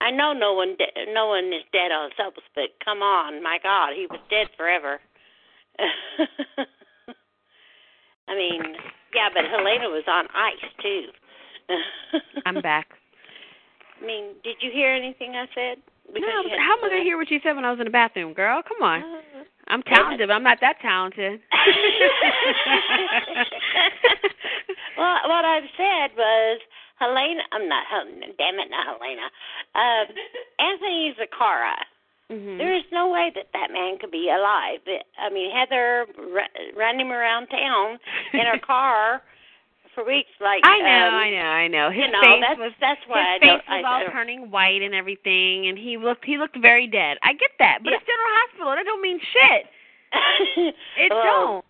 I know no one de- no one is dead on Subs, but come on, my God, he was dead forever. [laughs] I mean, yeah, but Helena was on ice too. I'm [laughs] back. I mean, did you hear anything I said? Because no, how am I gonna hear what you said when I was in the bathroom, girl? Come on. Uh, I'm talented, but I'm not that talented. [laughs] [laughs] well, what I've said was Helena. I'm not Damn it, not Helena. Um, Anthony Zacchara. Mhm. There is no way that that man could be alive. I mean, Heather r- ran him around town in her [laughs] car Like I know, um, I know, I know. His you know, face that's was that's why I his face don't. was I, all I turning white and everything, and he looked he looked very dead. I get that, but Yeah. it's General Hospital. That don't mean shit. [laughs] It well, don't.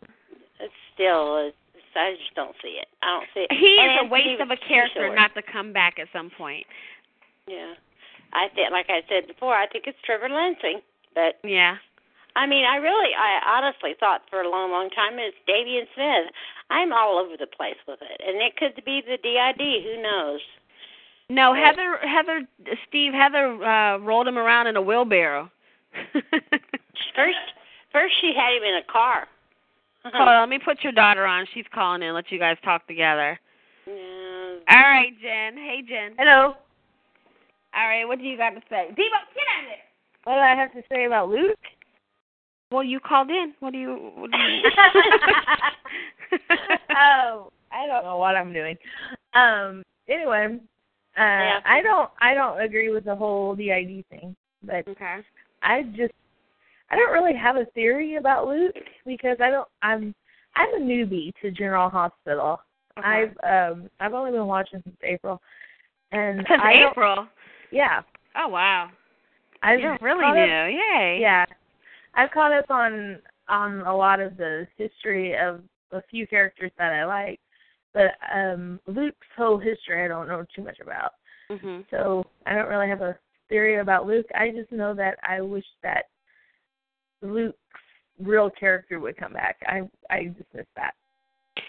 It's still. It's, I just don't see it. I don't see it. He And is a waste of a character not to come back at some point. Yeah, I think, like I said before, I think it's Trevor Lansing. But Yeah. I mean, I really, I honestly thought for a long, long time it's Davian Smith. I'm all over the place with it, and it could be the DID. Who knows? No, But- Heather Heather Steve Heather uh rolled him around in a wheelbarrow. [laughs] First, first she had him in a car. Hold on, let me put your daughter on. She's calling in. Let you guys talk together. Yeah. All right, Jen. Hey, Jen. Hello. All right, what do you got to say? Debo, get out of there. What do I have to say about Luke? Well, you called in. What do you? What do you? [laughs] oh, I don't know what I'm doing. Um. Anyway, uh, Yeah. I don't. I don't agree with the whole DID thing, but okay. I just. I don't really have a theory about Luke because I don't. I'm. I'm a newbie to General Hospital. Okay. I've um. I've only been watching since April, and Since I April. Yeah. Oh wow. I've You're really new. Yay. Yeah, I've caught up on on a lot of the history of a few characters that I like, but um Luke's whole history I don't know too much about. Mhm. So I don't really have a theory about Luke. I just know that I wish that Luke's real character would come back. I I just miss that.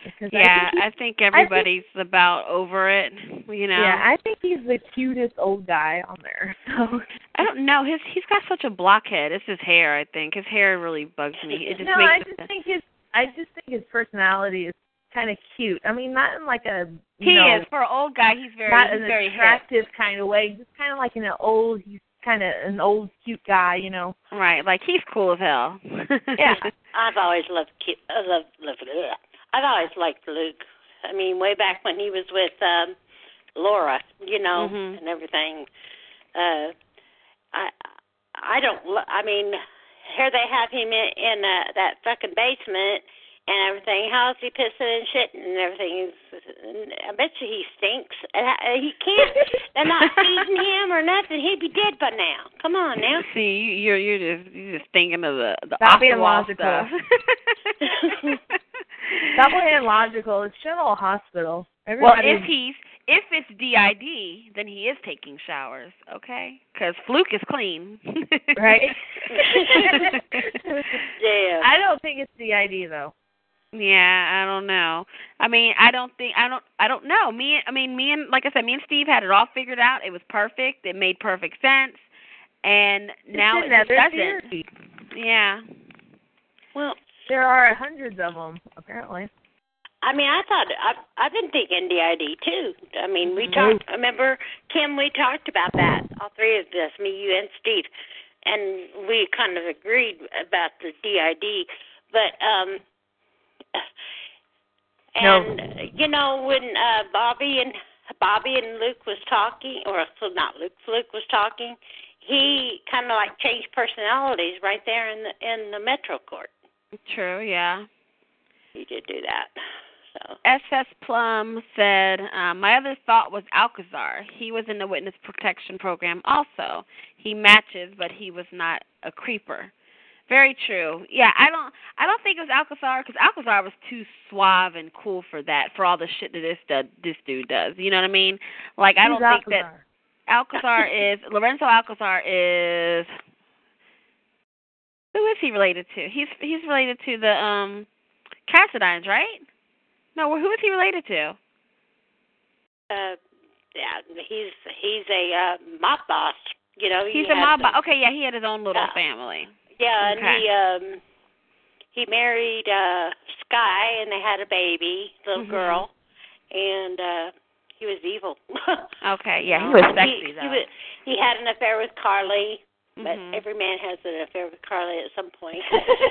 Because Yeah, I think I think everybody's about over it. You know. yeah, I think he's the cutest old guy on there. [laughs] So I don't know. His he's got such a blockhead. It's his hair. I think his hair really bugs me. It just no, I just it, think his I just think his personality is kind of cute. I mean, not in like a you he know, is for an old guy. He's very not he's an very hip. attractive kind of way. Just kind of like in an old. He's kind of an old cute guy, you know. Right, like he's cool as hell. [laughs] Yeah. I've always loved cute. I love, love, ugh. I've always liked Luke. I mean, way back when he was with um Laura, you know, Mhm. and everything. Uh I I don't. I mean, here they have him in, in uh, that fucking basement and everything. How's he pissing and shitting and everything? He's, I bet you he stinks. And He can't. They're not [laughs] feeding him or nothing. He'd be dead by now. Come on now. See, you- you're you're just you're just thinking of the the Stop off being the wall logical. stuff. [laughs] [laughs] Stop playing logical. It's General Hospital. well, if he's if it's DID, then he is taking showers, okay? Because Fluke is clean, [laughs] right. [laughs] Yeah. I don't think it's DID though. Yeah, I don't know. I mean, I don't think I don't I don't know. Me I mean, me and like I said, me and Steve had it all figured out. It was perfect. It made perfect sense. And now it's it doesn't. theory. Yeah. Well, There are hundreds of them apparently. I mean, I thought I've I've been thinking DID too. I mean, we Mhm. talked. Remember, Kim? We talked about that. All three of us, me, you, and Steve, and we kind of agreed about the DID. But um, [sighs] and you know when uh Bobbie and Bobbie and Luke was talking, or so not Luke, Luke was talking. He kind of like changed personalities right there in the in the Metro Court. True, yeah. He did do that. So SS Plum said, um, My other thought was Alcazar. He was in the witness protection program also. He matches, but he was not a creeper. Very true. Yeah, I don't I don't think it was Alcazar because Alcazar was too suave and cool for that, for all the shit that this du- this dude does. You know what I mean? Like I don't think that Alcazar? Alcazar [laughs] is Lorenzo Alcazar is who is he related to? He's he's related to the um Cassadines, right? No, who is he related to? Uh, yeah, he's he's a uh, mob boss. You know, he He's a mob. some- bo- Okay, yeah, he had his own little Yeah. family. Yeah, and Okay. he um he married uh Skye and they had a baby, little Mhm. girl. And uh he was evil. [laughs] Okay, yeah, he was sexy he, though. He, was, he had an affair with Carly, but Mhm. every man has an affair with Carly at some point.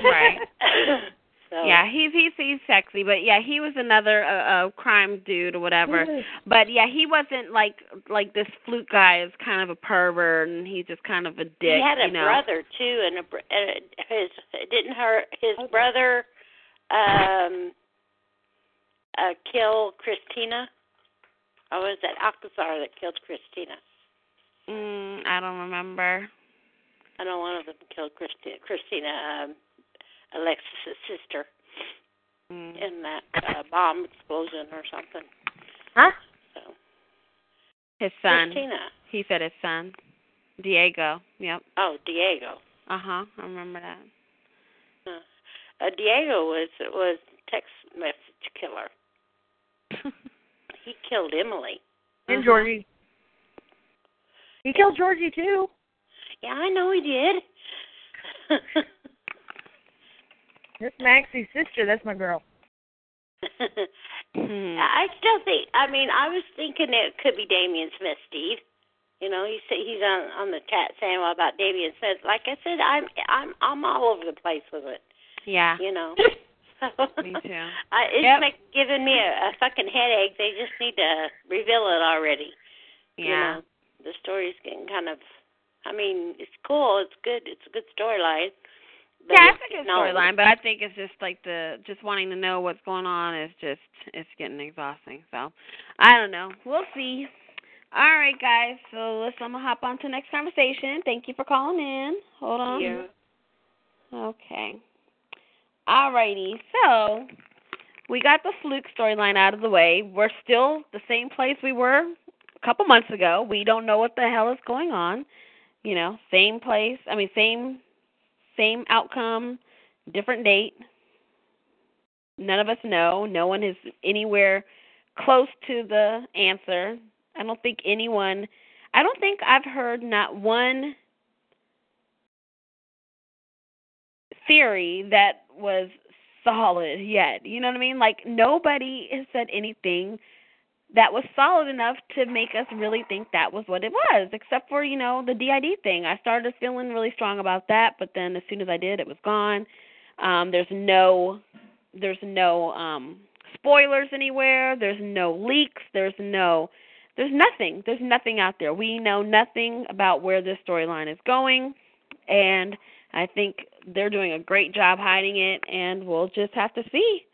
Right. [laughs] so Yeah, he's he's he's sexy, but yeah, he was another uh, uh crime dude or whatever. But yeah, he wasn't like like this Fluke guy is kind of a pervert and he's just kind of a dick. he had a you know? brother too, and a uh, his didn't her his brother um uh kill Kristina? Or was that Alcazar that killed Kristina? Mm, I don't remember. I know one of them killed Kristina, Kristina um, Alexis's sister Mm. in that uh, bomb explosion or something. Huh? So His son. Kristina. He said his son, Diego. Yep. Oh, Diego. Uh huh. I remember that. Uh, uh, Diego was was text message killer. [laughs] He killed Emily. And Georgie. He killed Georgie too. Yeah, I know he did. [laughs] That's Maxie's sister. That's my girl. Hmm. [laughs] I still think. I mean, I was thinking it could be Damian Smith, Steve. You know, he's he's on on the chat saying well about Damian Smith. Like I said, I'm I'm I'm all over the place with it. Yeah. You know. [laughs] Me too. I, it's Yep. like giving me a, a fucking headache. They just need to reveal it already. You Yeah. know, the story's getting kind of. I mean, it's cool. It's good. It's a good storyline. but yeah, it's a good storyline, but I think it's just like the just wanting to know what's going on is just it's getting exhausting. So I don't know. We'll see. All right, guys. So let's I'm gonna hop on to the next conversation. Thank you for calling in. Hold on. Yeah. Okay. Alrighty. So we got the fluke storyline out of the way. We're still the same place we were a couple months ago. We don't know what the hell is going on. You know, same place. I mean, same same outcome, different date. None of us know. No one is anywhere close to the answer. I don't think anyone I don't think I've heard not one theory that was solid yet. You know what I mean? Like nobody has said anything that was solid enough to make us really think that was what it was, except for, you know, the DID thing. I started feeling really strong about that, but then as soon as I did, it was gone. Um there's no there's no um spoilers anywhere, there's no leaks, there's no there's nothing. There's nothing out there. We know nothing about where this storyline is going and I think they're doing a great job hiding it, and we'll just have to see.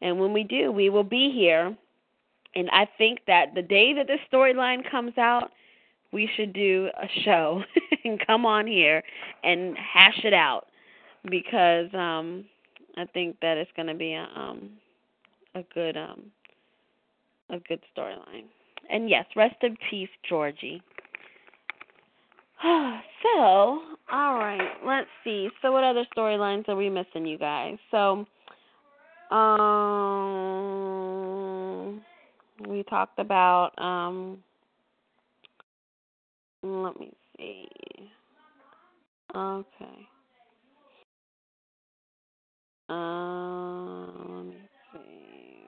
And when we do, we will be here. And I think that the day that this storyline comes out, we should do a show [laughs] and come on here and hash it out because um I think that it's going to be a um a good um a good storyline. And yes, rest in peace, Georgie. [sighs] so, all right, let's see. So, what other storylines are we missing, you guys? So, um, we talked about um. Let me see. Okay. Um, let me see.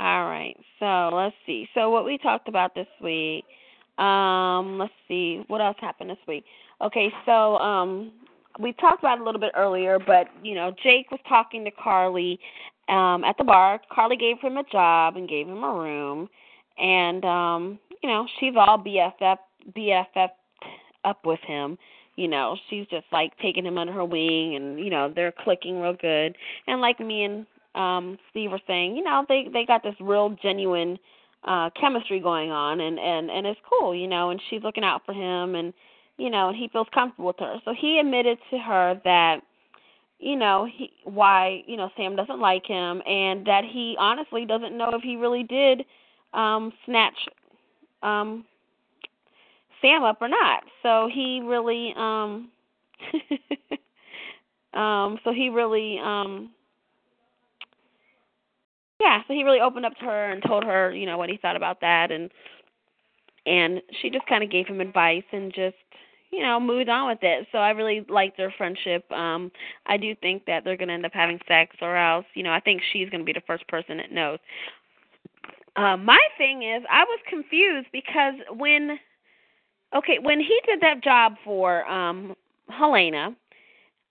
All right. So let's see. So what we talked about this week. Um, let's see. What else happened this week? Okay, so um we talked about it a little bit earlier, but you know, Jake was talking to Carly um at the bar. Carly gave him a job and gave him a room and um, you know, she's all BFF BFF up with him. You know, she's just like taking him under her wing and, you know, they're clicking real good. And like me and um Steve were saying, you know, they they got this real genuine uh chemistry going on and and and it's cool, you know, and she's looking out for him and you know, and he feels comfortable with her. So he admitted to her that you know, he why, you know, Sam doesn't like him and that he honestly doesn't know if he really did um snatch um Sam up or not. So he really um [laughs] um so he really um yeah, so he really opened up to her and told her, you know, what he thought about that and and she just kind of gave him advice and just you know moved on with it. So i really liked their friendship. Um i do think that they're going to end up having sex or else you know i think she's going to be the first person that knows. Uh, my thing is i was confused because when okay when he did that job for um helena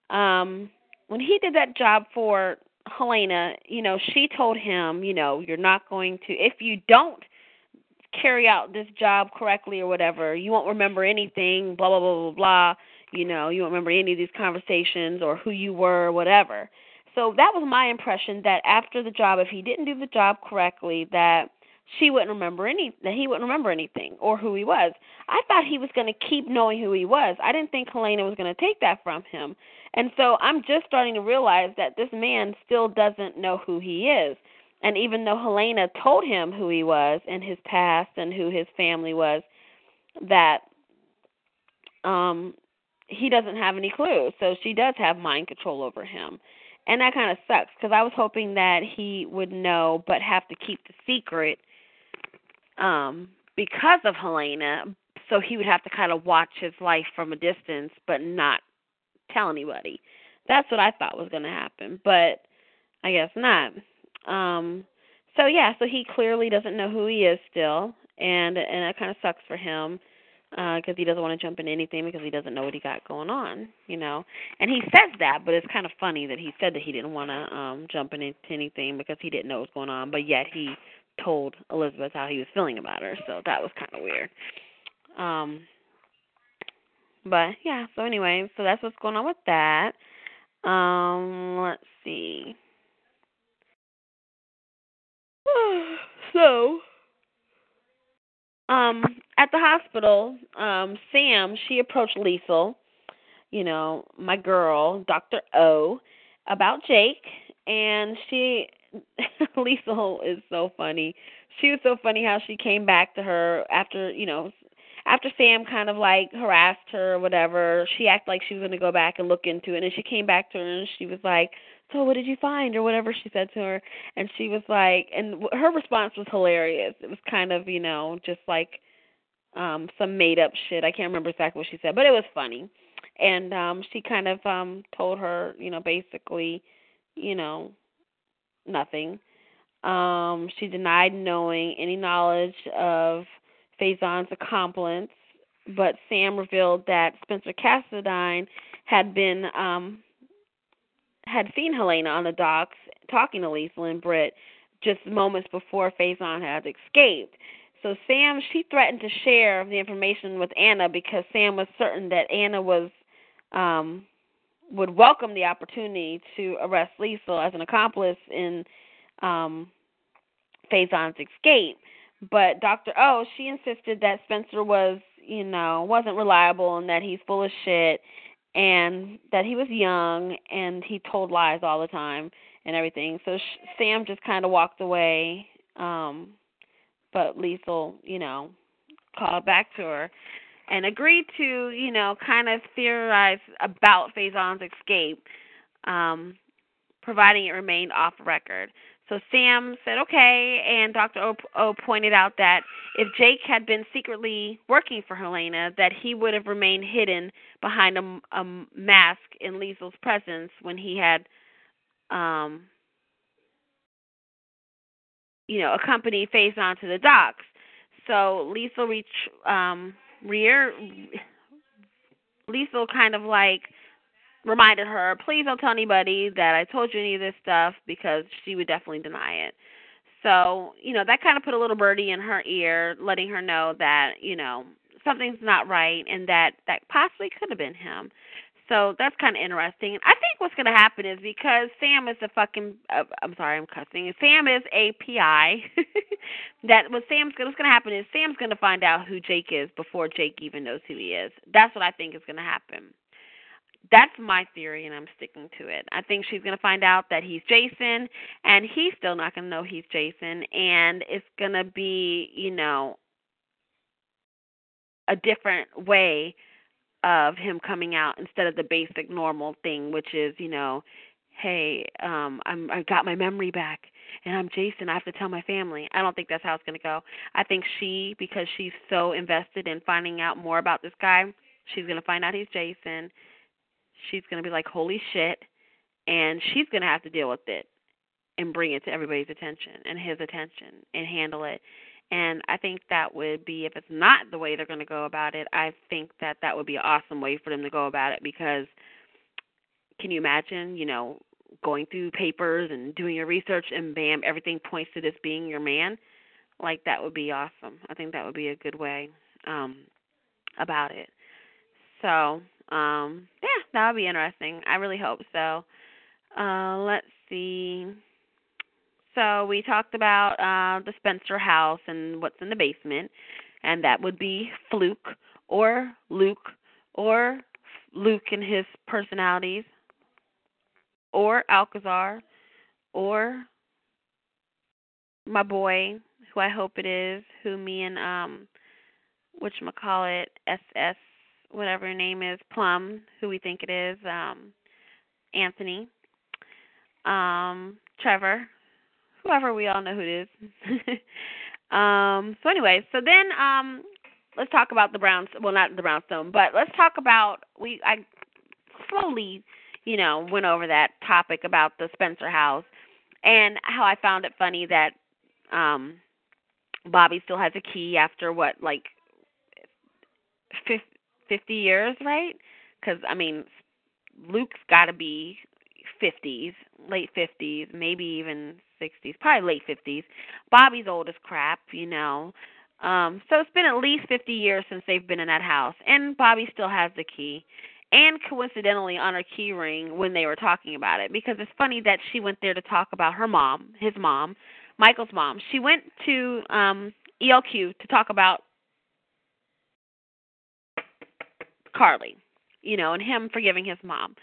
um when he did that job for helena you know she told him you know you're not going to if you don't carry out this job correctly or whatever, you won't remember anything, blah blah blah blah blah. You know, you won't remember any of these conversations or who you were or whatever. So that was my impression that after the job, if he didn't do the job correctly, that she wouldn't remember any that he wouldn't remember anything or who he was. I thought he was going to keep knowing who he was. I didn't think Helena was going to take that from him. And so I'm just starting to realize that this man still doesn't know who he is. And even though Helena told him who he was and his past and who his family was, that um he doesn't have any clue. So she does have mind control over him. And that kind of sucks because I was hoping that he would know but have to keep the secret um because of Helena, so he would have to kind of watch his life from a distance but not tell anybody. That's what I thought was going to happen, but I guess not. Um so yeah, so he clearly doesn't know who he is still and and it kind of sucks for him because uh, he doesn't want to jump into anything because he doesn't know what he got going on, you know. And he says that, but it's kind of funny that he said that he didn't want to um jump into anything because he didn't know what was going on, but yet he told Elizabeth how he was feeling about her, so that was kind of weird. Um but yeah, so anyway, so that's what's going on with that. Um let's see. [sighs] so um at the hospital um sam she approached liesl you know my girl dr o about jake and she [laughs] liesl is so funny she was so funny how she came back to her after you know after sam kind of like harassed her or whatever she acted like she was going to go back and look into it and she came back to her and she was like so what did you find? or whatever she said to her and she was like and her response was hilarious. It was kind of you know just like um some made up shit. I can't remember exactly what she said but it was funny. And um she kind of um told her you know basically you know nothing. Um she denied knowing any knowledge of Faison's accomplice but Sam revealed that Spencer Cassadine had been um had seen Helena on the docks talking to Liesl and Britt just moments before Faison had escaped. So Sam, she threatened to share the information with Anna because Sam was certain that Anna was um would welcome the opportunity to arrest Liesl as an accomplice in um Faison's escape. But Dr. O, she insisted that Spencer was, you know, wasn't reliable and that he's full of shit and that he was young and he told lies all the time and everything. So sh- Sam just kind of walked away. Um but Liesl, you know, called back to her and agreed to, you know, kind of theorize about Faison's escape, um, providing it remained off record. So Sam said okay, and Dr. O, o pointed out that if Jake had been secretly working for Helena, that he would have remained hidden behind a, a mask in Liesl's presence when he had, um, you know, accompanied Faison to the docks. So Liesl reach um, rear. Liesl kind of like reminded her, please don't tell anybody that I told you any of this stuff because she would definitely deny it. So, you know, that kind of put a little birdie in her ear, letting her know that, you know, something's not right and that that possibly could have been him. So that's kind of interesting. I think what's going to happen is because Sam is a fucking uh, I'm sorry, I'm cussing. Sam is a PI. [laughs] that what Sam's what's going to happen is Sam's going to find out who Jake is before Jake even knows who he is. That's what I think is going to happen. That's my theory, and I'm sticking to it. I think she's going to find out that he's Jason, and he's still not going to know he's Jason, and it's going to be, you know, a different way of him coming out instead of the basic normal thing, which is, you know, hey, um, I'm I got my memory back and I'm Jason. I have to tell my family. I don't think that's how it's going to go. I think she, because she's so invested in finding out more about this guy, she's going to find out he's Jason. She's going to be like, holy shit, and she's going to have to deal with it and bring it to everybody's attention and his attention and handle it. And I think that would be, if it's not the way they're going to go about it, I think that that would be an awesome way for them to go about it because can you imagine, you know, going through papers and doing your research and bam, everything points to this being your man? Like that would be awesome. I think that would be a good way um about it. So, um yeah, that would be interesting. I really hope so. Uh let's see so we talked about uh, the Spencer house and what's in the basement, and that would be Fluke or Luke or Luke and his personalities, or Alcazar, or my boy, who I hope it is, who me and um, which call it SS, whatever her name is, Plum, who we think it is, um, Anthony, um, Trevor, whoever we all know who it is. [laughs] um, so anyway, so then um, let's talk about the Browns. Well, not the Brownstone, but let's talk about we. I slowly, you know, went over that topic about the Spencer house and how I found it funny that um Bobbie still has a key after what like 50 years, right? Cuz I mean Luke's got to be 50s, late 50s, maybe even 60s, probably late 50s. Bobbie's old as crap, you know. Um, so it's been at least 50 years since they've been in that house, and Bobbie still has the key. And coincidentally, on her key ring when they were talking about it, because it's funny that she went there to talk about her mom, his mom, Michael's mom. She went to um ELQ to talk about Carly you know, and him forgiving his mom.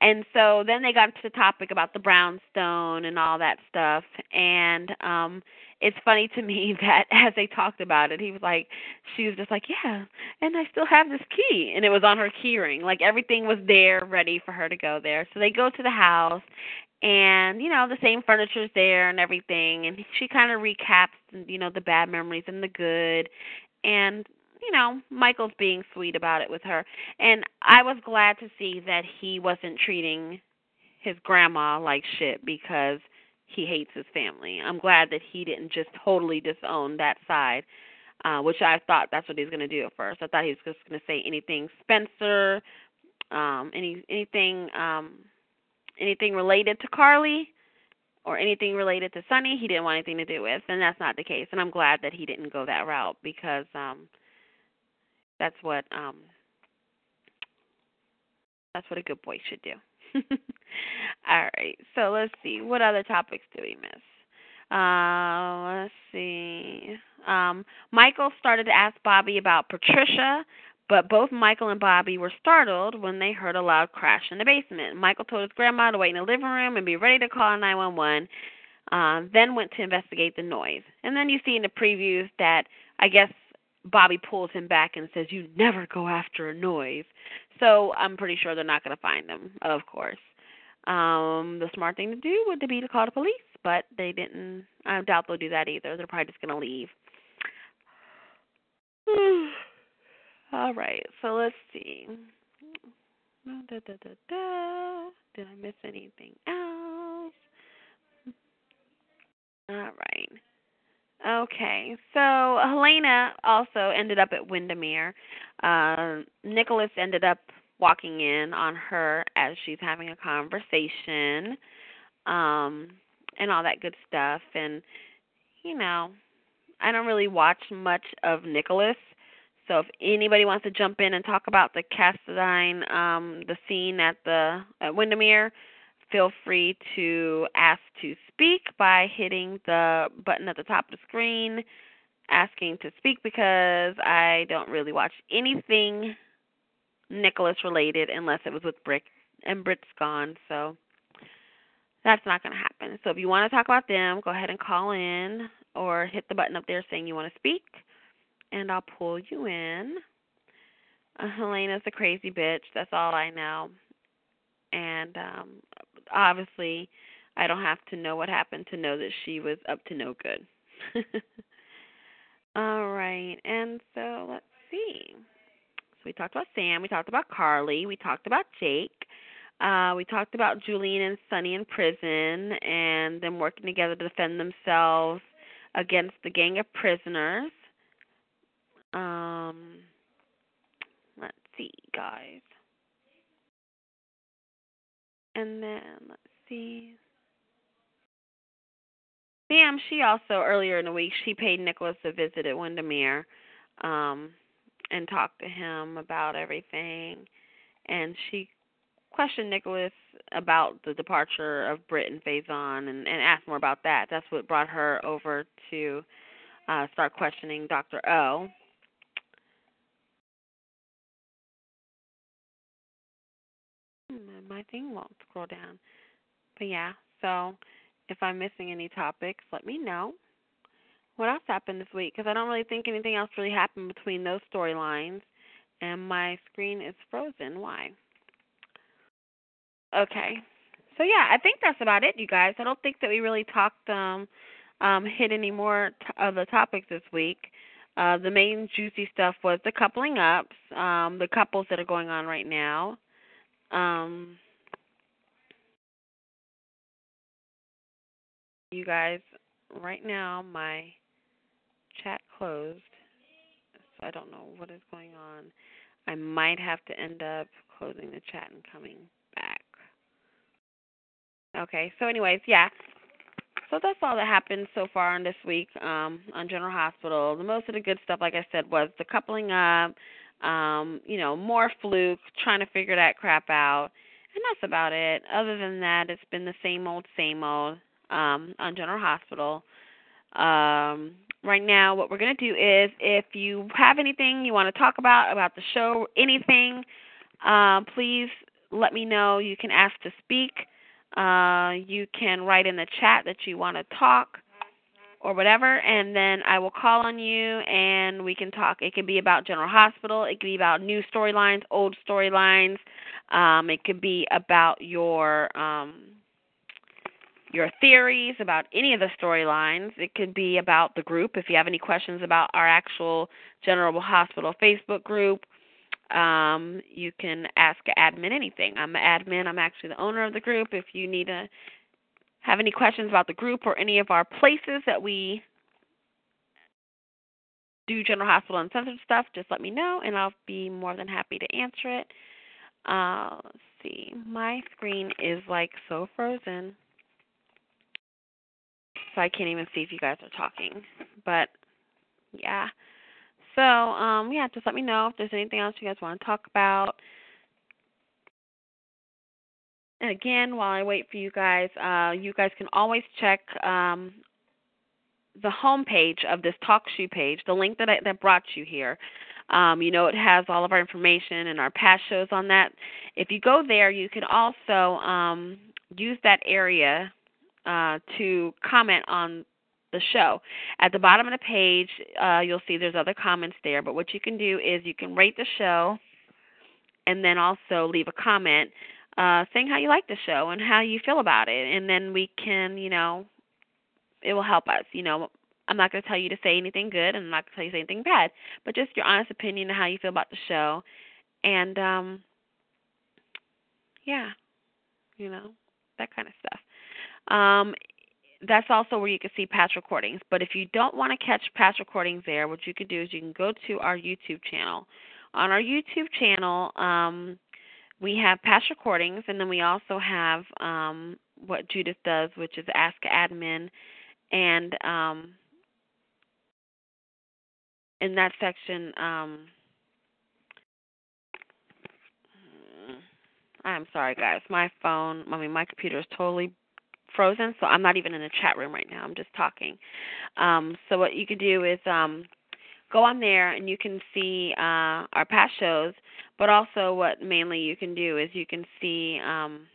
And so then they got into the topic about the brownstone and all that stuff. And um it's funny to me [laughs] that as they talked about it, he was like she was just like, Yeah, and I still have this key and it was on her key ring. Like everything was there ready for her to go there. So they go to the house and you know the same furniture's there and everything and she kind of recaps you know the bad memories and the good and you know, Michael's being sweet about it with her. And I was glad to see that he wasn't treating his grandma like shit because he hates his family. I'm glad that he didn't just totally disown that side, uh, which I thought that's what he was going to do at first. I thought he was just going to say anything Spencer, um, any anything um, anything related to Carly or anything related to Sonny, he didn't want anything to do with, and that's not the case. And I'm glad that he didn't go that route because um that's what um that's what a good boy should do. [laughs] All right. So let's see. What other topics do we miss? Uh, let's see. Um, Michael started to ask Bobbie about Patricia, but both Michael and Bobbie were startled when they heard a loud crash in the basement. Michael told his grandma to wait in the living room and be ready to call 911. Uh, then went to investigate the noise. And then you see in the previews that I guess Bobbie pulls him back and says, "You never go after a noise." So I'm pretty sure they're not going to find them, of course. Um, the smart thing to do would be to call the police, but they didn't. I doubt they'll do that either. They're probably just going to leave. [sighs] All right, so let's see. Da, da, da. Did I miss anything else? All right. Okay, so Helena also ended up at Wyndemere. Uh, Nikolas ended up walking in on her as she's having a conversation, um, and all that good stuff. And you know, I don't really watch much of Nikolas, so if anybody wants to jump in and talk about the Cassadine, um, the scene at the at Wyndemere, feel free to ask to speak by hitting the button at the top of the screen asking to speak because I don't really watch anything Nicholas related unless it was with Brick and Britt's gone, so that's not going to happen. So if you want to talk about them, go ahead and call in or hit the button up there saying you want to speak, and I'll pull you in. Uh, Helena's a crazy bitch. That's all I know. And um obviously, I don't have to know what happened to know that she was up to no good. [laughs] all right, and so let's see. So we talked about Sam, we talked about Carly, we talked about Jake. Uh, we talked about Julian and Sonny in prison and them working together to defend themselves against the gang of prisoners. Um, let's see, guys. And then let's see. Sam, she also earlier in the week she paid Nikolas a visit at Wyndemere, um, and talked to him about everything. And she questioned Nikolas about the departure of Britt and Faison and, and asked more about that. That's what brought her over to uh, start questioning Dr. O. my thing won't scroll down. But yeah, so if I'm missing any topics, let me know. What else happened this week? Because I don't really think anything else really happened between those storylines. And my screen is frozen. Why? Okay. So yeah, I think that's about it, you guys. I don't think that we really talked um um hit any more t- of the topics this week. Uh the main juicy stuff was the coupling ups, um the couples that are going on right now. Um you guys, right now my chat closed. So I don't know what is going on. I might have to end up closing the chat and coming back. Okay, so anyways, yeah. So that's all that happened so far on this week um, on General Hospital. The most of the good stuff, like I said, was the coupling up, um, you know, more Fluke, trying to figure that crap out, and that's about it. Other than that, it's been the same old, same old um, on General Hospital. Um, right now, what we're going to do is if you have anything you want to talk about, about the show, anything, um, please let me know. You can ask to speak. Uh, you can write in the chat that you want to talk or whatever, and then I will call on you and we can talk. It can be about General Hospital, it could be about new storylines, old storylines. Um, it could be about your um, your theories about any of the storylines. It could be about the group. If you have any questions about our actual General Hospital Facebook group, um, you can ask admin anything. I'm an admin. I'm actually the owner of the group. If you need to have any questions about the group or any of our places that we do General Hospital Uncensored stuff, just let me know, and I'll be more than happy to answer it. Uh, let's see. My screen is like so frozen, so I can't even see if you guys are talking. But yeah. So, um, yeah, just let me know if there's anything else you guys want to talk about. And again, while I wait for you guys, uh, you guys can always check um, the home page of this talk shoe page, the link that I, that brought you here. Um, you know, it has all of our information and our past shows on that. If you go there, you can also um, use that area uh, to comment on the show. At the bottom of the page, uh, you'll see there's other comments there. But what you can do is you can rate the show and then also leave a comment uh, saying how you like the show and how you feel about it. And then we can, you know, it will help us. You know, I'm not going to tell you to say anything good and I'm not going to tell you to say anything bad, but just your honest opinion of how you feel about the show. And, um, yeah, you know, that kind of stuff. Um, that's also where you can see past recordings. But if you don't want to catch past recordings there, what you can do is you can go to our YouTube channel. On our YouTube channel, um, we have past recordings, and then we also have um, what Judith does, which is Ask Admin, and um, in that section, um, I'm sorry, guys. My phone, I mean, my computer is totally frozen, so I'm not even in the chat room right now. I'm just talking. Um, so what you can do is um, go on there and you can see uh, our past shows. But also, what mainly you can do is you can see um,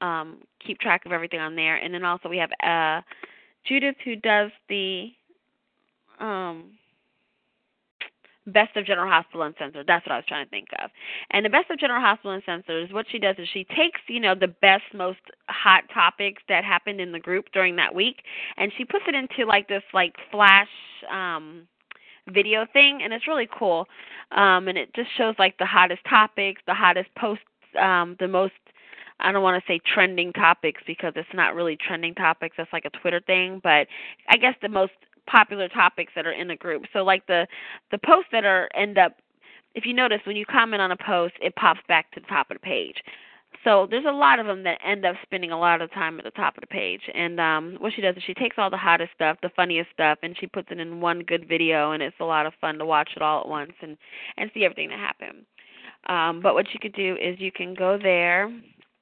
um, keep track of everything on there, and then also we have uh, Judith who does the um, Best of General Hospital Uncensored. That's what I was trying to think of. And the Best of General Hospital Uncensored is what she does is she takes, you know, the best, most hot topics that happened in the group during that week, and she puts it into like this like flash um video thing, and it's really cool. Um, and it just shows like the hottest topics, the hottest posts, um, the most I don't want to say trending topics because it's not really trending topics. That's like a Twitter thing, but I guess the most popular topics that are in the group. So like the the posts that are end up if you notice when you comment on a post, it pops back to the top of the page. So there's a lot of them that end up spending a lot of time at the top of the page. And um what she does is she takes all the hottest stuff, the funniest stuff, and she puts it in one good video, and it's a lot of fun to watch it all at once and and see everything that happened. Um, but what you could do is you can go there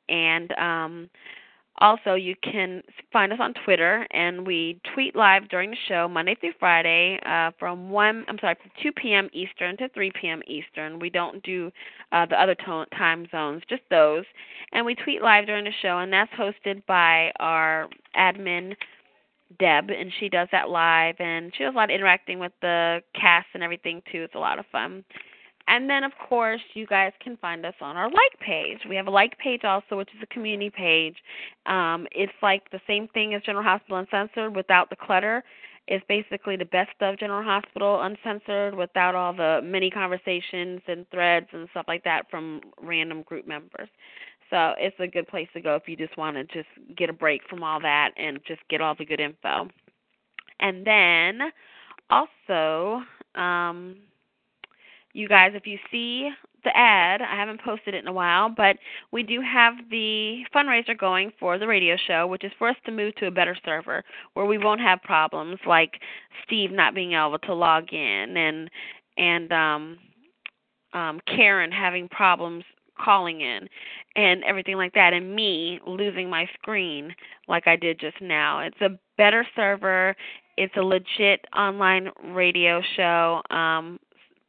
and um also, you can find us on Twitter, and we tweet live during the show Monday through Friday uh, from one. I'm sorry, from 2 p.m. Eastern to 3 p.m. Eastern. We don't do uh, the other to- time zones, just those. And we tweet live during the show, and that's hosted by our admin Deb, and she does that live, and she does a lot of interacting with the cast and everything too. It's a lot of fun. And then, of course, you guys can find us on our like page. We have a like page also, which is a community page. Um, it's like the same thing as General Hospital Uncensored without the clutter. It's basically the best of General Hospital Uncensored without all the many conversations and threads and stuff like that from random group members. So it's a good place to go if you just want to just get a break from all that and just get all the good info. And then also, um, you guys, if you see the ad, I haven't posted it in a while, but we do have the fundraiser going for the radio show, which is for us to move to a better server where we won't have problems like Steve not being able to log in and and um um Karen having problems calling in and everything like that and me losing my screen like I did just now. It's a better server. It's a legit online radio show. Um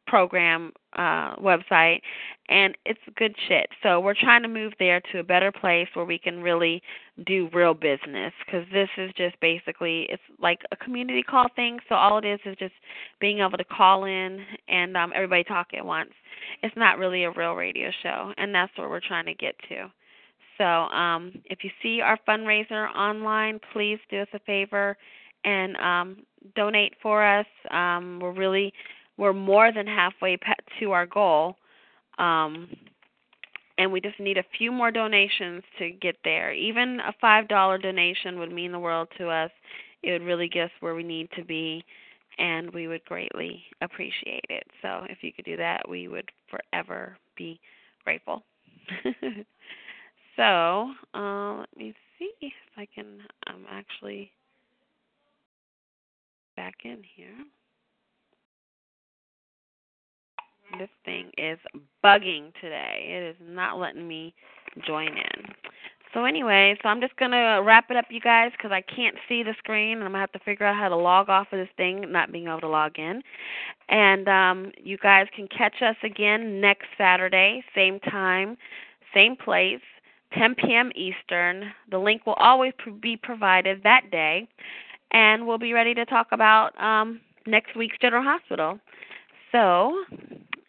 program uh, website, and it's good shit. So we're trying to move there to a better place where we can really do real business because this is just basically it's like a community call thing. So all it is is just being able to call in and um, everybody talk at once. It's not really a real radio show, and that's what we're trying to get to. So um, if you see our fundraiser online, please do us a favor and um, donate for us. Um, we're really we're more than halfway to our goal. Um, and we just need a few more donations to get there. Even a $5 donation would mean the world to us. It would really get us where we need to be, and we would greatly appreciate it. So if you could do that, we would forever be grateful. [laughs] so uh, let me see if I can um, actually back in here. This thing is bugging today. It is not letting me join in. So anyway, so I'm just gonna wrap it up, you guys, because I can't see the screen, and I'm gonna have to figure out how to log off of this thing, not being able to log in. And um, you guys can catch us again next Saturday, same time, same place, 10 p.m. Eastern. The link will always be provided that day, and we'll be ready to talk about um, next week's General Hospital. So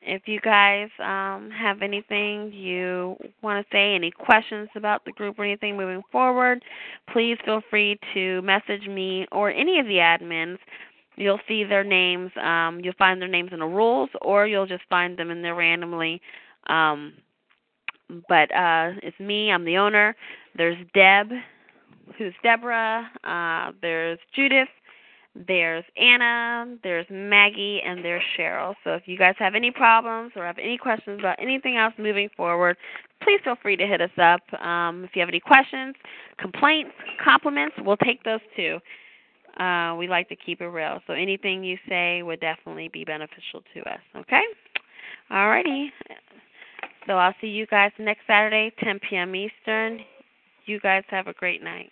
if you guys um, have anything you want to say, any questions about the group or anything moving forward, please feel free to message me or any of the admins. You'll see their names. Um, you'll find their names in the rules, or you'll just find them in there randomly. Um, but uh, it's me. I'm the owner. There's Deb, who's Deborah. Uh, there's Judith there's Anna, there's Maggie, and there's Cheryl. So if you guys have any problems or have any questions about anything else moving forward, please feel free to hit us up. Um, if you have any questions, complaints, compliments, we'll take those too. Uh, we like to keep it real. So anything you say would definitely be beneficial to us. Okay? Alrighty. So I'll see you guys next Saturday, 10 p.m. Eastern. You guys have a great night.